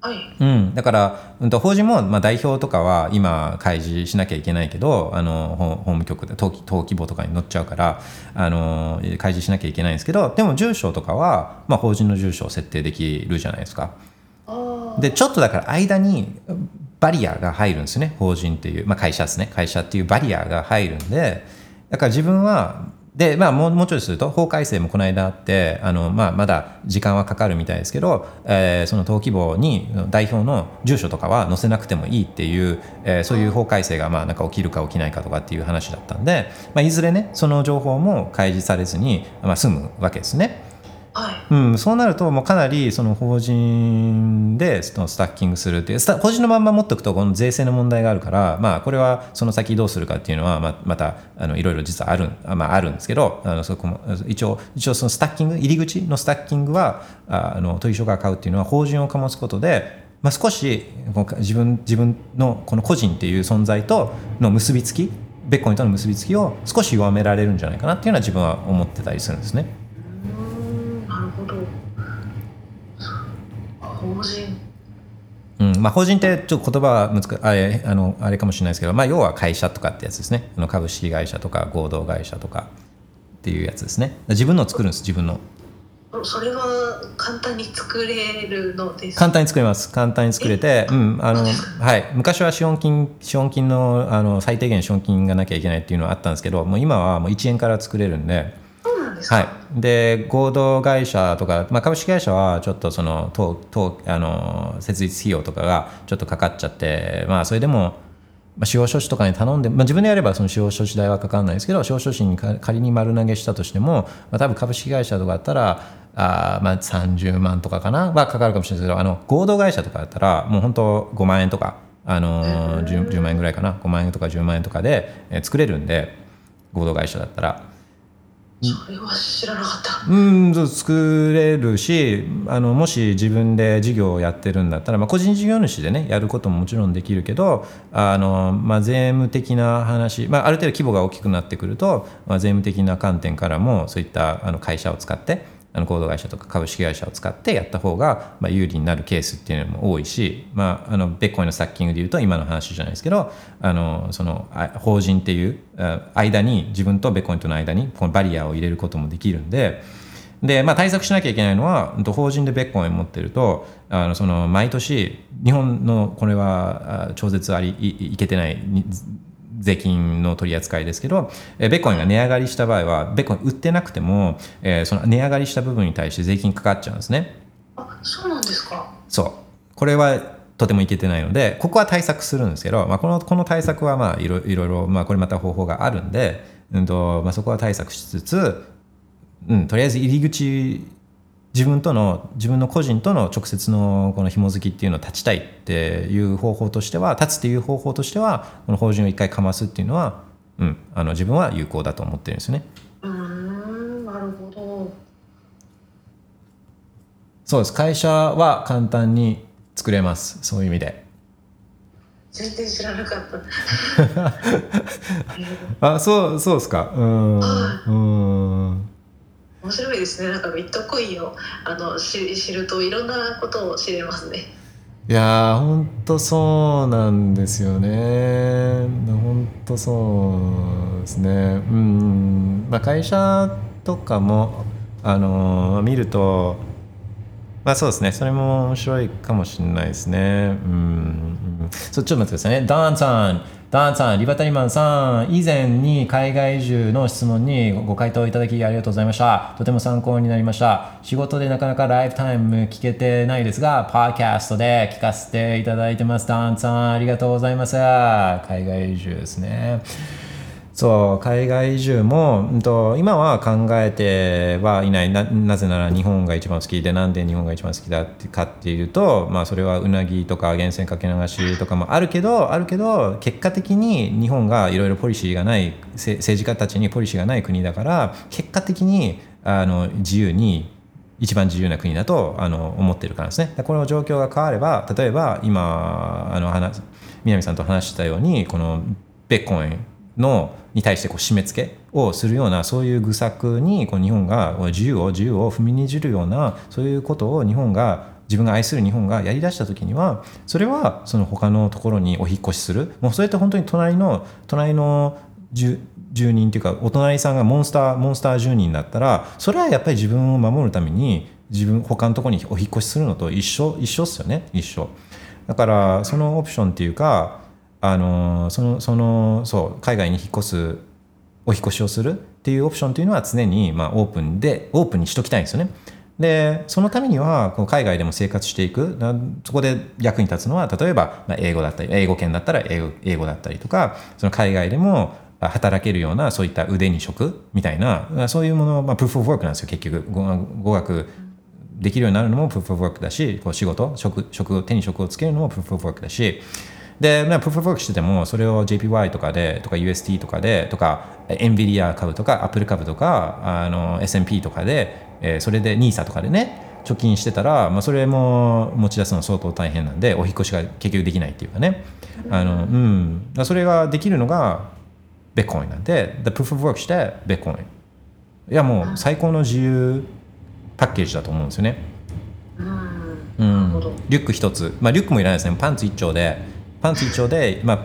はい。うん、だから、うん、と法人も、まあ、代表とかは今開示しなきゃいけないけどあの法法務局で登記登記簿とかに載っちゃうからあの開示しなきゃいけないんですけどでも住所とかは、まあ、法人の住所を設定できるじゃないですか。でちょっとだから間にバリアが入るんですね。法人っていう、まあ、会社ですね。会社っていうバリアが入るんでだから自分はでまあもうもうちょいすると法改正もこの間あってあの、まあ、まだ時間はかかるみたいですけど、えーその登記簿に代表の住所とかは載せなくてもいいっていう、えーそういう法改正がまあなんか起きるか起きないかとかっていう話だったんで、まあ、いずれねその情報も開示されずに、まあ、済むわけですね。はいうん、そうなるともうかなりその法人でそのスタッキングするっていう法人のまんま持っておくとこの税制の問題があるから、まあ、これはその先どうするかっていうのはままたあのいろいろ実はある,まあ、あるんですけどあのそこも一応一応そのスタッキング入り口のスタッキングはあの取引所が買うっていうのは法人を醸すことで、まあ、少し自分自分のこの個人っていう存在との結びつきベッコンとの結びつきを少し弱められるんじゃないかなっていうのは自分は思ってたりするんですね。うーんなるほど法人うんまあ、法人ってちょっと言葉は難しあれあのあれかもしれないですけど、まあ、要は会社とかってやつですね。あの株式会社とか合同会社とかっていうやつですね。自分のを作るんです自分の。それは簡単に作れるのです簡単に作れます。簡単に作れて、うんあのはい、昔は資本金資本金のあの最低限資本金がなきゃいけないっていうのはあったんですけどもう今はもう1円から作れるんでですか、はい、で合同会社とか、まあ、株式会社はちょっとそのととあの設立費用とかがちょっとかかっちゃって、まあ、それでも、まあ、司法書士とかに頼んで、まあ、自分でやればその司法書士代はかかんないですけど司法書士に仮に丸投げしたとしても、まあ、多分株式会社とかだったらあまあ30万とかかな？はかかるかもしれないですけどあの合同会社とかだったらもう本当5万円とか、あの 10, 10万円ぐらいかな？5万円とか10万円とかで、え作れるんで合同会社だったら。それは知らなかった。うんそう作れるしあのもし自分で事業をやってるんだったら、まあ、個人事業主でねやることももちろんできるけどあの、まあ、税務的な話、まあ、ある程度規模が大きくなってくると、まあ、税務的な観点からもそういったあの会社を使ってあの合同会社とか株式会社を使ってやった方が、まあ、有利になるケースっていうのも多いし、まあ、あのベッコインのスタッキングでいうと今の話じゃないですけどあのその法人っていう間に自分とベッコインとの間にこのバリアを入れることもできるんでで、まあ、対策しなきゃいけないのは法人でベッコイン持ってるとあのその毎年日本のこれは超絶ありいいけてない税金の取り扱いですけど、えーベッコインが値上がりした場合はベッコイン売ってなくても、えーその値上がりした部分に対して税金かかっちゃうんですね。あそうなんですかそうこれはとてもいけてないのでここは対策するんですけど、まあ、このこの対策はまあいろいろいろ、まあ、これまた方法があるんで、うんとまあ、そこは対策しつつ、うん、とりあえず入り口自分との自分の個人との直接のこの紐づきっていうのを断ちたいっていう方法としては断つっていう方法としてはこの法人を一回かますっていうのは、うん、あの自分は有効だと思ってるんですよね。うーんなるほど。そうです。会社は簡単に作れます。そういう意味で。全然知らなかった。あそうそうですか。うん。うん面白いですね。なんかビットコインをあの知るといろんなことを知れますね。いやーほんとそうなんですよね。ほんとそうですね。うん。まあ会社とかもあのー見るとまあそうですね。それも面白いかもしれないですね。うん。そうちょっと待ってくださいね。ダンさん。ダンさんリバタリマンさん以前に海外移住の質問にご回答いただきありがとうございました。とても参考になりました。仕事でなかなかライフタイム聞けてないですがパーキャストで聞かせていただいてます。ダンさんありがとうございます。海外移住ですね。そう海外移住も、うんと、今は考えてはいないななぜなら日本が一番好きでなんで日本が一番好きだってかっていうと、まあ、それはうなぎとか源泉かけ流しとかもあるけどあるけど結果的に日本がいろいろポリシーがない政治家たちにポリシーがない国だから結果的にあの自由に一番自由な国だとあの思ってるからですね。でこの状況が変われば例えば今あの話南さんと話したようにこのベッコンのに対してこう締め付けをするようなそういう愚策にこう日本が自由を自由を踏みにじるようなそういうことを日本が自分が愛する日本がやりだした時にはそれはその他のところにお引っ越しする。もうそれって本当に隣の隣の住人っていうかお隣さんがモンスターモンスター住人だったらそれはやっぱり自分を守るために自分他のところにお引っ越しするのと一緒一緒っすよね一緒。だからそのオプションっていうかあのそのそのそう海外に引っ越すお引っ越しをするっていうオプションというのは常にまあオープンでオープンにしときたいんですよね。でそのためにはこう海外でも生活していく。そこで役に立つのは例えばまあ英語だったり英語圏だったら英語英語だったりとかその海外でも働けるようなそういった腕に職みたいなそういうもの、まあ、プーフ・オブ・ワークなんですよ結局。語学できるようになるのもプーフ・オブ・ワークだしこう仕事職職手に職をつけるのもプーフ・オブ・ワークだし。で、まあ、プーフ・オブ・ワークしててもそれを JPY とかでとか UST とかでとか NVIDIA 株とか Apple 株とかあの S&P とかで、えーそれで NISA とかでね貯金してたら、まあ、それも持ち出すの相当大変なんでお引っ越しが結局できないっていうかね。あの、うん、それができるのがベッコインなんででプーフ・オブ・ワークしてベッコイン。いやもう最高の自由パッケージだと思うんですよね。うん。リュック一つ、まあ、リュックもいらないですね。パンツ一丁でパンツ一丁で、まあ、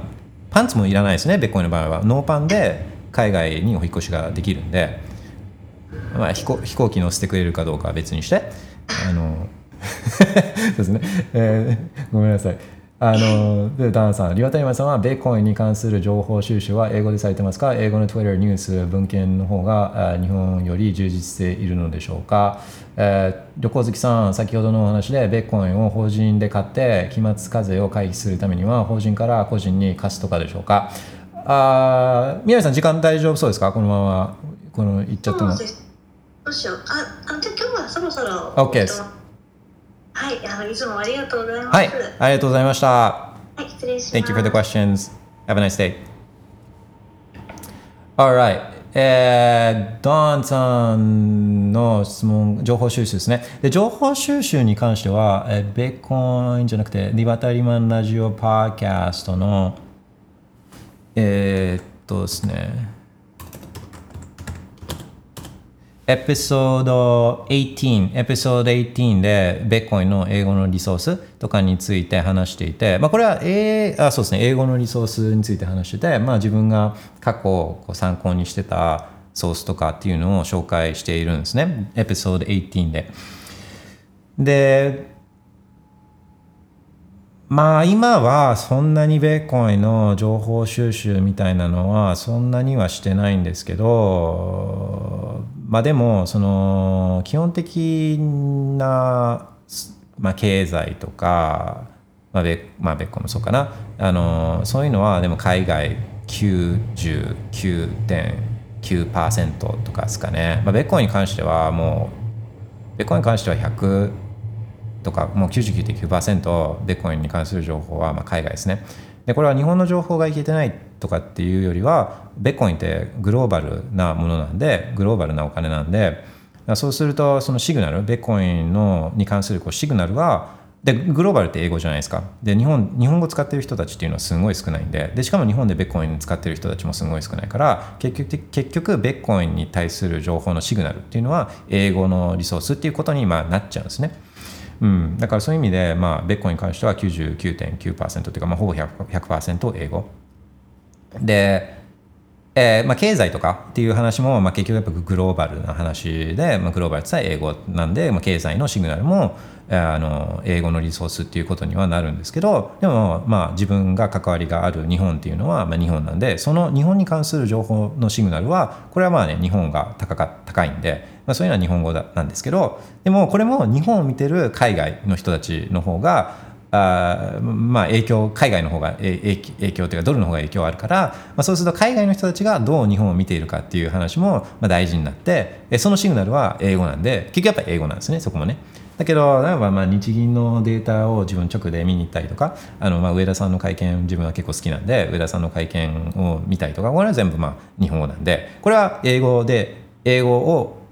パンツもいらないですねベッコインの場合は。ノーパンで海外にお引越しができるんで、まあ、飛行飛行機乗せてくれるかどうかは別にしてあの そうですね、えーごめんなさい。あのでダンさん、リワタイマさんはベーコンに関する情報収集は英語でされてますか？英語の Twitter ニュース文献の方があ日本より充実しているのでしょうか、えー旅行好きさん、先ほどのお話でベーコンを法人で買って期末課税を回避するためには法人から個人に貸すとかでしょうか？あー宮根さん、時間大丈夫そうですか？このままこの行っちゃっても。どうしよう。ああじゃあ今日はそろそろ OK ですはいあのいつもありがとうございますはい、ありがとうございました。はい失礼します Thank you for the questions. Have a nice day. Alright. えー、ドンさんの質問、情報収集ですね。で、情報収集に関しては、えー、ベーコンじゃなくて、リバタリマンラジオパーキャストの、えー、っとですね、エピソード18、エピソード18で、ベッコインの英語のリソースとかについて話していて、まあ、これは、えーあそうですね、英語のリソースについて話してて、まあ、自分が過去こう参考にしてたソースとかっていうのを紹介しているんですね、エピソード18で。で、まあ今はそんなにベーコンの情報収集みたいなのはそんなにはしてないんですけどまあでもその基本的な、まあ、経済とか、まあベまあ、ベーコもそうかなあのそういうのはでも海外99.9%とかですかね、まあ、ベーコンに関してはもうベーコンに関しては100とかもう99.9%ベッコインに関する情報はまあ海外ですね。でこれは日本の情報がいけてないとかっていうよりはベッコインってグローバルなものなんでグローバルなお金なんでそうするとそのシグナルベッコインのに関するこうシグナルはでグローバルって英語じゃないですかで日本日本語使ってる人たちっていうのはすごい少ないんででしかも日本でベッコイン使ってる人たちもすごい少ないから結局結局ベッコインに対する情報のシグナルっていうのは英語のリソースっていうことにまあなっちゃうんですね。うん、だからそういう意味で、まあ、ベッコインに関しては99.9%というか、まあ、ほぼ 100%, 100英語。で、えーまあ、経済とかっていう話も、まあ、結局やっぱグローバルな話で、まあ、グローバルって言ったら英語なんで、まあ、経済のシグナルもあの英語のリソースっていうことにはなるんですけどでも、まあ、自分が関わりがある日本っていうのは、まあ、日本なんでその日本に関する情報のシグナルはこれはまあね日本が高か高いんで、まあ、そういうのは日本語だなんですけどでもこれも日本を見てる海外の人たちの方があまあ影響海外の方が影響というかドルの方が影響あるから、まあ、そうすると海外の人たちがどう日本を見ているかっていう話もまあ大事になってそのシグナルは英語なんで結局やっぱ英語なんですねそこもね。だけど、例えばまあ日銀のデータを自分直で見に行ったりとか、あのまあ上田さんの会見、自分は結構好きなんで、上田さんの会見を見たりとか、これは全部まあ日本語なんで、これは英語で、英語を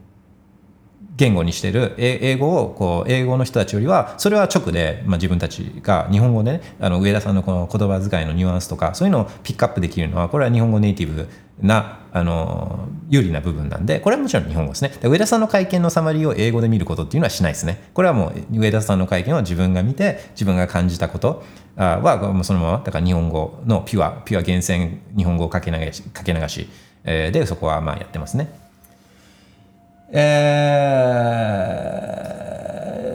言語にしてる英語をこう英語の人たちよりはそれは直で、まあ、自分たちが日本語でねあの上田さんのこの言葉遣いのニュアンスとかそういうのをピックアップできるのはこれは日本語ネイティブなあの有利な部分なんでこれはもちろん日本語ですね。上田さんの会見のサマリーを英語で見ることっていうのはしないですね。これはもう上田さんの会見を自分が見て自分が感じたことはもうそのままだから日本語のピュアピュア厳選日本語をかけ流しかけ流し、でそこはまあやってますね。えー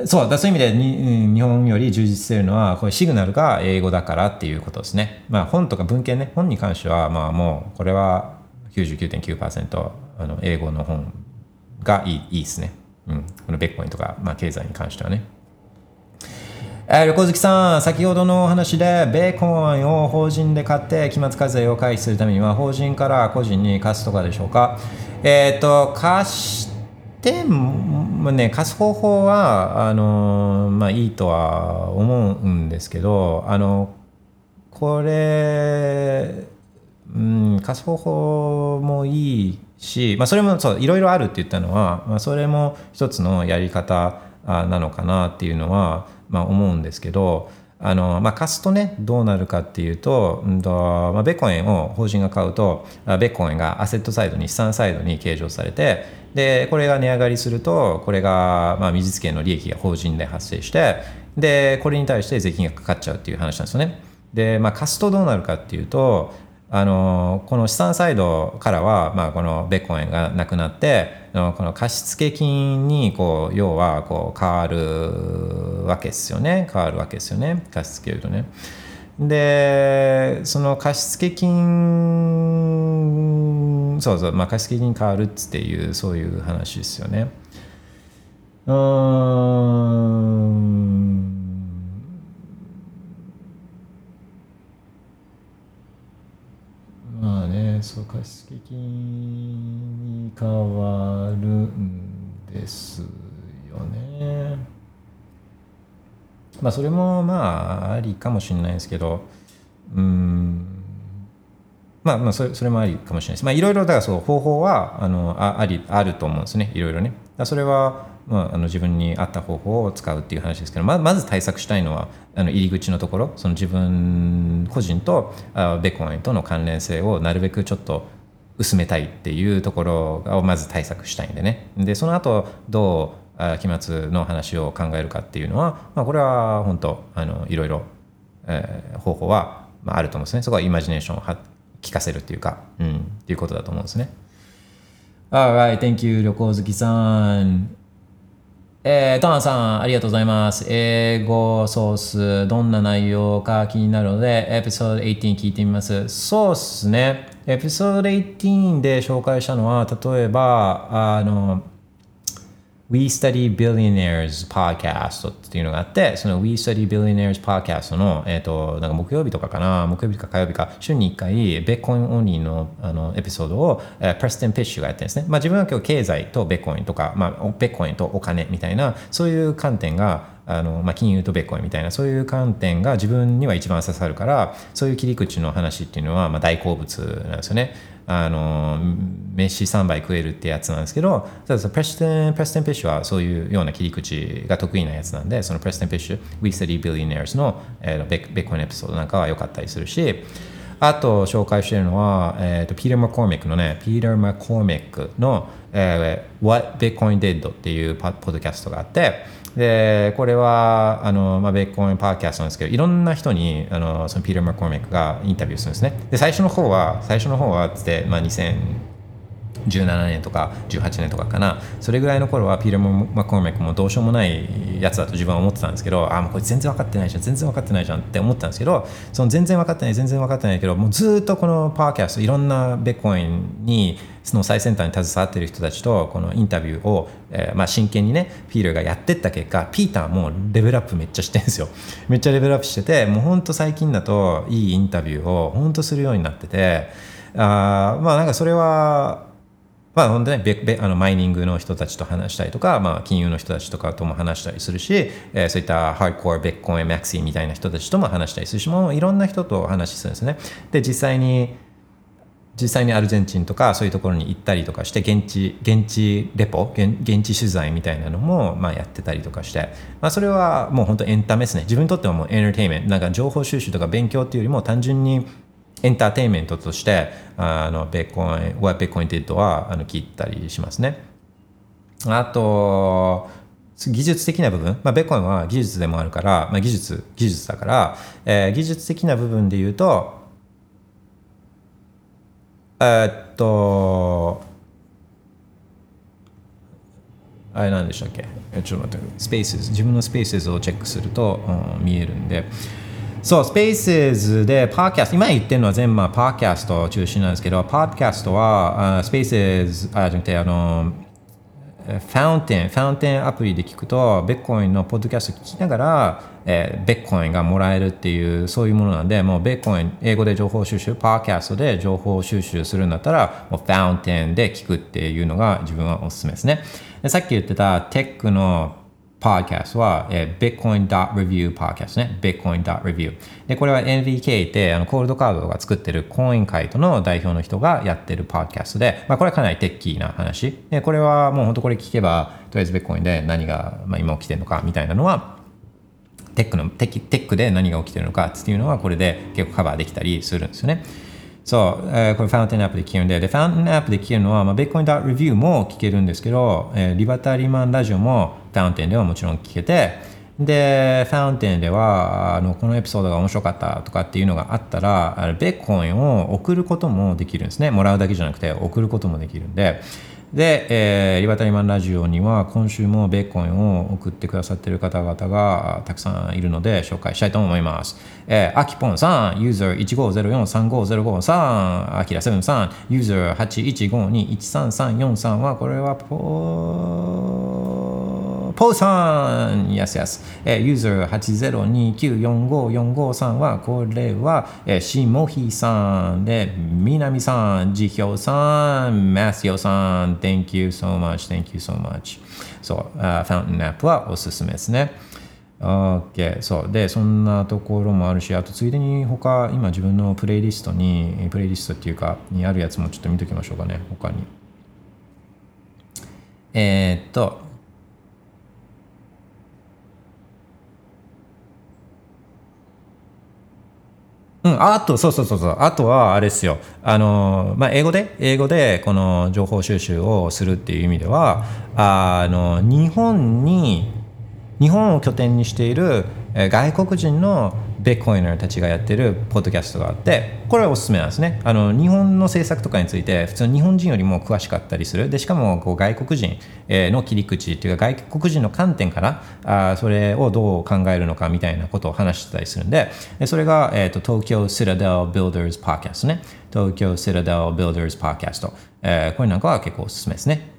そうだそういう意味でに日本より充実しているのはこれシグナルが英語だからっていうことですね。まあ本とか文献ね本に関してはまあもうこれは99.9%あの英語の本がいいいいですね。うん、このベッコインとか、まあ、経済に関してはね。えー旅行好きさん、先ほどのお話で、ベーコンを法人で買って、期末課税を回避するためには、法人から個人に貸すとかでしょうか？えっ、と、貸しても、ね、貸す方法は、あの、まあ、いいとは思うんですけど、あの、これ、うん、貸す方法もいいし、まあ、それもそういろいろあるって言ったのは、まあ、それも一つのやり方なのかなっていうのは、まあ、思うんですけどあの、まあ、貸すとねどうなるかっていうと,、うんとまあ、ベッコインを法人が買うとベッコインがアセットサイドに資産サイドに計上されてでこれが値上がりするとこれが、まあ、未実権の利益が法人で発生してでこれに対して税金がかかっちゃうっていう話なんですよね。で、まあ、貸すとどうなるかっていうとあのこの資産サイドからは、まあ、このベッコインがなくなってのこの貸付金にこう要はこう変わるわけですよね。変わるわけですよね。貸付けるとね。でその貸付金そうそう、まあ、貸付金変わるっていうそういう話ですよねうんまあね、そう貸付金に変わるんですよね。まあそれもまあありかもしれないですけど、うん、まあまあそれそれもありかもしれないです。まあいろいろだからそう方法はあのあありあると思うんですね。いろいろね。それはまああの自分に合った方法を使うっていう話ですけど、ままず対策したいのはあの入り口のところ、その自分個人とあベコインとの関連性をなるべくちょっと薄めたいっていうところをまず対策したいんでね。でその後どう期末の話を考えるかっていうのは、まあ、これは本当あのいろいろ、えー方法は、まあ、あると思うんですね。そこはイマジネーションを聞かせるっていうか、うん、っていうことだと思うんですね。Alright, thank you, 旅行好きさん。えー、トアンさん、ありがとうございます。英語ソース、どんな内容か気になるので、エピソード18聞いてみます。そうですね。エピソード18で紹介したのは、例えば、あの、We Study Billionaires Podcast っていうのがあって、その We Study Billionaires Podcast の、えっ、と、なんか木曜日とかかな、木曜日か火曜日か、週に1回、ビットコイン only のあのエピソードを、えープレステン・ピッシュがやってるんですね。まあ自分は今日経済とビットコインとか、まあビットコインとお金みたいな、そういう観点が、あのまあ、金融とビットコインみたいなそういう観点が自分には一番刺さるからそういう切り口の話っていうのはまあ大好物なんですよね。あの飯3杯食えるってやつなんですけどただプレステンプレステン・ペッシュはそういうような切り口が得意なやつなんでそのプレステン・ペッシュ We Study Billionaires の、えービビットコインエピソードなんかは良かったりするしあと紹介してるのは、えー、とピーター・マコーミックのね、ピーター・マコーミックの、えー What Bitcoin Did っていうポッドキャストがあって、で、これは、あの、まあ、ベッコンパーキャストなんですけど、いろんな人に、あの、そのピーター・マコーミックがインタビューするんですね。で、最初の方は、最初の方は、つって、まあ、2017年とか18年とかかなそれぐらいの頃はピーター・マコーメックもどうしようもないやつだと自分は思ってたんですけどああもうこれ全然分かってないじゃん全然分かってないじゃんって思ったんですけどその全然分かってない全然分かってないけどもうずっとこのパーキャストいろんなベッコインにその最先端に携わっている人たちとこのインタビューを、えーまあ、真剣にねピーターがやってった結果ピーターもレベルアップめっちゃしてるんですよ めっちゃレベルアップしててもうほんと最近だといいインタビューをほんとするようになっててあまあなんかそれはまあ、本当ね、べべあのマイニングの人たちと話したりとか、まあ、金融の人たちとかとも話したりするし、えーそういったハードコア、ベッコイン、マクシーみたいな人たちとも話したりするし、もういろんな人と話するんですね。で、実際に、実際にアルゼンチンとかそういうところに行ったりとかして現地現地レポ現地取材みたいなのもまあやってたりとかして、まあ、それはもう本当エンタメですね。自分にとってはもうエンターテインメント。なんか情報収集とか勉強っていうよりも単純にエンターテインメントとしてあのベッコイン What Bitcoin Did はあの聞いたりしますね。あと技術的な部分、まあ、ベッコインは技術でもあるから、まあ、技術技術だから、えー技術的な部分で言うとえーっと、あれなんでしたっけ？ちょっと待って、スペース自分のスペースをチェックすると、うん見えるんで。そう、スペースで、パーキャスト、今言ってるのは全部まあパーキャスト中心なんですけど、パーキャストは、スペース、あ、じゃなくて、あの、ファウンテン、ファウンテンアプリで聞くと、ベッコインのポッドキャスト聞きながら、えーベッコインがもらえるっていう、そういうものなんで、もうベッコイン、英語で情報収集、パーキャストで情報収集するんだったら、もうファウンテンで聞くっていうのが自分はおすすめですね。でさっき言ってたテックのパーキャストは、えー、Bitcoin.review podcast ね。Bitcoin.review。で、これは NVK って、あの、 Coldcard が作ってる Coinkite の代表の人がやってるパーキャストで、まあ、これはかなり techy な話。で、これはもう本当これ聞けば、とりあえず Bitcoin で何が、まあ、今起きてるのかみたいなのは、テックのテキテックで何が起きてるのかっていうのはこれで結構カバーできたりするんですよね。そう、えーこれ Fountain app で聞けるんで、で、 Fountain app で聞けるのは、まあ、Bitcoin.review も聞けるんですけど、えーリバタリーマンラジオも Fountain ではもちろん聞けて、で、ファウンテンでは、あの、このエピソードが面白かったとかっていうのがあったら、ベッコインを送ることもできるんですね。もらうだけじゃなくて送ることもできるんで、で、えーリバタリマンラジオには今週もベーコンを送ってくださっている方々がたくさんいるので紹介したいと思います。えー、アキポンさん、ユーザー15043505さん、アキラセブンさん、ユーザー81521334は、これはポー、ポーさん Yes, yes. えーユーザー80294545は、これは、えー、シモヒさんで、ミナミさん、ジヒョウさん、マスヨさん、Thank you so much, thank you so much. そう、あファウンテンアップはおすすめですね。OK。そう。で、そんなところもあるし、あとついでに他、今自分のプレイリストに、プレイリストっていうか、にあるやつもちょっと見ときましょうかね、他に。えーっと、うん、あと、そうそうそうそう、あとはあれですよ、あの、まあ、英語で、英語でこの情報収集をするっていう意味では、あの、日本に、日本を拠点にしているえ外国人のベッコイナーたちがやってるポッドキャストがあってこれはおすすめなんですね。あの日本の政策とかについて普通日本人よりも詳しかったりする。でしかもこう外国人の切り口っていうか外国人の観点からあそれをどう考えるのかみたいなことを話してたりするんででそれが、えー、と東京シダデル Builders Podcast ね。東京シダデル Builders Podcast、えーこれなんかは結構おすすめですね。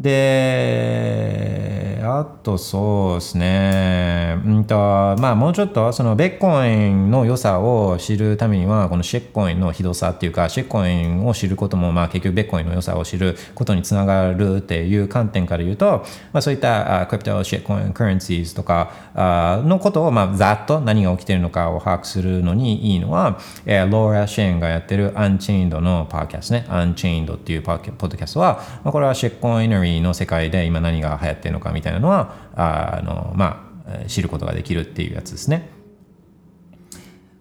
で、あとそうですね、うんと、まあもうちょっとそのベッコインの良さを知るためには、このシェッコインのひどさっていうか、シェッコインを知ることも、まあ結局ベッコインの良さを知ることにつながるっていう観点から言うと、まあそういったクリプト、シェッコイン、カレンシーズとかあのことを、まあざっと何が起きてるのかを把握するのにいいのは、えーローラ・シェーンがやってるアンチェインドのパーキャストね、アンチェインドっていうパーキャポッドキャストは、まあ、これはシェッコイナリーの世界で今何が流行ってるのかみたいなのは、あのまあ、知ることができるっていうやつですね。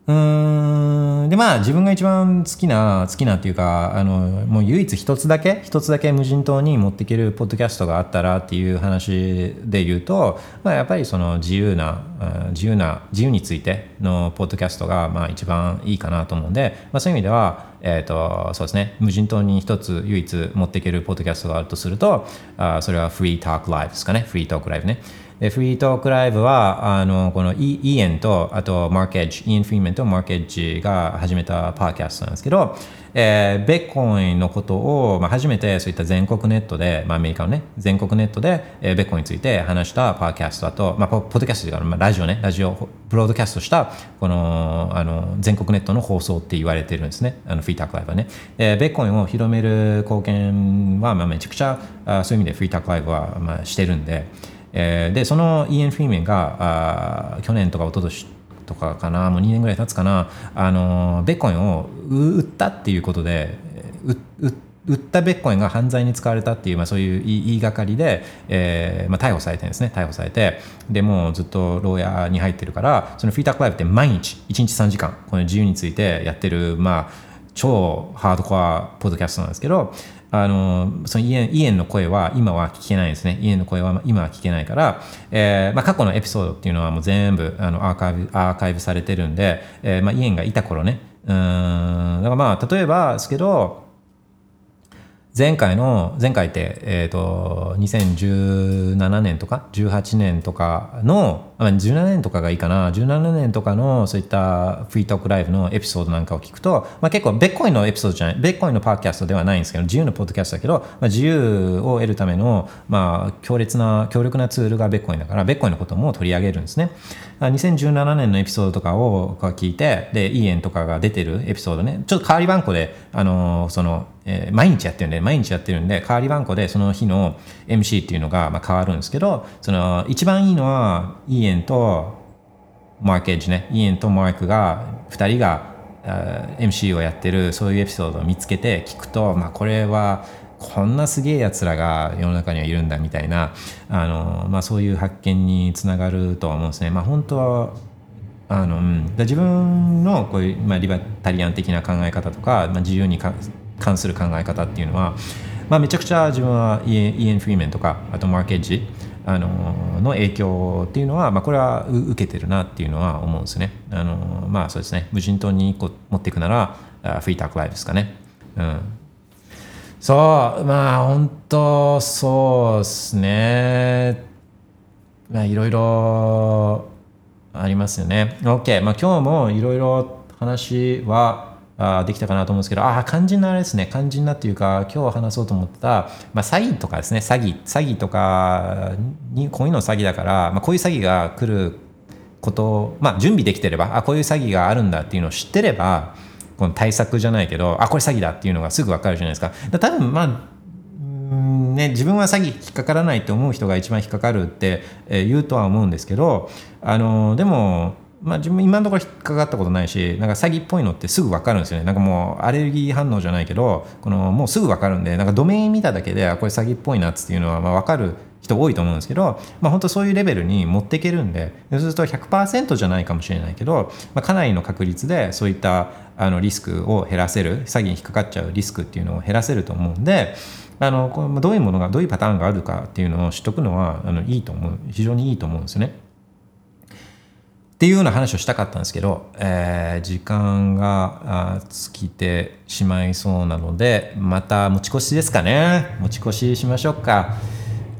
うーん。でまあ自分が一番好きな好きなっていうかあのもう唯一一つだけ一つだけ無人島に持っていけるポッドキャストがあったらっていう話で言うと、まあ、やっぱりその自由な自由な自由についてのポッドキャストがまあ一番いいかなと思うんで、まあ、そういう意味では、えー、とそうですね。無人島に一つ唯一持っていけるポッドキャストがあるとするとあそれはフリートークライブですかね。フリートークライブね。でフリートークライブはあのこのイイエンとあとマークエッジイエン・フリーメンとマークエッジが始めたパーキャストなんですけど、えーベッコインのことを、まあ、初めてそういった全国ネットで、まあ、アメリカのね全国ネットで、えーベッコインについて話したパーキャストだと、まあ、ポポッドキャストというか、まあ、ラジオねラジオブロードキャストしたこのあの全国ネットの放送って言われてるんですね。あのフリータークライブはね、えーベッコインを広める貢献は、まあ、めちゃくちゃあそういう意味でフリータークライブは、まあ、してるんでえーでそのイーエン・フリーメンがあ去年とか一昨年とかかなもう2年ぐらい経つかなあのベッコインを売ったっていうことで売ったベッコインが犯罪に使われたっていう、まあ、そういう言いがかりで、えーまあ、逮捕されてるんですね。逮捕されてでもうずっと牢屋に入ってるからそのフリータークライブって毎日1日3時間この自由についてやってるまあ超ハードコアポッドキャストなんですけどあのそのイエンイエンの声は今は聞けないですね。イエンの声は今は聞けないから、えーまあ、過去のエピソードっていうのはもう全部あのアーカイブアーカイブされてるんで、えーまあ、イエンがいた頃ね。うん。だからまあ例えばですけど前回の前回って、えー、と2017年とか18年とかの17年とかがいいかな。17年とかのそういったフリートークライブのエピソードなんかを聞くと、まあ、結構ベッコインのエピソードじゃないベッコインのパーキャストではないんですけど自由のポッドキャストだけど、まあ、自由を得るための、まあ、強烈な強力なツールがベッコインだからベッコインのことも取り上げるんですね。2017年のエピソードとかを聞いてでイーエンとかが出てるエピソードね。ちょっと代わり番号であのそのえー毎日やってるんで毎日やってるんで代わり番号でその日の MC っていうのがまあ変わるんですけどその一番いいのはイエンとマークエッジねイエンとマークが2人が MC をやってるそういうエピソードを見つけて聞くと、まあ、これはこんなすげえやつらが世の中にはいるんだみたいなあの、まあ、そういう発見につながるとは思うんですね。まあ、本当はあのうん、自分のこういう、まあ、リバタリアン的な考え方とか、まあ、自由にか関する考え方っていうのは、まあ、めちゃくちゃ自分はイエンイエン・フリーメンとかあとマーケッジあのの影響っていうのは、まあ、これは受けてるなっていうのは思うんですね。あのまあそうですね。無人島に1個持っていくならフリータークライブですかね。うん。そうまあ本当そうですね。まあいろいろありますよね。OK まあ今日もいろいろ話はあできたかなと思うんですけどああ肝心なあれですね。肝心なっていうか今日話そうと思った、まあ、詐欺とかですね。詐欺詐欺とかにこういうの詐欺だから、まあ、こういう詐欺が来ることまあ準備できてればあこういう詐欺があるんだっていうのを知ってればこの対策じゃないけどあこれ詐欺だっていうのがすぐ分かるじゃないですか。だ多分まあね、自分は詐欺引っかからないと思う人が一番引っかかるって、えー言うとは思うんですけどあのでも、まあ、自分今のところ引っかかったことないしなんか詐欺っぽいのってすぐ分かるんですよねなんかもうアレルギー反応じゃないけどこのもうすぐ分かるんでなんかドメイン見ただけでこれ詐欺っぽいなっていうのはまあ分かる人多いと思うんですけど、まあ、本当そういうレベルに持っていけるんでそうすると100%じゃないかもしれないけど、まあ、かなりの確率でそういったあのリスクを減らせる詐欺に引っかかっちゃうリスクっていうのを減らせると思うんであのこうどういうものがどういうパターンがあるかっていうのを知っとくのはあのいいと思う非常にいいと思うんですよね。っていうような話をしたかったんですけど、えー時間が尽きてしまいそうなのでまた持ち越しですかね。持ち越ししましょうか。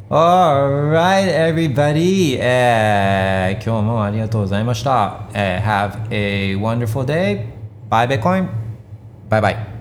Alright everybody、えー今日もありがとうございました、えー Have a wonderful day. Bye Bitcoin. Bye bye.